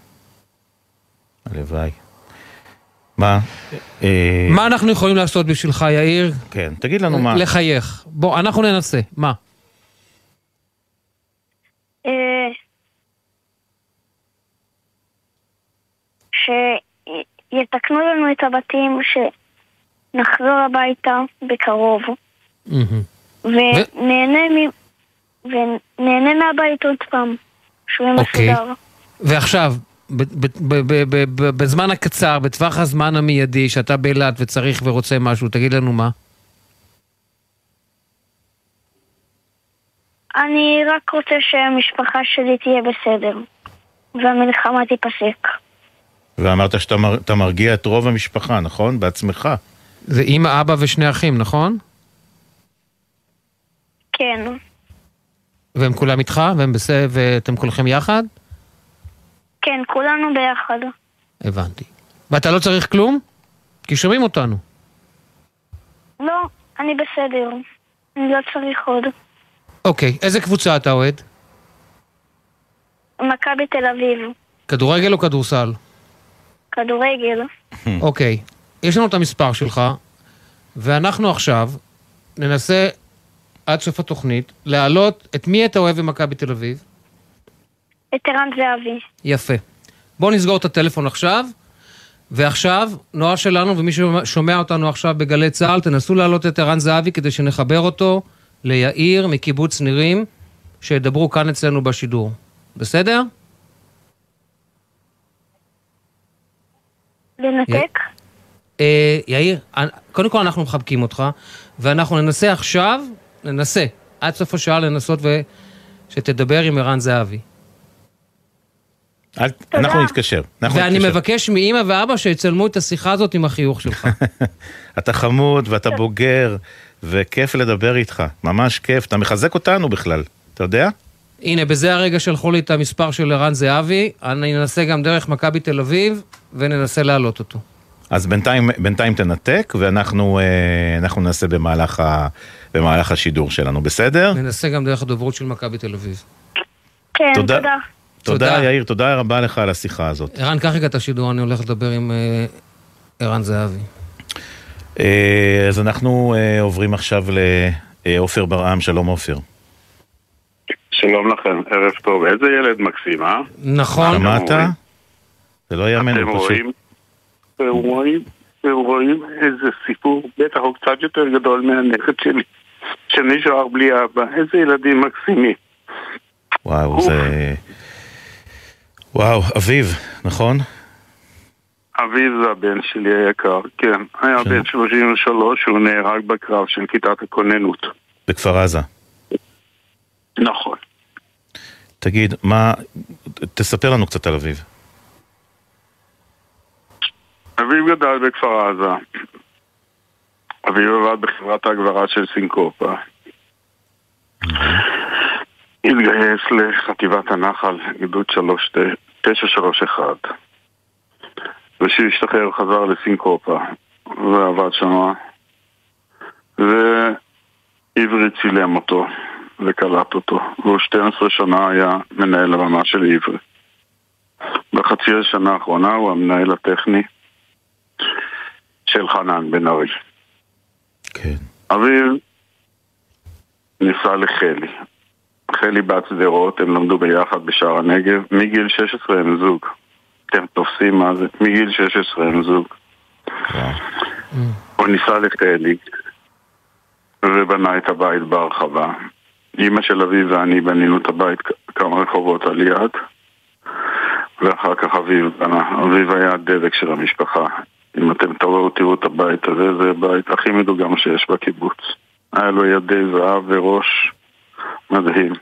הלוואי. מה? אה, מה אנחנו יכולים לעשות בשבילך, יאיר? כן, תגיד לנו מה. לחייך. בוא, אנחנו ננסה. מה? אה, שיתקנו לנו את הבתים, שנחזור הביתה בקרוב, ונהנה מהבית עוד פעם, שהוא יהיה אוקיי. מסודר. ועכשיו, בזמן הקצר, בטווח הזמן המיידי, שאתה באילת וצריך ורוצה משהו, תגיד לנו מה. אני רק רוצה שהמשפחה שלי תהיה בסדר, והמלחמה תיפסק. ואמרת שאתה מר, אתה מרגיע את רוב המשפחה, נכון? בעצמך. זה אימא, אבא ושני אחים, נכון? כן, והם כולם איתך? והם בסדר, ואתם כולכם יחד? כן, כולנו ביחד. הבנתי. ואתה לא צריך כלום? כי שומעים אותנו. לא, אני בסדר. אני לא צריך עוד. אוקיי, איזה קבוצה אתה אוהד? מכבי תל אביב, כדורגל או כדורסל? כדורגל. אוקיי, יש לנו את המספר שלך, ואנחנו עכשיו ננסה עד סוף התוכנית להעלות את מי אתה אוהב במכבי תל אביב. את ערן זהבי. יפה. בוא נסגור את הטלפון עכשיו, ועכשיו, נועה שלנו, ומי ששומע אותנו עכשיו בגלי צה"ל, תנסו להעלות את ערן זהבי כדי שנחבר אותו ליאיר מקיבוץ נירים, שידברו כאן אצלנו בשידור. בסדר? לנתק? אה, יאיר, קודם כל אנחנו מחבקים אותך, ואנחנו ננסה עכשיו, ננסה, עד סוף השעה לנסות ושתדבר עם ערן זהבי. אל, אנחנו נתקשר. אנחנו ואני נתקשר. מבקש מאימא ואבא שיצלמו את השיחה הזאת עם החיוך שלך. אתה חמוד ואתה בוגר, וכיף לדבר איתך. ממש כיף. אתה מחזק אותנו בכלל, אתה יודע? הנה, בזה הרגע שלחו לי את המספר של ערן זהבי, אני אנסה גם דרך מכבי תל אביב, וננסה להעלות אותו. אז בינתיים, בינתיים תנתק, ואנחנו אה, אנחנו נעשה במהלך, ה, במהלך השידור שלנו, בסדר? ננסה גם דרך הדוברות של מכבי תל אביב. כן, תודה. תודה. תודה, תודה. יאיר, תודה רבה לך על השיחה הזאת. ערן, קח רגע את השידור, אני הולך לדבר עם אה, ערן זהבי. אה, אז אנחנו אה, עוברים עכשיו לעופר ברעם, שלום עופר. שלום לכם, ערב טוב. איזה ילד מקסים, אה? נכון. שמעת? זה לא יאמן, אתם פשוט. רואים? אתם רואים? אתם רואים איזה סיפור? בטח הוא קצת יותר גדול מהנכד שלי, שנשאר בלי אבא. איזה ילדים מקסימים. וואו, זה... וואו, אביב, נכון? אביב זה הבן שלי היקר, כן. היה בן 33 שהוא נהרג בקרב של כיתת הכוננות. בכפר עזה. נכון. תגיד, מה... תספר לנו קצת על אביב. אביב גדל בכפר עזה. אביב עבד בחברת ההגברה של סינקופה. התגייס לחטיבת הנחל, גדוד 931. וכשהוא השתחרר חזר לסינקופה ועבד שם ועברי צילם אותו וקלט אותו והוא 12 שנה היה מנהל הרמה של עברי. בחצי השנה האחרונה הוא המנהל הטכני של חנן בן ארי. כן. אביב ניסה לחלי. חלי בת שדרות, הם למדו ביחד בשער הנגב. מגיל 16 הם זוג. אתם תופסים מה זה? מגיל 16 הם זוג. הוא ניסה לחלי ובנה את הבית בהרחבה. אימא של אביב ואני בנינו את הבית כמה רחובות על יד ואחר כך אביב בנה. אביב היה הדבק של המשפחה. אם אתם תראו, תראו את הבית הזה, זה הבית הכי מדוגם שיש בקיבוץ. היה לו ידי זהב וראש מדהים.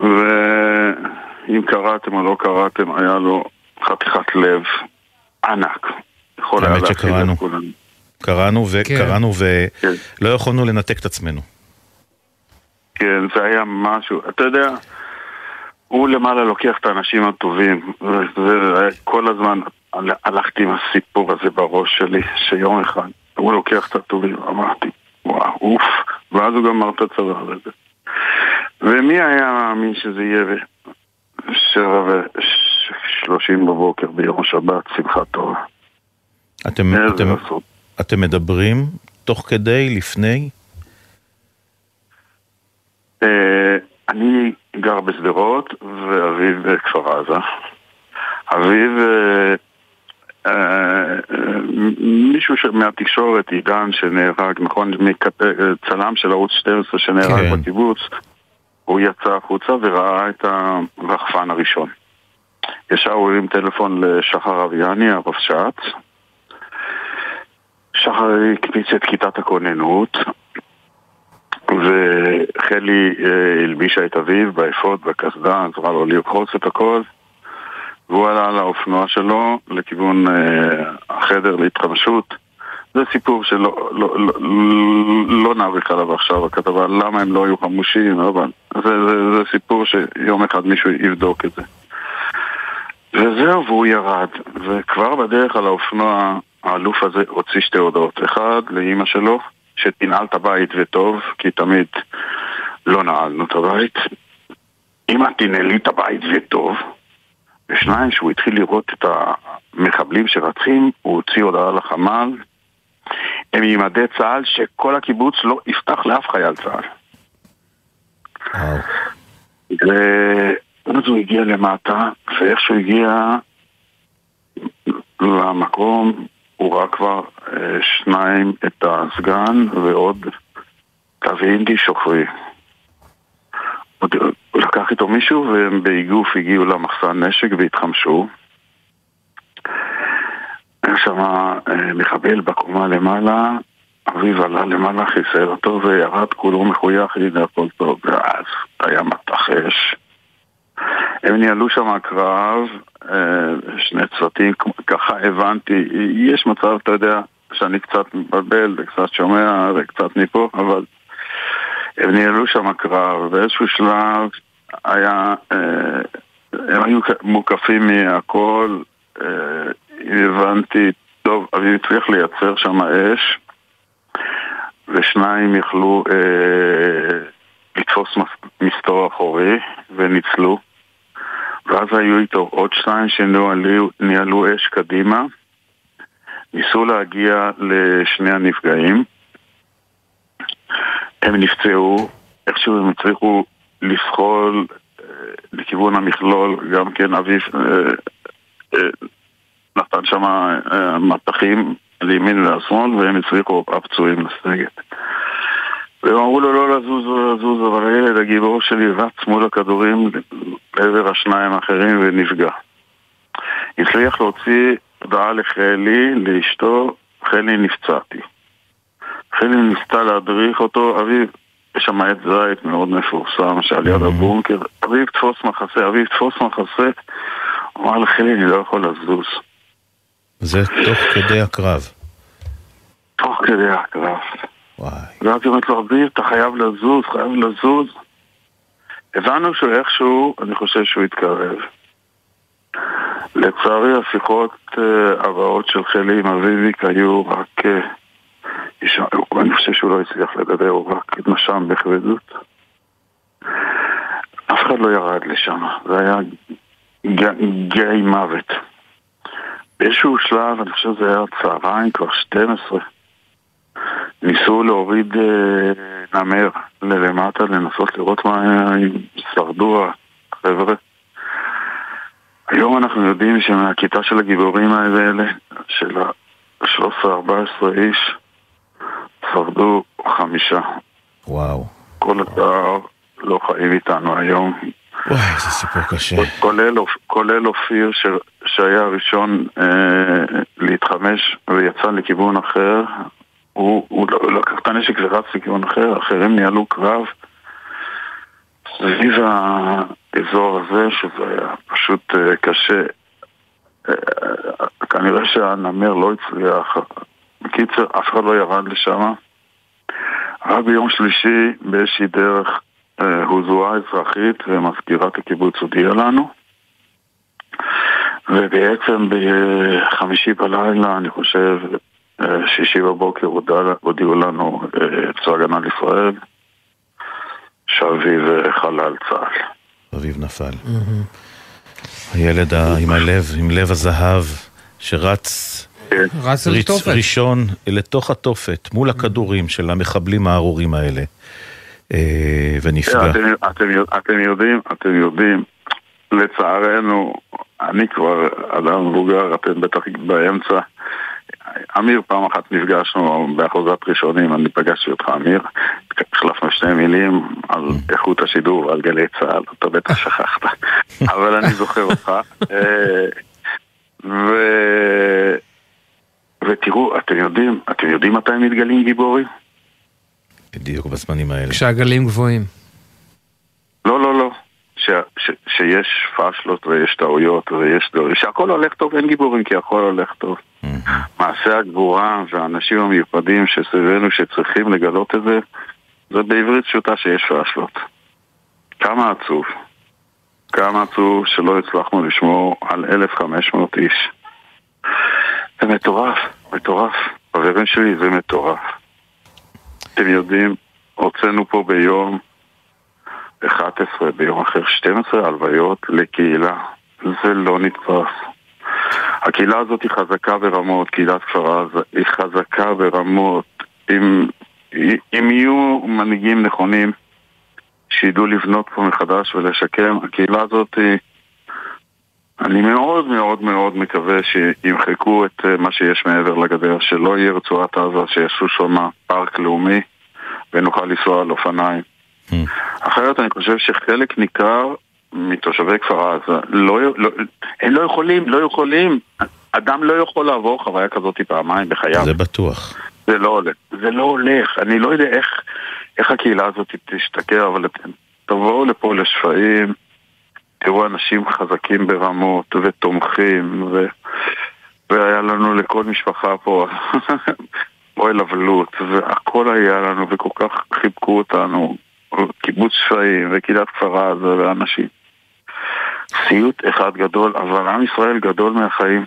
ואם קראתם או לא קראתם, היה לו חתיכת לב ענק. יכול היה. את כולם. קראנו וקראנו כן. ולא יכולנו לנתק את עצמנו. כן, זה היה משהו, אתה יודע, הוא למעלה לוקח את האנשים הטובים, וכל הזמן הל- הלכתי עם הסיפור הזה בראש שלי, שיום אחד הוא לוקח את הטובים, אמרתי, וואו, אוף, ואז הוא גמר את הצבא הזה. ומי היה מאמין שזה יהיה בשבע ושלושים בבוקר ביום השבת, שמחת תורה. אתם, אתם. אתם מדברים תוך כדי, לפני? אה, אני גר בשדרות, ואביב בכפר עזה. אה, אה, אה, מישהו מהתקשורת, עידן שנהרג, נכון, צלם של ערוץ 12 שנהרג כן. בקיבוץ, הוא יצא החוצה וראה את הרחפן הראשון. ישר הוא הרים טלפון לשחר אביאני, הרבש"ץ. שחר הקפיץ את כיתת הכוננות, וחלי אה, הלבישה את אביו באפוד, בקסדה, עזרה לו לרחוץ את הכל והוא עלה על האופנוע שלו לכיוון אה, החדר להתחמשות זה סיפור שלא לא, לא, לא נאריך עליו עכשיו בכתבה, למה הם לא היו חמושים, אבל זה, זה, זה סיפור שיום אחד מישהו יבדוק את זה. וזהו, והוא ירד, וכבר בדרך על האופנוע האלוף הזה הוציא שתי הודעות. אחד, לאימא שלו, שתנעל את הבית וטוב, כי תמיד לא נעלנו את הבית. אמא, תנעלי את הבית וטוב. ושניים, שהוא התחיל לראות את המחבלים שרצחים, הוא הוציא הודעה לחמ"ל, הם ימדי צה"ל שכל הקיבוץ לא יפתח לאף חייל צה"ל. ואז הוא הגיע למטה, ואיך שהוא הגיע, למקום, הוא ראה כבר אה, שניים, את הסגן ועוד תו אינדי שוחרי. הוא לקח איתו מישהו והם באיגוף הגיעו למחסן נשק והתחמשו. היה שם אה, מחבל בקומה למעלה, אביו עלה למעלה, חיסל אותו וירד כולו מחוייך, הנה הכל טוב, ואז היה מטח אש. הם ניהלו שם קרב, אה, שני צוותים, ככה הבנתי, יש מצב, אתה יודע, שאני קצת מבלבל וקצת שומע וקצת מפה, אבל הם ניהלו שם קרב, באיזשהו שלב היה, אה, הם היו מוקפים מהכל, אה, הבנתי, טוב, אביב הצליח לייצר שם אש, ושניים יכלו אה, לתפוס מס- מסתור אחורי וניצלו. ואז היו איתו עוד שניים שניהלו ניהלו אש קדימה, ניסו להגיע לשני הנפגעים. הם נפצעו, איכשהו הם הצליחו לסחול אה, לכיוון המכלול, גם כן אביב אה, אה, נתן שם מטחים לימין ולשמאל, והם הצליחו הפצועים לסגת. והם אמרו לו לא לזוז, לא לזוז, אבל הילד הגיבור שלי רץ מול הכדורים לעבר השניים האחרים ונפגע. הצליח להוציא הודעה לחלי, לאשתו, חלי נפצעתי. חלי ניסתה להדריך אותו, אביב, יש שם עץ זית מאוד מפורסם שעל יד הבונקר, אביב תפוס מחסה, אביב תפוס מחסה, אמר לחלי אני לא יכול לזוז. זה תוך כדי הקרב. תוך כדי הקרב. וואי. ואז היא אומרת לו, אביב, אתה חייב לזוז, חייב לזוז. הבנו שאיכשהו, אני חושב שהוא התקרב. לצערי השיחות אה, הבאות של חלי עם אביביק היו רק... אני חושב שהוא לא הצליח לדבר, הוא רק נשם בכבדות. אף אחד לא ירד לשם, זה היה גיא מוות. באיזשהו שלב, אני חושב שזה היה צהריים, כבר 12, ניסו להוריד אה, נמר ללמטה, לנסות לראות מה אם שרדו החבר'ה. היום אנחנו יודעים שמהכיתה של הגיבורים האלה, של ה-13-14 איש, שרדו חמישה. וואו. כל השאר לא חיים איתנו היום. וואי, זה סיפור קשה. כולל, כולל אופיר ש, שהיה הראשון אה, להתחמש ויצא לכיוון אחר. הוא, הוא, לא- הוא לקח את הנשק ורץ לכיוון אחר, אחרים ניהלו קרב סביב האזור הזה, שזה היה פשוט אה, קשה. אה, כנראה שהנמר לא הצליח. בקיצר, אף אחד לא ירד לשם. רק ביום שלישי, באיזושהי דרך, אה, הוזוהה אזרחית ומזכירת הקיבוץ הודיעה לנו. ובעצם בחמישי בלילה, אני חושב, אה, שישי בבוקר הודיעו לנו אה, צבא הגנה לישראל שאביו אה, חלל צה"ל. אביו נפל. הילד עם הלב, עם לב הזהב, שרץ ריץ תופת. ראשון לתוך התופת, מול הכדורים של המחבלים הארורים האלה, אה, ונפגע. אתם, אתם, אתם יודעים, אתם יודעים, לצערנו, אני כבר אדם מבוגר, אתם בטח באמצע. אמיר, פעם אחת נפגשנו באחוזת ראשונים, אני פגשתי אותך, אמיר. החלפנו שתי מילים על איכות השידור ועל גלי צה"ל, אתה בטח שכחת, אבל אני זוכר אותך. אה, ו... ותראו, אתם יודעים, אתם יודעים מתי מתגלים גיבורים? בדיוק בזמנים האלה. כשהגלים גבוהים. לא, לא, לא. ש, ש, שיש פאשלות ויש טעויות ויש דברים, שהכל הולך טוב, אין גיבורים כי הכל הולך טוב. מעשה הגבורה והאנשים המיוחדים שסביבנו שצריכים לגלות את זה, זה בעברית פשוטה שיש פאשלות. כמה עצוב. כמה עצוב שלא הצלחנו לשמור על 1,500 איש. זה מטורף, מטורף. חברים שלי, זה מטורף. אתם יודעים, הוצאנו פה ביום 11, ביום אחר 12 הלוויות לקהילה. זה לא נתפס. הקהילה הזאת היא חזקה ברמות, קהילת כפר עזה, היא חזקה ברמות. אם, אם יהיו מנהיגים נכונים שידעו לבנות פה מחדש ולשקם, הקהילה הזאת היא... אני מאוד מאוד מאוד מקווה שימחקו את אה, מה שיש מעבר לגדר, שלא יהיה רצועת עזה, שיעשו שם פארק לאומי ונוכל לנסוע על אופניים. אחרת אני חושב שחלק ניכר מתושבי כפר עזה לא, לא, הם לא יכולים, לא יכולים, אדם לא יכול לעבור חוויה כזאת פעמיים בחייו. זה בטוח. זה לא הולך, זה לא הולך, אני לא יודע איך, איך הקהילה הזאת תשתכר, אבל אתם תבואו לפה לשפיים, תראו אנשים חזקים ברמות ותומכים, ו... והיה לנו לכל משפחה פה אוהל אבלות, והכל היה לנו, וכל כך חיבקו אותנו, קיבוץ שפיים וקהילת כפר עזה ואנשים. סיוט אחד גדול, אבל עם ישראל גדול מהחיים.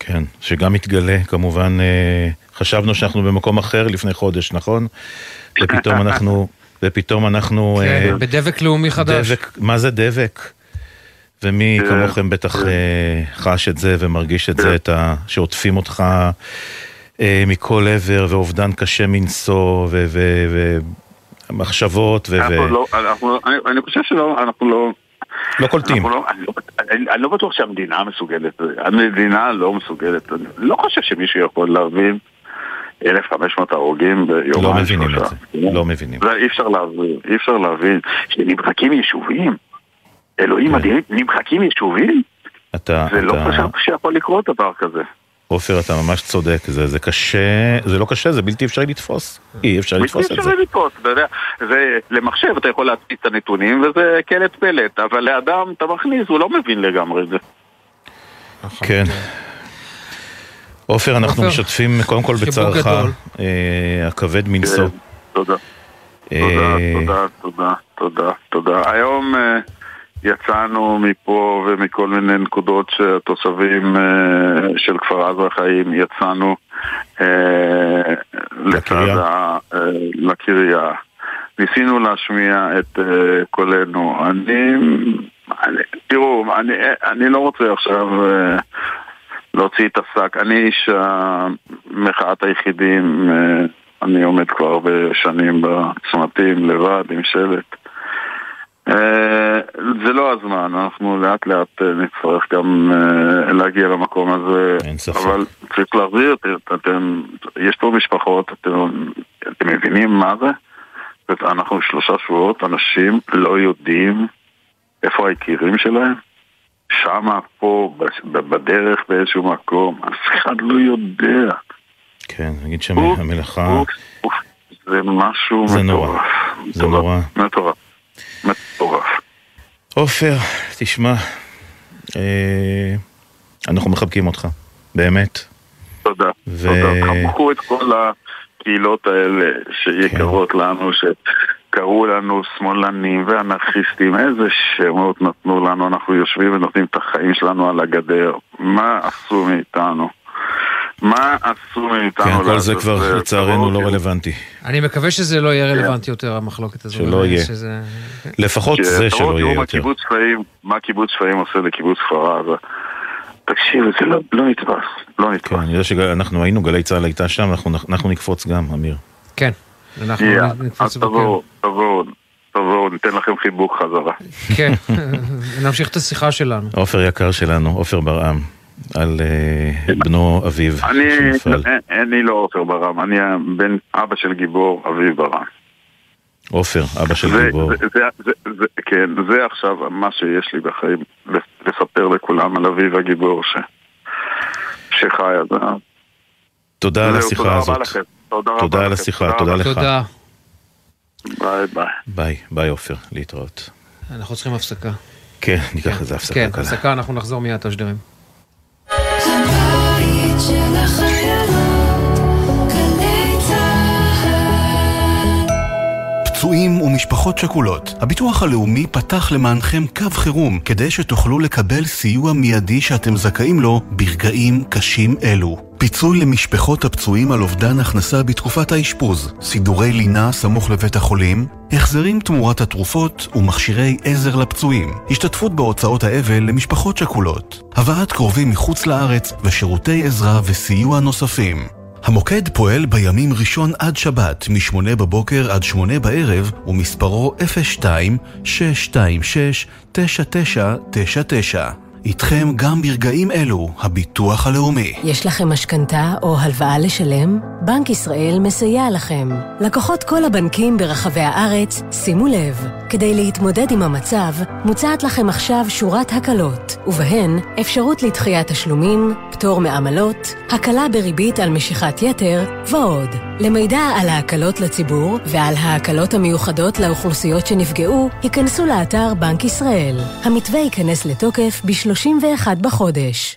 כן, שגם מתגלה, כמובן, אה, חשבנו שאנחנו במקום אחר לפני חודש, נכון? ופתאום אנחנו, ופתאום אנחנו... כן, אה, בדבק לאומי חדש. דבק, מה זה דבק? ומי כן, כמוכם בטח כן. אה, חש את זה ומרגיש את זה, את ה... שעוטפים אותך אה, מכל עבר, ואובדן קשה מנשוא, ו- ו- ומחשבות, ו... אנחנו ו- לא, אנחנו, אני, אני חושב שלא, אנחנו לא... לא קולטים. לא, אני, לא, אני, אני לא בטוח שהמדינה מסוגלת, המדינה לא מסוגלת, אני לא חושב שמישהו יכול להבין 1,500 הרוגים ביומיים לא מבינים שלושה. את זה, לא מבינים. זה אי אפשר להבין, אי אפשר להבין. שנמחקים יישובים, אלוהים מדהים, נמחקים יישובים? אתה, זה לא כן. חשבתי שיכול לקרות דבר כזה. עופר, אתה ממש צודק, זה, זה קשה, זה לא קשה, זה בלתי אפשרי לתפוס. אי אפשר לתפוס בלתי את זה. אפשרי לתפוס, אתה יודע, זה למחשב אתה יכול להציץ את הנתונים וזה קלט פלט, אבל לאדם אתה מכניס, הוא לא מבין לגמרי את זה. כן. עופר, אנחנו עופר, משתפים קודם כל בצערך. אה, הכבד מנשוא. תודה. אה, תודה, תודה, תודה, תודה. היום אה, יצאנו מפה ומכל מיני נקודות שהתושבים אה, של כפר עזה חיים, יצאנו אה, לצד ה... אה, לקריה. ניסינו להשמיע את אה, קולנו. אני... אני תראו, אני, אני לא רוצה עכשיו אה, להוציא את השק. אני איש מחאת היחידים, אה, אני עומד כבר הרבה שנים בצמתים לבד עם שלט. אה, זה לא הזמן, אנחנו לאט לאט אה, נצטרך גם אה, להגיע למקום הזה. אין ספק. אבל צריך להחזיר, אתם, יש פה משפחות, אתם, אתם מבינים מה זה? אנחנו שלושה שבועות, אנשים לא יודעים איפה היקירים שלהם. שמה, פה, בדרך באיזשהו מקום, אף אחד לא יודע. כן, נגיד שהמלאכה... זה משהו זה נורא. מטורף. זה נורא. מטורף. מטורף. עופר, תשמע, אה, אנחנו מחבקים אותך, באמת. תודה. ו- תודה. חבקו את כל הקהילות האלה שיקרות כן. לנו, שקראו לנו שמאלנים ואנרכיסטים, איזה שמות נתנו לנו, אנחנו יושבים ונותנים את החיים שלנו על הגדר. מה עשו מאיתנו? מה עשו מאיתנו? כן, כל זה? כבר לצערנו לא רלוונטי. אני מקווה שזה לא יהיה רלוונטי יותר, המחלוקת הזאת. שלא יהיה. שזה- לפחות כי זה שלא יהיה יותר. מה קיבוץ שפיים עושה לקיבוץ כפר עזה. תקשיב, זה לא, לא נתפס, לא נתפס. כן, אני יודע שאנחנו היינו, גלי צה"ל הייתה שם, אנחנו נקפוץ גם, אמיר. כן, אנחנו נקפוץ אז תבואו, תבואו, תבואו, ניתן לכם חיבוק חזרה. כן, נמשיך את השיחה שלנו. עופר יקר שלנו, עופר ברעם, על אה, בנו אביב אני, שנפל. אין- אני לא עופר ברם, אני הבן אבא של גיבור, אביב ברם. עופר, אבא של זה- גיבור. זה- זה- זה- זה- כן, זה עכשיו מה שיש לי בחיים, לספר לכולם על אביב הגיבור ש- שחי, אז... אה, תודה על השיחה תודה הזאת. לכם. תודה רבה תודה על. השיחה, תודה תודה. לך. תודה. ביי ביי. ביי, ביי עופר, להתראות. אנחנו צריכים הפסקה. כן, ניקח איזה הפסקה כן, קלה. הפסקה, אנחנו נחזור מיד תשדירים. הבית של פצועים ומשפחות שכולות, הביטוח הלאומי פתח למענכם קו חירום כדי שתוכלו לקבל סיוע מיידי שאתם זכאים לו ברגעים קשים אלו. פיצוי למשפחות הפצועים על אובדן הכנסה בתקופת האשפוז, סידורי לינה סמוך לבית החולים, החזרים תמורת התרופות ומכשירי עזר לפצועים, השתתפות בהוצאות האבל למשפחות שכולות, הבאת קרובים מחוץ לארץ ושירותי עזרה וסיוע נוספים. המוקד פועל בימים ראשון עד שבת, מ-8 בבוקר עד 8 בערב, ומספרו 02-626-9999. איתכם גם ברגעים אלו, הביטוח הלאומי. יש לכם משכנתה או הלוואה לשלם? בנק ישראל מסייע לכם. לקוחות כל הבנקים ברחבי הארץ, שימו לב, כדי להתמודד עם המצב, מוצעת לכם עכשיו שורת הקלות, ובהן אפשרות לדחיית תשלומים, פטור מעמלות, הקלה בריבית על משיכת יתר ועוד. למידע על ההקלות לציבור ועל ההקלות המיוחדות לאוכלוסיות שנפגעו, היכנסו לאתר בנק ישראל. המתווה ייכנס לתוקף ב-31 בחודש.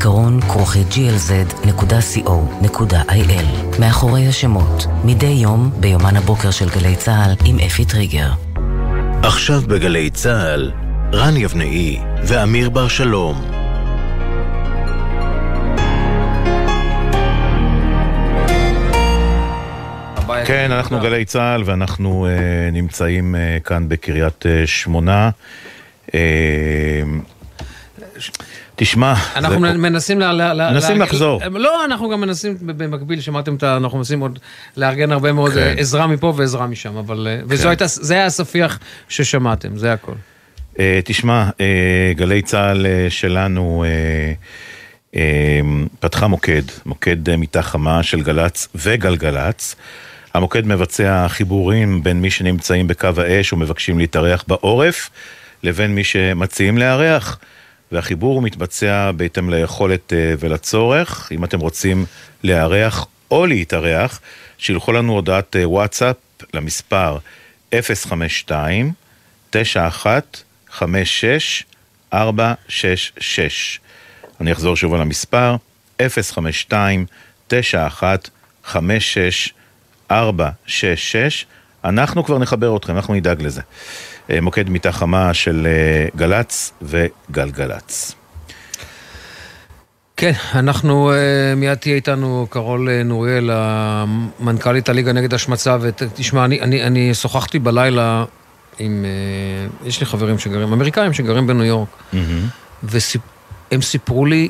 זיכרון כרוכי glz.co.il מאחורי השמות, מדי יום ביומן הבוקר של גלי צה"ל עם אפי טריגר. עכשיו בגלי צה"ל, רן יבנאי ואמיר בר שלום. כן, אנחנו גלי צה"ל ואנחנו uh, נמצאים uh, כאן בקריית uh, שמונה. Uh, תשמע, אנחנו זה... מנסים ל... ל- מנסים ל- לחזור. לא, אנחנו גם מנסים במקביל, שמעתם את ה... אנחנו מנסים עוד לארגן הרבה מאוד כן. אה, עזרה מפה ועזרה משם, אבל... אה, וזו הייתה, זה היה הספיח ששמעתם, זה הכל. Uh, תשמע, uh, גלי צה"ל uh, שלנו uh, uh, פתחה מוקד, מוקד uh, מיטה חמה של גל"צ וגלגלצ. המוקד מבצע חיבורים בין מי שנמצאים בקו האש ומבקשים להתארח בעורף, לבין מי שמציעים לארח. והחיבור מתבצע בהתאם ליכולת uh, ולצורך. אם אתם רוצים לארח או להתארח, שילחו לנו הודעת uh, וואטסאפ למספר 052 91 56 466. אני אחזור שוב על המספר 052 91 56 466. אנחנו כבר נחבר אתכם, אנחנו נדאג לזה. אה, מוקד מיטה חמה של אה, גל"צ וגלגלצ. כן, אנחנו, אה, מיד תהיה איתנו קרול נוריאל, המנכ"לית הליגה נגד השמצה, ותשמע, אני, אני, אני שוחחתי בלילה עם, יש לי חברים שגרים, אמריקאים שגרים בניו יורק, והם סיפרו לי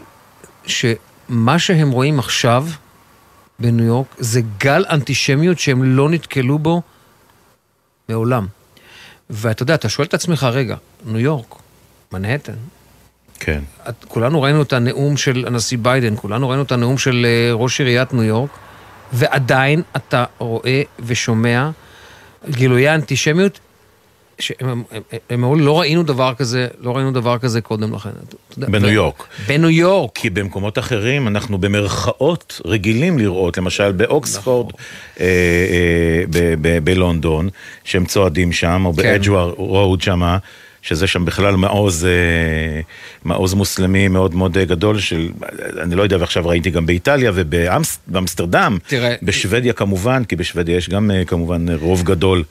שמה שהם רואים עכשיו בניו יורק זה גל אנטישמיות שהם לא נתקלו בו מעולם. ואתה יודע, אתה שואל את עצמך, רגע, ניו יורק, מנהטן, כן. את, כולנו ראינו את הנאום של הנשיא ביידן, כולנו ראינו את הנאום של אה, ראש עיריית ניו יורק, ועדיין אתה רואה ושומע גילויי אנטישמיות, שהם הם, הם, הם אמרו לי, לא ראינו דבר כזה, לא ראינו דבר כזה קודם לכן. בניו יורק. בניו יורק. כי במקומות אחרים אנחנו במרכאות רגילים לראות, למשל באוקספורד, נכון. אה, אה, בלונדון, שהם צועדים שם, או כן. באדג'ואר רוד שמה. שזה שם בכלל מעוז, אה, מעוז מוסלמי מאוד מאוד אה, גדול של, אני לא יודע, ועכשיו ראיתי גם באיטליה ובאמסטרדם, תראה- בשוודיה כמובן, כי בשוודיה יש גם אה, כמובן רוב גדול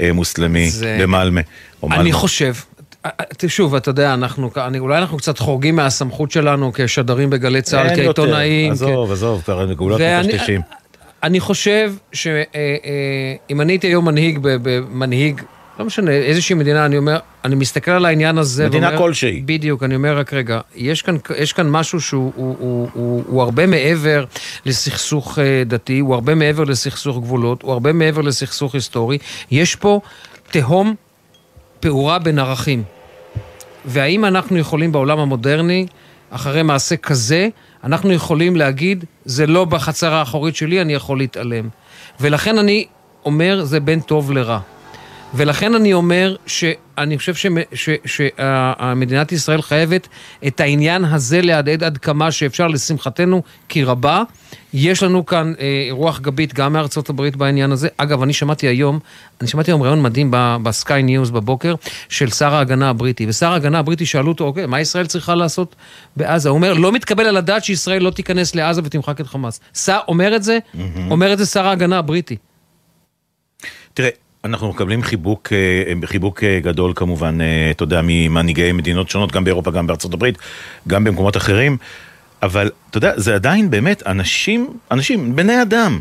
אה, מוסלמי זה- במלמה. אני מלמה. חושב, אה, אה, שוב, אתה יודע, אנחנו, אני, אולי אנחנו קצת חורגים מהסמכות שלנו כשדרים בגלי צה"ל. כעיתונאים. עזוב, עזוב, כבר ואני- מטשטשים. אני חושב שאם אני הייתי היום מנהיג, ב- במנהיג, לא משנה, איזושהי מדינה, אני אומר, אני מסתכל על העניין הזה. מדינה ואומר, כלשהי. בדיוק, אני אומר רק רגע, יש כאן, יש כאן משהו שהוא הוא, הוא, הוא, הוא הרבה מעבר לסכסוך אה, דתי, הוא הרבה מעבר לסכסוך גבולות, הוא הרבה מעבר לסכסוך היסטורי. יש פה תהום פעורה בין ערכים. והאם אנחנו יכולים בעולם המודרני, אחרי מעשה כזה, אנחנו יכולים להגיד, זה לא בחצר האחורית שלי, אני יכול להתעלם. ולכן אני אומר, זה בין טוב לרע. ולכן אני אומר שאני חושב שמדינת ישראל חייבת את העניין הזה להדהד עד כמה שאפשר, לשמחתנו כי רבה. יש לנו כאן אה, רוח גבית גם מארצות הברית בעניין הזה. אגב, אני שמעתי היום, אני שמעתי היום רעיון מדהים בסקיי ניוז בבוקר של שר ההגנה הבריטי. ושר ההגנה הבריטי שאלו אותו, אוקיי, מה ישראל צריכה לעשות בעזה? הוא אומר, לא מתקבל על הדעת שישראל לא תיכנס לעזה ותמחק את חמאס. שר אומר את זה, אומר את זה שר ההגנה הבריטי. תראה, אנחנו מקבלים חיבוק, אה, חיבוק אה, גדול כמובן, אה, אתה יודע, ממנהיגי מדינות שונות, גם באירופה, גם בארצות הברית, גם במקומות אחרים, אבל אתה יודע, זה עדיין באמת אנשים, אנשים, בני אדם,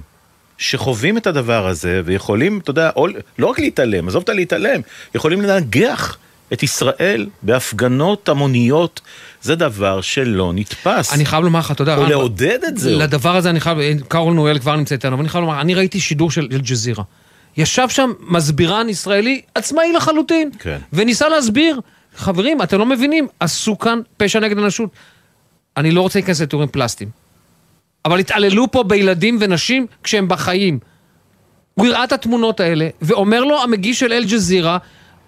שחווים את הדבר הזה ויכולים, אתה יודע, או, לא רק להתעלם, עזוב את הלהתעלם, יכולים לנגח את ישראל בהפגנות המוניות, זה דבר שלא נתפס. אני חייב לומר לך, אתה יודע... או לעודד את זה. לדבר הזה אני חייב, קארול נואל כבר נמצא איתנו, אבל אני חייב לומר, אני ראיתי שידור של אל-ג'זירה. ישב שם מסבירן ישראלי עצמאי לחלוטין, כן. וניסה להסביר, חברים, אתם לא מבינים, עשו כאן פשע נגד אנושות. אני לא רוצה להיכנס לתיאורים פלסטיים, אבל התעללו פה בילדים ונשים כשהם בחיים. הוא הראה את התמונות האלה, ואומר לו המגיש של אל-ג'זירה,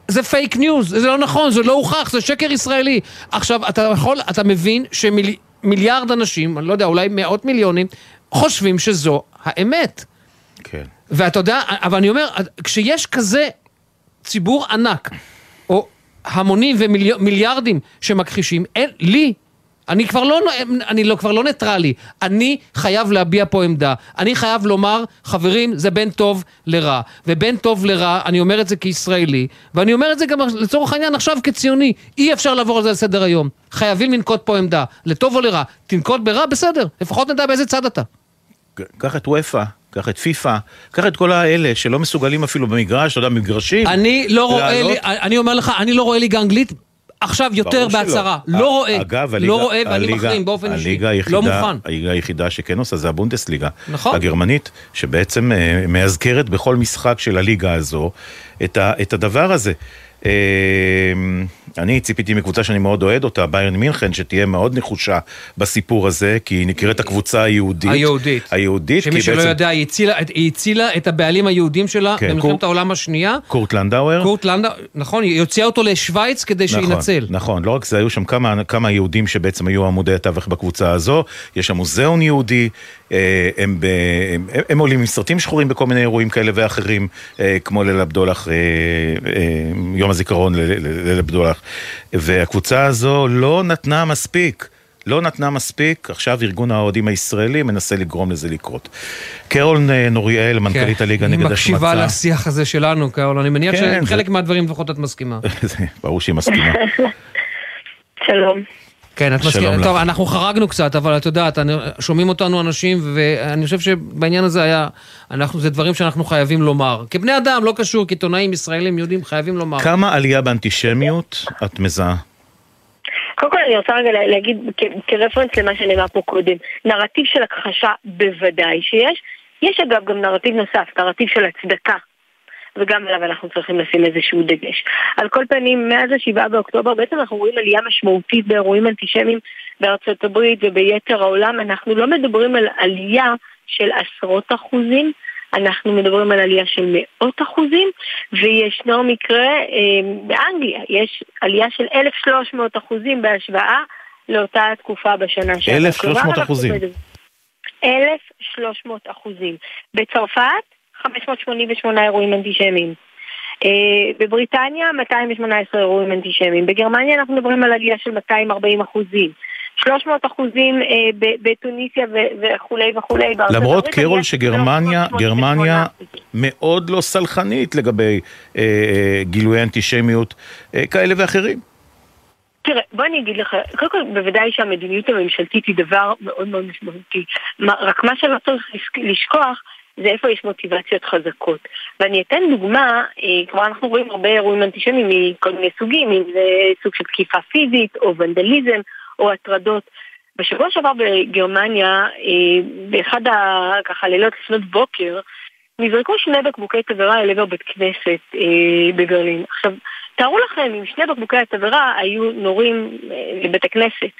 זה fake news, זה לא נכון, זה לא הוכח, זה שקר ישראלי. עכשיו, אתה יכול, אתה מבין שמיליארד אנשים, אני לא יודע, אולי מאות מיליונים, חושבים שזו האמת. כן. ואתה יודע, אבל אני אומר, כשיש כזה ציבור ענק, או המונים ומיליארדים שמכחישים, אין, לי, אני כבר לא, אני לא, כבר לא ניטרלי, אני חייב להביע פה עמדה. אני חייב לומר, חברים, זה בין טוב לרע. ובין טוב לרע, אני אומר את זה כישראלי, ואני אומר את זה גם לצורך העניין עכשיו כציוני. אי אפשר לעבור על זה לסדר היום. חייבים לנקוט פה עמדה. לטוב או לרע. תנקוט ברע, בסדר. לפחות נדע באיזה צד אתה. קח את וופא, קח את פיפא, קח את כל האלה שלא מסוגלים אפילו במגרש, אתה יודע, במגרשים. אני לא רואה. לי, אני אומר לך, אני לא רואה ליגה אנגלית עכשיו יותר. בהצהרה. ה- לא רואה, אגב, הליגה, לא רואה ואני מחרים באופן אישי. לא מוכן. הליגה היחידה שכן עושה זה הבונדסליגה. נכון. הגרמנית, שבעצם אה, מאזכרת בכל משחק של הליגה הזו את, ה, את הדבר הזה. אה, אני ציפיתי מקבוצה שאני מאוד אוהד אותה, ביירן מינכן, שתהיה מאוד נחושה בסיפור הזה, כי היא נקראת הקבוצה היהודית. היהודית. היהודית, שמי שלא בעצם... יודע, היא הצילה, היא הצילה את הבעלים היהודים שלה כן, במלחמת קורט- העולם השנייה. קורט לנדאואר. קורט לנדאו, נכון, היא הוציאה אותו לשוויץ כדי שינצל. נכון, נכון, לא רק זה, היו שם כמה, כמה יהודים שבעצם היו עמודי התווך בקבוצה הזו, יש שם מוזיאון יהודי, הם, ב, הם, הם עולים עם סרטים שחורים בכל מיני אירועים כאלה ואחרים, אה, כמו ליל הבדולח, אה, אה, יום הזיכרון ל- ל- לליל הבדולח, והקבוצה הזו לא נתנה מספיק. לא נתנה מספיק, עכשיו ארגון האוהדים הישראלי מנסה לגרום לזה לקרות. קרול נוריאל, מנכ"לית הליגה נגד כן. היא מקשיבה השמצה. לשיח הזה שלנו, קרול, אני מניח כן, שחלק זה- מהדברים לפחות את מסכימה. ברור שהיא מסכימה. שלום. כן, את מסכימה. לך. טוב, אנחנו חרגנו קצת, אבל את יודעת, שומעים אותנו אנשים, ואני חושב שבעניין הזה היה, אנחנו, זה דברים שאנחנו חייבים לומר. כבני אדם, לא קשור, כעיתונאים ישראלים, יהודים, חייבים לומר. כמה עלייה באנטישמיות את מזהה? קודם כל אני רוצה רגע לה- להגיד כ- כרפרנס למה שנאמר פה קודם, נרטיב של הכחשה בוודאי שיש, יש אגב גם נרטיב נוסף, נרטיב של הצדקה. וגם עליו אנחנו צריכים לשים איזשהו דגש. על כל פנים, מאז השבעה באוקטובר בעצם אנחנו רואים עלייה משמעותית באירועים אנטישמיים בארצות הברית וביתר העולם. אנחנו לא מדברים על עלייה של עשרות אחוזים, אנחנו מדברים על עלייה של מאות אחוזים, וישנו מקרה אה, באנגליה, יש עלייה של 1,300 אחוזים בהשוואה לאותה תקופה בשנה שעברה. 1,300 כלומר, אנחנו אחוזים. מדברים- 1,300 אחוזים. בצרפת, 588 אירועים אנטישמיים. אה, בבריטניה, 218 אירועים אנטישמיים. בגרמניה אנחנו מדברים על עלייה של 240 אחוזים. 300 אחוזים אה, ב- בתוניסיה ו- וכולי וכולי. למרות קרול שגרמניה, 308 גרמניה מאוד לא סלחנית לגבי אה, אה, גילויי אנטישמיות אה, כאלה ואחרים. תראה, בוא אני אגיד לך, קודם כל בוודאי שהמדיניות הממשלתית היא דבר מאוד מאוד משמעותי. רק מה שלא צריך לש- לשכוח זה איפה יש מוטיבציות חזקות. ואני אתן דוגמה, אה, כבר אנחנו רואים הרבה אירועים אנטישמיים מכל מיני סוגים, אם זה סוג של תקיפה פיזית או ונדליזם או הטרדות. בשבוע שעבר בגרמניה, אה, באחד ה... ככה לילות לפנות בוקר, נזרקו שני בקבוקי תבערה אל עבר בית כנסת אה, בברלין. עכשיו, תארו לכם אם שני בקבוקי התבערה היו נורים אה, לבית הכנסת.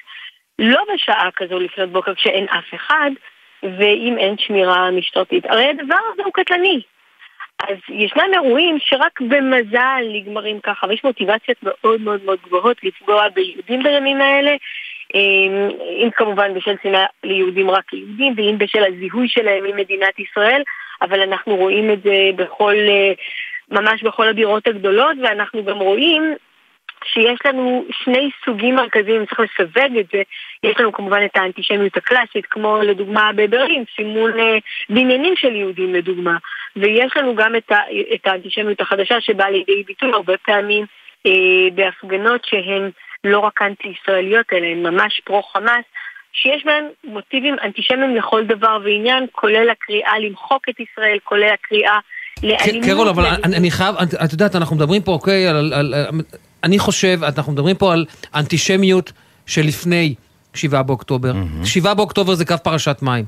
לא בשעה כזו לפנות בוקר כשאין אף אחד, ואם אין שמירה משטרתית. הרי הדבר הזה הוא קטלני. אז ישנם אירועים שרק במזל נגמרים ככה, ויש מוטיבציות מאוד מאוד מאוד גבוהות לפגוע ביהודים בימים האלה, אם, אם כמובן בשל שנאה ליהודים רק ליהודים, ואם בשל הזיהוי שלהם עם מדינת ישראל, אבל אנחנו רואים את זה בכל, אה, ממש בכל הבירות הגדולות, ואנחנו גם רואים שיש לנו שני סוגים מרכזיים, צריך לסווג את זה. יש לנו כמובן את האנטישמיות הקלאסית, כמו לדוגמה בברלין, סימון אה, בניינים של יהודים לדוגמה. ויש לנו גם את, ה, את האנטישמיות החדשה שבאה לידי ביטוי הרבה פעמים אה, בהפגנות שהן לא רק אנטי-ישראליות, אלא הן ממש פרו-חמאס. שיש בהן מוטיבים אנטישמיים לכל דבר ועניין, כולל הקריאה למחוק את ישראל, כולל הקריאה לאלימות. קרול, אבל אני, חייב, את, יודעת, אנחנו מדברים פה, אוקיי, על, אני חושב, אנחנו מדברים פה על אנטישמיות שלפני 7 באוקטובר. 7 באוקטובר זה קו פרשת מים.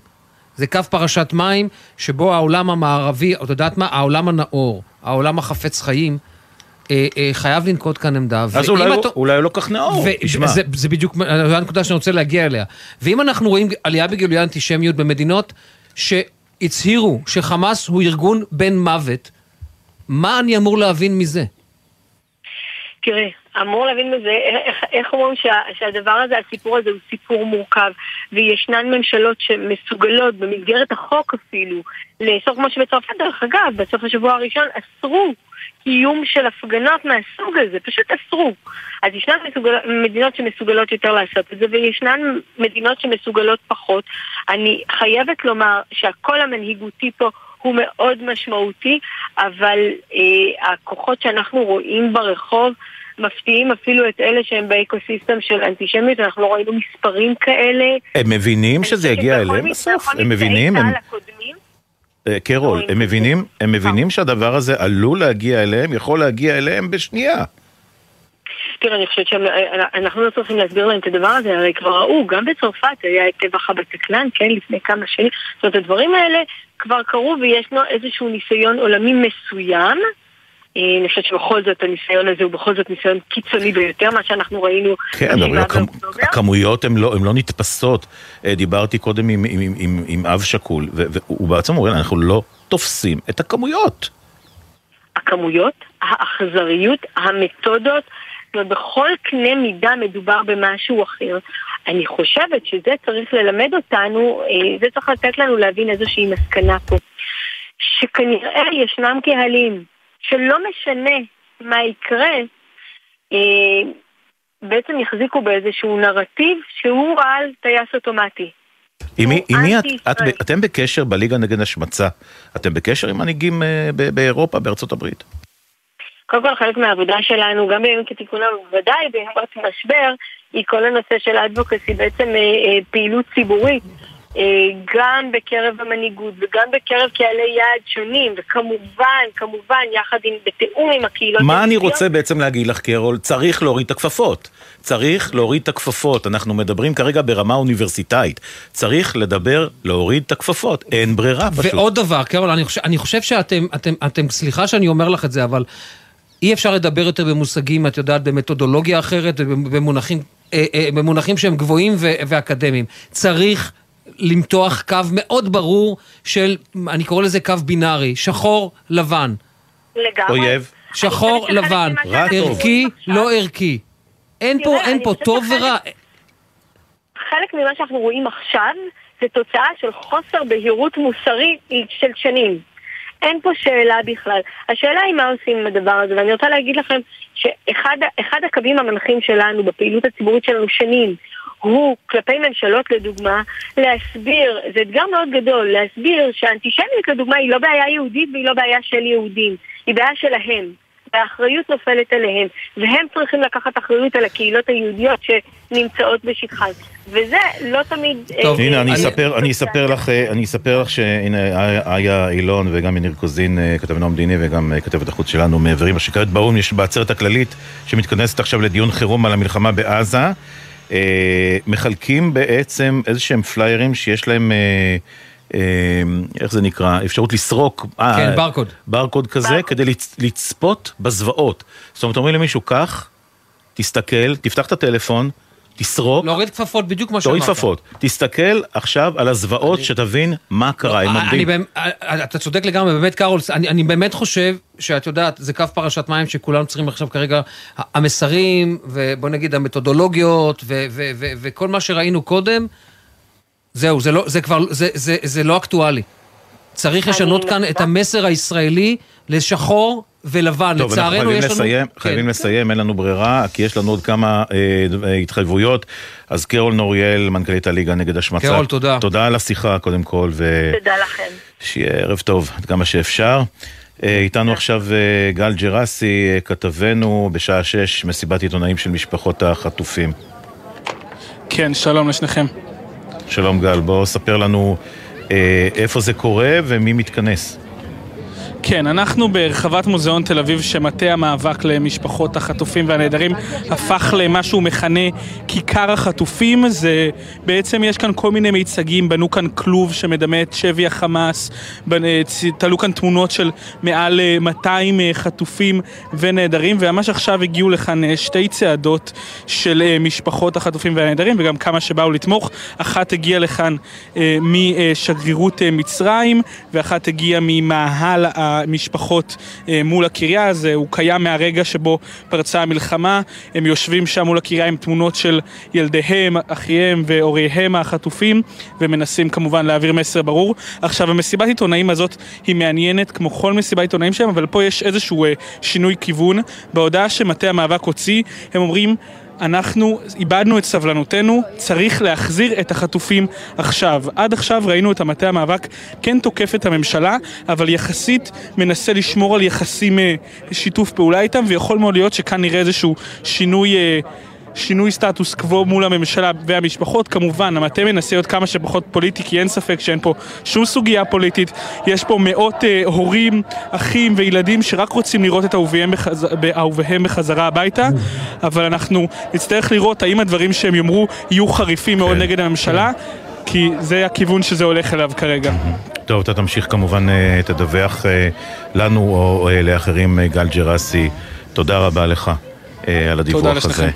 זה קו פרשת מים שבו העולם המערבי, את יודעת מה? העולם הנאור, העולם החפץ חיים, אה, אה, חייב לנקוט כאן עמדה. אז אולי אתה- אולי הוא לא כך נאור, תשמע. זה, זה בדיוק הנקודה שאני רוצה להגיע אליה. ואם אנחנו רואים עלייה בגילויי אנטישמיות במדינות שהצהירו שחמאס הוא ארגון בן מוות, מה אני אמור להבין מזה? תראה, אמור להבין מזה, איך, איך אומרים שה, שהדבר הזה, הסיפור הזה הוא סיפור מורכב, וישנן ממשלות שמסוגלות במסגרת החוק אפילו, לאסור כמו שבצרפת, דרך אגב, בסוף השבוע הראשון אסרו קיום של הפגנות מהסוג הזה, פשוט אסרו. אז ישנן מסוגל... מדינות שמסוגלות יותר לעשות את זה, וישנן מדינות שמסוגלות פחות. אני חייבת לומר שהקול המנהיגותי פה הוא מאוד משמעותי, אבל אה, הכוחות שאנחנו רואים ברחוב מפתיעים אפילו את אלה שהם באקוסיסטם של אנטישמיות, אנחנו לא ראינו מספרים כאלה. הם מבינים שזה יגיע אליהם בסוף? הם מבינים? הם- צה"ל הקודמים, אה, קרול, הם מבינים, הם מבינים שהדבר הזה עלול להגיע אליהם, יכול להגיע אליהם בשנייה. תראה, אני חושבת שאנחנו לא צריכים להסביר להם את הדבר הזה, הרי כבר ראו, גם בצרפת היה את טבח הבטקלן, כן, לפני כמה שנים. זאת אומרת, הדברים האלה כבר קרו וישנו איזשהו ניסיון עולמי מסוים. אה, אני חושבת שבכל זאת הניסיון הזה הוא בכל זאת ניסיון קיצוני ביותר, מה שאנחנו ראינו כן, אבל. הכמויות הן לא, לא נתפסות. אה, דיברתי קודם עם, עם, עם, עם אב שכול, והוא בעצם אומר, אנחנו לא תופסים את הכמויות. הכמויות, האכזריות, המתודות, זאת אומרת, בכל קנה מידה מדובר במשהו אחר. אני חושבת שזה צריך ללמד אותנו, אה, זה צריך לתת לנו להבין איזושהי מסקנה פה. שכנראה ישנם קהלים שלא משנה מה יקרה, אה, בעצם יחזיקו באיזשהו נרטיב שהוא על טייס אוטומטי. עם מי, עם מי את. את, אתם בקשר בליגה נגד השמצה? אתם בקשר עם מנהיגים אה, ב- באירופה, בארצות הברית? קודם כל, חלק מהעבודה שלנו, גם בימים כתיקונם, ובוודאי בימות משבר, היא כל הנושא של האדבוקסי, בעצם אה, אה, פעילות ציבורית, גם בקרב המנהיגות וגם בקרב קהלי יעד שונים, וכמובן, כמובן, יחד עם, בתיאום עם הקהילות מה אני. רוצה בעצם להגיד לך, קרול? צריך להוריד את הכפפות. צריך להוריד את הכפפות. אנחנו מדברים כרגע ברמה אוניברסיטאית. צריך לדבר, להוריד את הכפפות. אין ברירה פשוט. ועוד דבר, קרול, אני חושב, אני חושב שאתם, אתם, אתם, סליחה שאני אומר לך את זה, אבל אי אפשר לדבר יותר במושגים, את יודעת, במתודולוגיה אחרת ובמונחים אה, אה, במונחים שהם גבוהים ואקדמיים. צריך למתוח קו מאוד ברור של, אני קורא לזה קו בינארי, שחור, לבן. לגמרי. אויב. שחור, לבן. רע, טוב. ערכי, לא ערכי. אין פה, אין פה טוב ורע. חלק ממה שאנחנו רואים עכשיו זה תוצאה של חוסר בהירות מוסרית של שנים. אין פה שאלה בכלל. השאלה היא מה עושים עם הדבר הזה, ואני רוצה להגיד לכם שאחד אחד הקווים המנחים שלנו בפעילות הציבורית שלנו שנים הוא כלפי ממשלות לדוגמה, להסביר, זה אתגר מאוד גדול, להסביר שהאנטישמיות לדוגמה היא לא בעיה יהודית והיא לא בעיה של יהודים, היא בעיה שלהם. והאחריות נופלת עליהם, והם צריכים לקחת אחריות על הקהילות היהודיות שנמצאות בשטחן. וזה לא תמיד... טוב, אה, הנה, אני אה, אספר, אני אספר לך, אה, אני אספר לך שהנה, איה אילון וגם יניר קוזין, אה, כתבנו המדיני וגם אה, כתבת החוץ שלנו, מעברים מה שכעת באו"ם, יש בעצרת הכללית שמתכנסת עכשיו לדיון חירום על המלחמה בעזה. אה, מחלקים בעצם איזה שהם פליירים שיש להם, אה, אה, איך זה נקרא, אפשרות לסרוק. אה, כן, ברקוד. ברקוד כזה, כדי לצ- לצפות בזוועות. זאת אומרת, אומרים למישהו, קח, תסתכל, תפתח את הטלפון, תסרוק. להוריד כפפות, בדיוק מה תוריד שאמרת. כפפות. תסתכל עכשיו על הזוועות שתבין מה קרה. הם עומדים. באמת, אתה צודק לגמרי, באמת קארול, אני, אני באמת חושב שאת יודעת, זה קו פרשת מים שכולם צריכים עכשיו כרגע, המסרים, ובוא נגיד המתודולוגיות, ו, ו, ו, וכל מה שראינו קודם, זהו, זה, לא, זה כבר, זה, זה, זה לא אקטואלי. צריך לשנות כאן את. המסר הישראלי לשחור ולבן. טוב, אנחנו לצערנו חייבים יש לנו... לסיים, חייבים לסיים, אין לנו ברירה, כי יש לנו עוד כמה אה, התחייבויות. אז קרול נוריאל, מנכ"לית הליגה נגד השמצה. קרול, תודה. תודה על השיחה, קודם כל, תודה לכם. ושיהיה ערב טוב, עד כמה שאפשר. אה, איתנו עכשיו אה, גל ג'רסי, אה, כתבנו בשעה שש, מסיבת עיתונאים של משפחות החטופים. כן, שלום לשניכם. שלום גל, בוא ספר לנו אה, איפה זה קורה ומי מתכנס. כן, אנחנו ברחבת מוזיאון תל אביב שמטה המאבק למשפחות החטופים והנעדרים הפך למה שהוא מכנה כיכר החטופים. זה בעצם יש כאן כל מיני מיצגים, בנו כאן כלוב שמדמה את שבי החמאס, תלו כאן תמונות של מעל אה, 200 אה, חטופים ונעדרים, וממש עכשיו הגיעו לכאן אה, שתי צעדות של אה, משפחות החטופים והנעדרים וגם כמה שבאו לתמוך. אחת הגיעה לכאן אה, משגרירות אה, מצרים ואחת הגיעה ממאהל המשפחות אה, מול הקריה הזה, הוא קיים מהרגע שבו פרצה המלחמה, הם יושבים שם מול הקריה עם תמונות של ילדיהם, אחיהם והוריהם החטופים ומנסים כמובן להעביר מסר ברור. עכשיו המסיבת עיתונאים הזאת היא מעניינת כמו כל מסיבת עיתונאים שלהם, אבל פה יש איזשהו אה, שינוי כיוון. בהודעה שמטה המאבק הוציא, הם אומרים אנחנו איבדנו את סבלנותנו, צריך להחזיר את החטופים עכשיו. עד עכשיו ראינו את המטה המאבק כן תוקף את הממשלה, אבל יחסית מנסה לשמור על יחסים, אה, שיתוף פעולה איתם, ויכול מאוד להיות שכאן נראה איזשהו שינוי... שינוי סטטוס קוו מול הממשלה והמשפחות. כמובן, המטה מנסה להיות כמה שפחות פוליטי, כי אין ספק שאין פה שום סוגיה פוליטית. יש פה מאות אה, הורים, אחים וילדים שרק רוצים לראות את אהוביהם, בחז... בחזרה הביתה, אבל אנחנו נצטרך לראות האם הדברים שהם יאמרו יהיו חריפים מאוד נגד הממשלה, כי זה הכיוון שזה הולך אליו כרגע. טוב, אתה תמשיך כמובן, אה, תדווח אה, לנו או אה, לאחרים, גל ג'רסי. תודה רבה לך על הדיווח תודה הזה. לשניכם.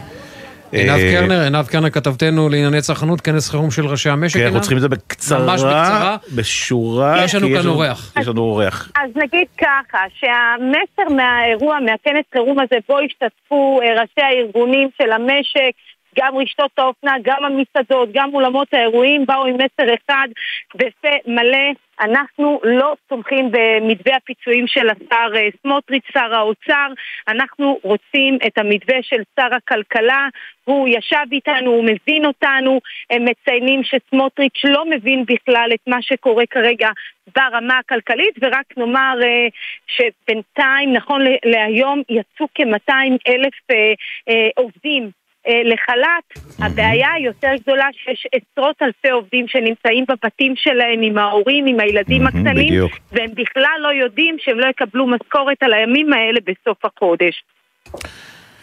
עינב אה, קרנר, עינב קרנר כתבתנו לענייני צרכנות, כנס חירום של ראשי המשק. כן, אנחנו עינב? צריכים את זה בקצרה, ממש בקצרה. בשורה. יש לנו כאן אורח. יש לנו אורח. אז נגיד ככה, שהמסר מהאירוע, מהכנס חירום הזה, בו השתתפו אה, ראשי הארגונים של המשק, גם רשתות האופנה, גם המסעדות, גם אולמות האירועים, באו עם מסר אחד בפה מלא. אנחנו לא תומכים במתווה הפיצויים של השר אה, סמוטריץ', שר האוצר. אנחנו רוצים את המתווה של שר הכלכלה. הוא ישב איתנו, הוא מבין אותנו. הם מציינים שסמוטריץ' לא מבין בכלל את מה שקורה כרגע ברמה הכלכלית, ורק נאמר אה, שבינתיים, נכון להיום, יצאו כ-200 אלף אה, עובדים לחל"ת. הבעיה היותר גדולה שיש עשרות אלפי עובדים שנמצאים בבתים שלהם עם ההורים, עם הילדים הקטנים, בדיוק. והם בכלל לא יודעים שהם לא יקבלו משכורת על הימים האלה בסוף החודש.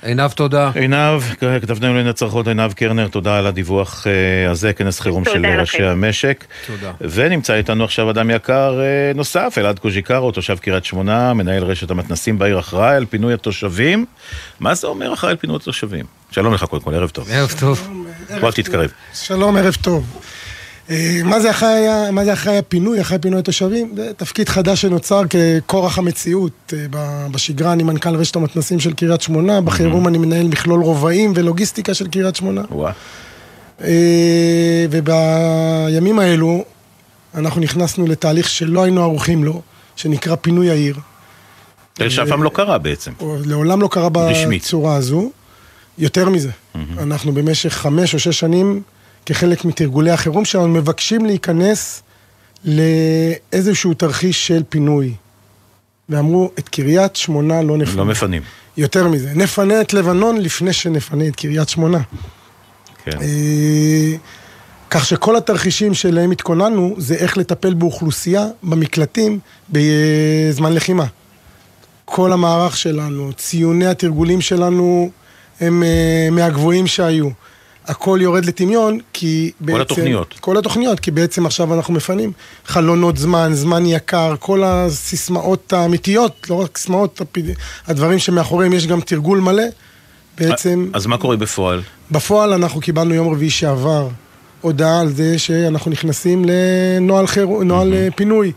עינב, תודה. עינב, כתבנו לענייני הצרכות, עינב קרנר, תודה על הדיווח אה, הזה, כנס חירום של לכם. ראשי המשק. תודה. ונמצא איתנו עכשיו אדם יקר אה, נוסף, אלעד קוז'יקרו, תושב קריית שמונה, מנהל רשת המתנסים בעיר, אחראי על פינוי התושבים. מה זה אומר אחראי על פינוי התושבים? שלום לך קודם כל, ערב טוב. ערב טוב. בוא תתקרב. שלום, ערב טוב. אה, מה זה אחראי מה זה אחראי הפינוי, אחראי פינוי התושבים? זה תפקיד חדש שנוצר ככורח המציאות. אה, בשגרה אני מנכ"ל רשת המתנסים של קריית שמונה, בחירום אני מנהל מכלול רובעים ולוגיסטיקה של קריית שמונה. אה, ובימים האלו אנחנו נכנסנו לתהליך שלא היינו ערוכים לו, שנקרא פינוי העיר. שאף פעם לא קרה בעצם. לעולם לא קרה. בצורה הזו. יותר מזה, אנחנו במשך חמש או שש שנים, כחלק מתרגולי החירום שלנו, מבקשים להיכנס לאיזשהו תרחיש של פינוי. ואמרו, את קריית שמונה לא נפנה. לא מפנים. יותר מזה, נפנה את לבנון לפני שנפנה את קריית שמונה. כן. אה, כך שכל התרחישים שלהם התכוננו, זה איך לטפל באוכלוסייה, במקלטים, בזמן לחימה. כל המערך שלנו, ציוני התרגולים שלנו הם אה, מהגבוהים שהיו. הכל יורד לטמיון, כי בעצם... התוכניות. כל התוכניות, כי בעצם עכשיו אנחנו מפנים חלונות זמן, זמן יקר, כל הסיסמאות האמיתיות, לא רק סיסמאות, הדברים שמאחוריהם יש גם תרגול מלא. בעצם, אז מה קורה בפועל? בפועל אנחנו קיבלנו יום רביעי שעבר הודעה על זה שאנחנו נכנסים לנוהל חיר... נוהל אה, פינוי.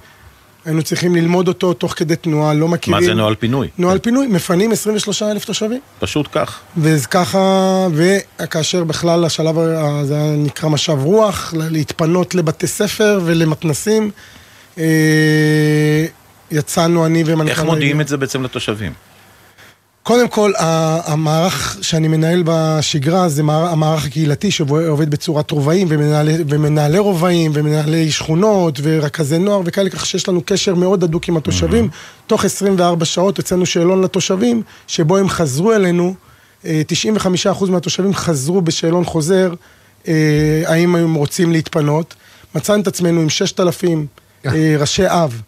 היינו צריכים ללמוד אותו תוך כדי תנועה, לא מכירים. מה זה נוהל פינוי? נוהל פינוי, מפנים 23 אלף תושבים. פשוט כך. וככה, וכאשר בכלל השלב, זה נקרא משב רוח, להתפנות לבתי ספר ולמתנסים, אה, יצאנו אני ומנכ"ל... איך מודיעים את זה בעצם לתושבים? קודם כל, המערך שאני מנהל בשגרה זה מער- המערך הקהילתי שעובד בצורת רובעים ומנהלי, ומנהלי רובעים ומנהלי שכונות ורכזי נוער וכאלה, כך שיש לנו קשר מאוד הדוק עם התושבים. תוך 24 שעות הוצאנו שאלון לתושבים, שבו הם חזרו אלינו, אה, 95% מהתושבים חזרו בשאלון חוזר, אה, האם הם רוצים להתפנות. מצאנו את עצמנו עם 6,000 אה, ראשי אב,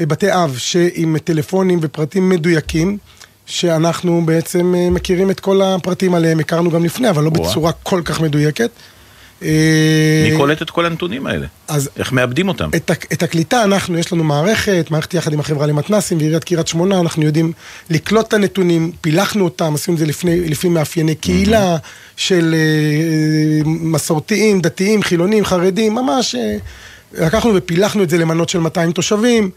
אה, בתי אב, שעם טלפונים ופרטים מדויקים. שאנחנו בעצם אה, מכירים את כל הפרטים עליהם, הכרנו גם לפני, אבל לא וואו. בצורה כל כך מדויקת. מי אה, קולט את כל הנתונים האלה? אז איך מאבדים אותם? את, את הקליטה אנחנו, יש לנו מערכת, מערכת יחד עם החברה למתנסים ועיריית קריית שמונה, אנחנו יודעים לקלוט את הנתונים, פילחנו אותם, עשינו את זה לפני, לפי מאפייני קהילה של אה, מסורתיים, דתיים, חילונים, חרדים, ממש אה, לקחנו ופילחנו את זה למנות של 200 תושבים.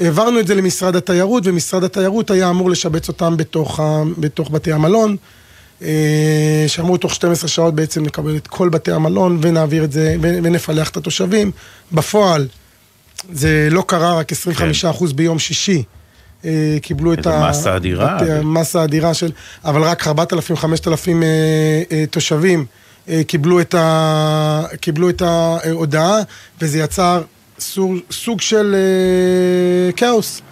העברנו את זה למשרד התיירות, ומשרד התיירות היה אמור לשבץ אותם בתוך, ה, בתוך בתי המלון. אה, שאמרו תוך 12 שעות בעצם נקבל את כל בתי המלון ונעביר את זה, ונפלח את התושבים. בפועל, זה לא קרה, רק 25% ביום שישי. אה, קיבלו את כן. איזה מסה אדירה. את המסה האדירה של... אבל רק 4,000-5,000 אה, אה, תושבים אה, קיבלו את, ה, קיבלו את ההודעה, וזה יצר סוג, סוג של אה, כאוס.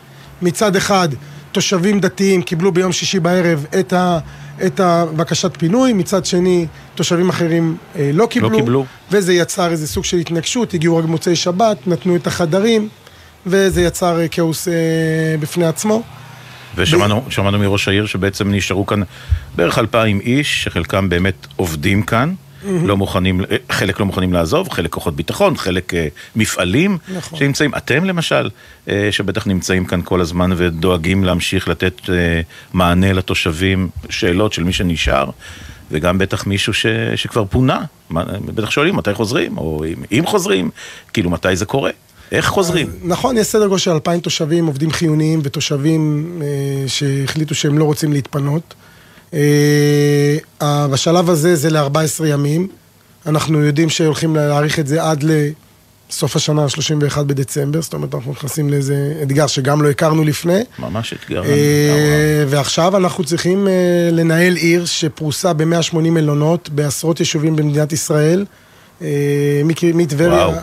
מצד אחד, תושבים דתיים קיבלו ביום שישי בערב את, ה, את הבקשת פינוי, מצד שני, תושבים אחרים אה, לא קיבלו. קיבלו. וזה יצר איזה סוג של התנגשות, הגיעו רק במוצאי שבת, נתנו את החדרים, וזה יצר אה, כאוס אה, בפני עצמו. ושמענו שמענו מראש העיר שבעצם נשארו כאן בערך אלפיים איש, שחלקם באמת עובדים כאן. לא מוכנים, אה, חלק לא מוכנים לעזוב, חלק כוחות ביטחון, חלק אה, מפעלים נכון. שנמצאים. אתם למשל, אה, שבטח נמצאים כאן כל הזמן ודואגים להמשיך לתת מענה לתושבים, שאלות של מי שנשאר, וגם בטח מישהו ש, שכבר פונה. בטח שואלים מתי חוזרים, או אם, אם חוזרים, כאילו מתי זה קורה. איך חוזרים? נכון, יש סדר גודל של 2,000 תושבים, עובדים חיוניים ותושבים אה, שהחליטו שהם לא רוצים להתפנות. אה, בשלב הזה זה ל-14 ימים. אנחנו יודעים שהולכים להאריך את זה עד לסוף השנה, 31 בדצמבר, זאת אומרת, אנחנו נכנסים לאיזה אתגר שגם לא הכרנו לפני. ממש אתגר. אה, ועכשיו אנחנו צריכים אה, לנהל עיר שפרוסה ב-180 מלונות בעשרות יישובים במדינת ישראל. אה,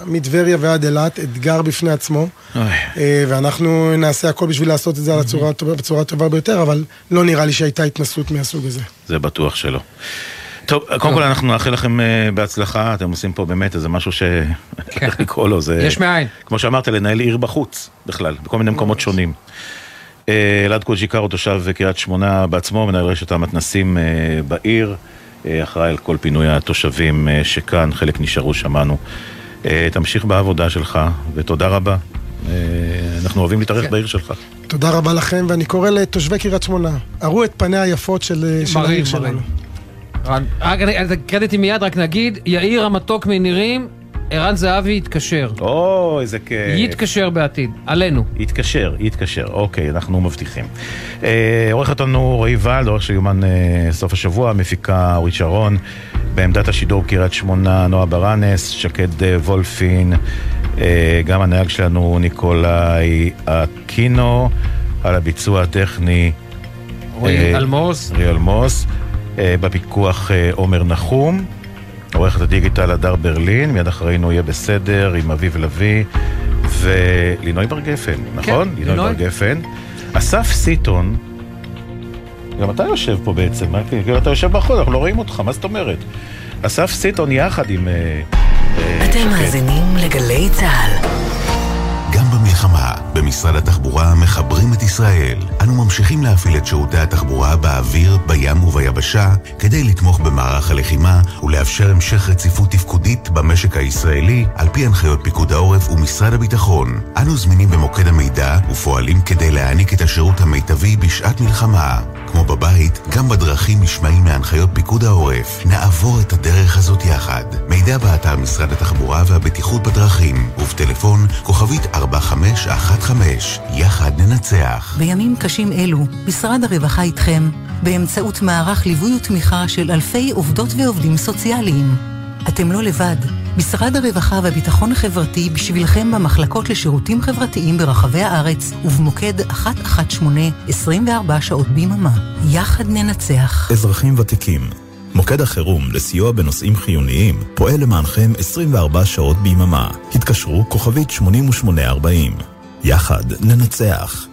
מטבריה- ועד אילת, אתגר בפני עצמו. אה, ואנחנו נעשה הכל בשביל לעשות את זה בצורה הטובה ביותר, אבל לא נראה לי שהייתה התנסות מהסוג הזה. זה בטוח שלא. טוב, קודם כל אנחנו נאחל לכם אה, בהצלחה, אתם עושים פה באמת איזה משהו ש... איך לקרוא לו, זה... יש מאין. כמו שאמרת, לנהל עיר בחוץ, בכלל, בכל מיני מקומות שונים. אה, אלעד קוג'יקרו, תושב קריית שמונה בעצמו, מנהל רשת המתנסים אה, בעיר, אה, אחראי על כל פינוי התושבים אה, שכאן, חלק נשארו, שמענו. אה, תמשיך בעבודה שלך, ותודה רבה. אה, אנחנו אוהבים להתארח בעיר שלך. תודה רבה לכם, ואני קורא לתושבי קריית שמונה, הראו את פניה היפות של אה, העיר. שלנו. רק קרדיטים מיד, רק נגיד, יאיר המתוק מנירים, ערן זהבי יתקשר. או, איזה כיף. יתקשר בעתיד, עלינו. יתקשר, יתקשר, אוקיי, אנחנו מבטיחים. אה, עורך אותנו רועי ולד, עורך של יומן אה, סוף השבוע, מפיקה אורית שרון, בעמדת השידור קריית שמונה, נועה ברנס, שקד אה, וולפין, אה, גם הנהג שלנו ניקולאי אקינו, על הביצוע הטכני רועי אה, אלמוס. רועי אלמוס, אה, בפיקוח אה, עומר נחום. עורכת הדיגיטל הדר ברלין, מיד אחרינו יהיה בסדר עם אביב לביא ולינוי בר גפן, נכון? לינוי לינוי. בר גפן. אסף סיטון, גם אתה יושב פה בעצם? כאילו אתה יושב בחוץ, אנחנו לא רואים אותך, מה זאת אומרת? אסף סיטון יחד עם... אה, אה, אתם. מאזינים לגלי צה"ל. גם במלחמה, במשרד התחבורה מחברים את ישראל. אנו ממשיכים להפעיל את שירותי התחבורה באוויר, בים וביבשה, כדי לתמוך במערך הלחימה ולאפשר המשך רציפות תפקודית במשק הישראלי, על פי הנחיות פיקוד העורף ומשרד הביטחון. אנו זמינים במוקד המידע ופועלים כדי להעניק את השירות המיטבי בשעת מלחמה. כמו בבית, גם בדרכים נשמעים מהנחיות פיקוד העורף. נעבור את הדרך הזאת יחד. מידע באתר משרד התחבורה והבטיחות בדרכים, ובטלפון כוכבית 4515. יחד ננצח. בימים קשים אלו, משרד הרווחה איתכם, באמצעות מערך ליווי ותמיכה של אלפי עובדות ועובדים סוציאליים. אתם לא לבד. משרד הרווחה והביטחון החברתי בשבילכם במחלקות לשירותים חברתיים ברחבי הארץ ובמוקד 118 24 שעות ביממה. יחד ננצח. אזרחים ותיקים, מוקד החירום לסיוע בנושאים חיוניים פועל למענכם 24 שעות ביממה. התקשרו כוכבית 8840. יחד ננצח.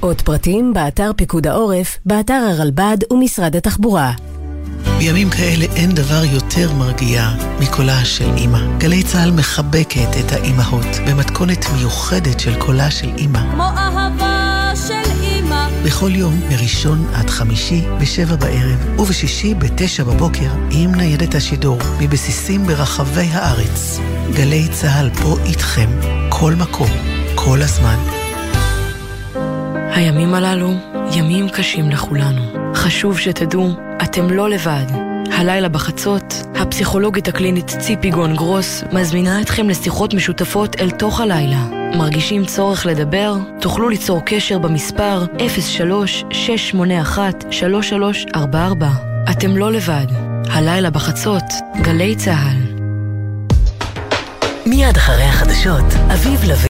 עוד פרטים באתר פיקוד העורף, באתר הרלב"ד ומשרד התחבורה. בימים כאלה אין דבר יותר מרגיע מקולה של אימא. גלי צה"ל מחבקת את האימהות במתכונת מיוחדת של קולה של אימא. כמו אהבה של אימא. בכל יום, מראשון עד חמישי, בשבע בערב, ובשישי בתשע בבוקר, עם ניידת השידור, מבסיסים ברחבי הארץ. גלי צה"ל פה איתכם, כל מקום, כל הזמן. הימים הללו ימים קשים לכולנו. חשוב שתדעו, אתם לא לבד. הלילה בחצות, הפסיכולוגית הקלינית ציפי גון גרוס מזמינה אתכם לשיחות משותפות אל תוך הלילה. מרגישים צורך לדבר? תוכלו ליצור קשר במספר 03-681-3344. אתם לא לבד. הלילה בחצות, גלי צה"ל. מיד אחרי החדשות, אביב לביא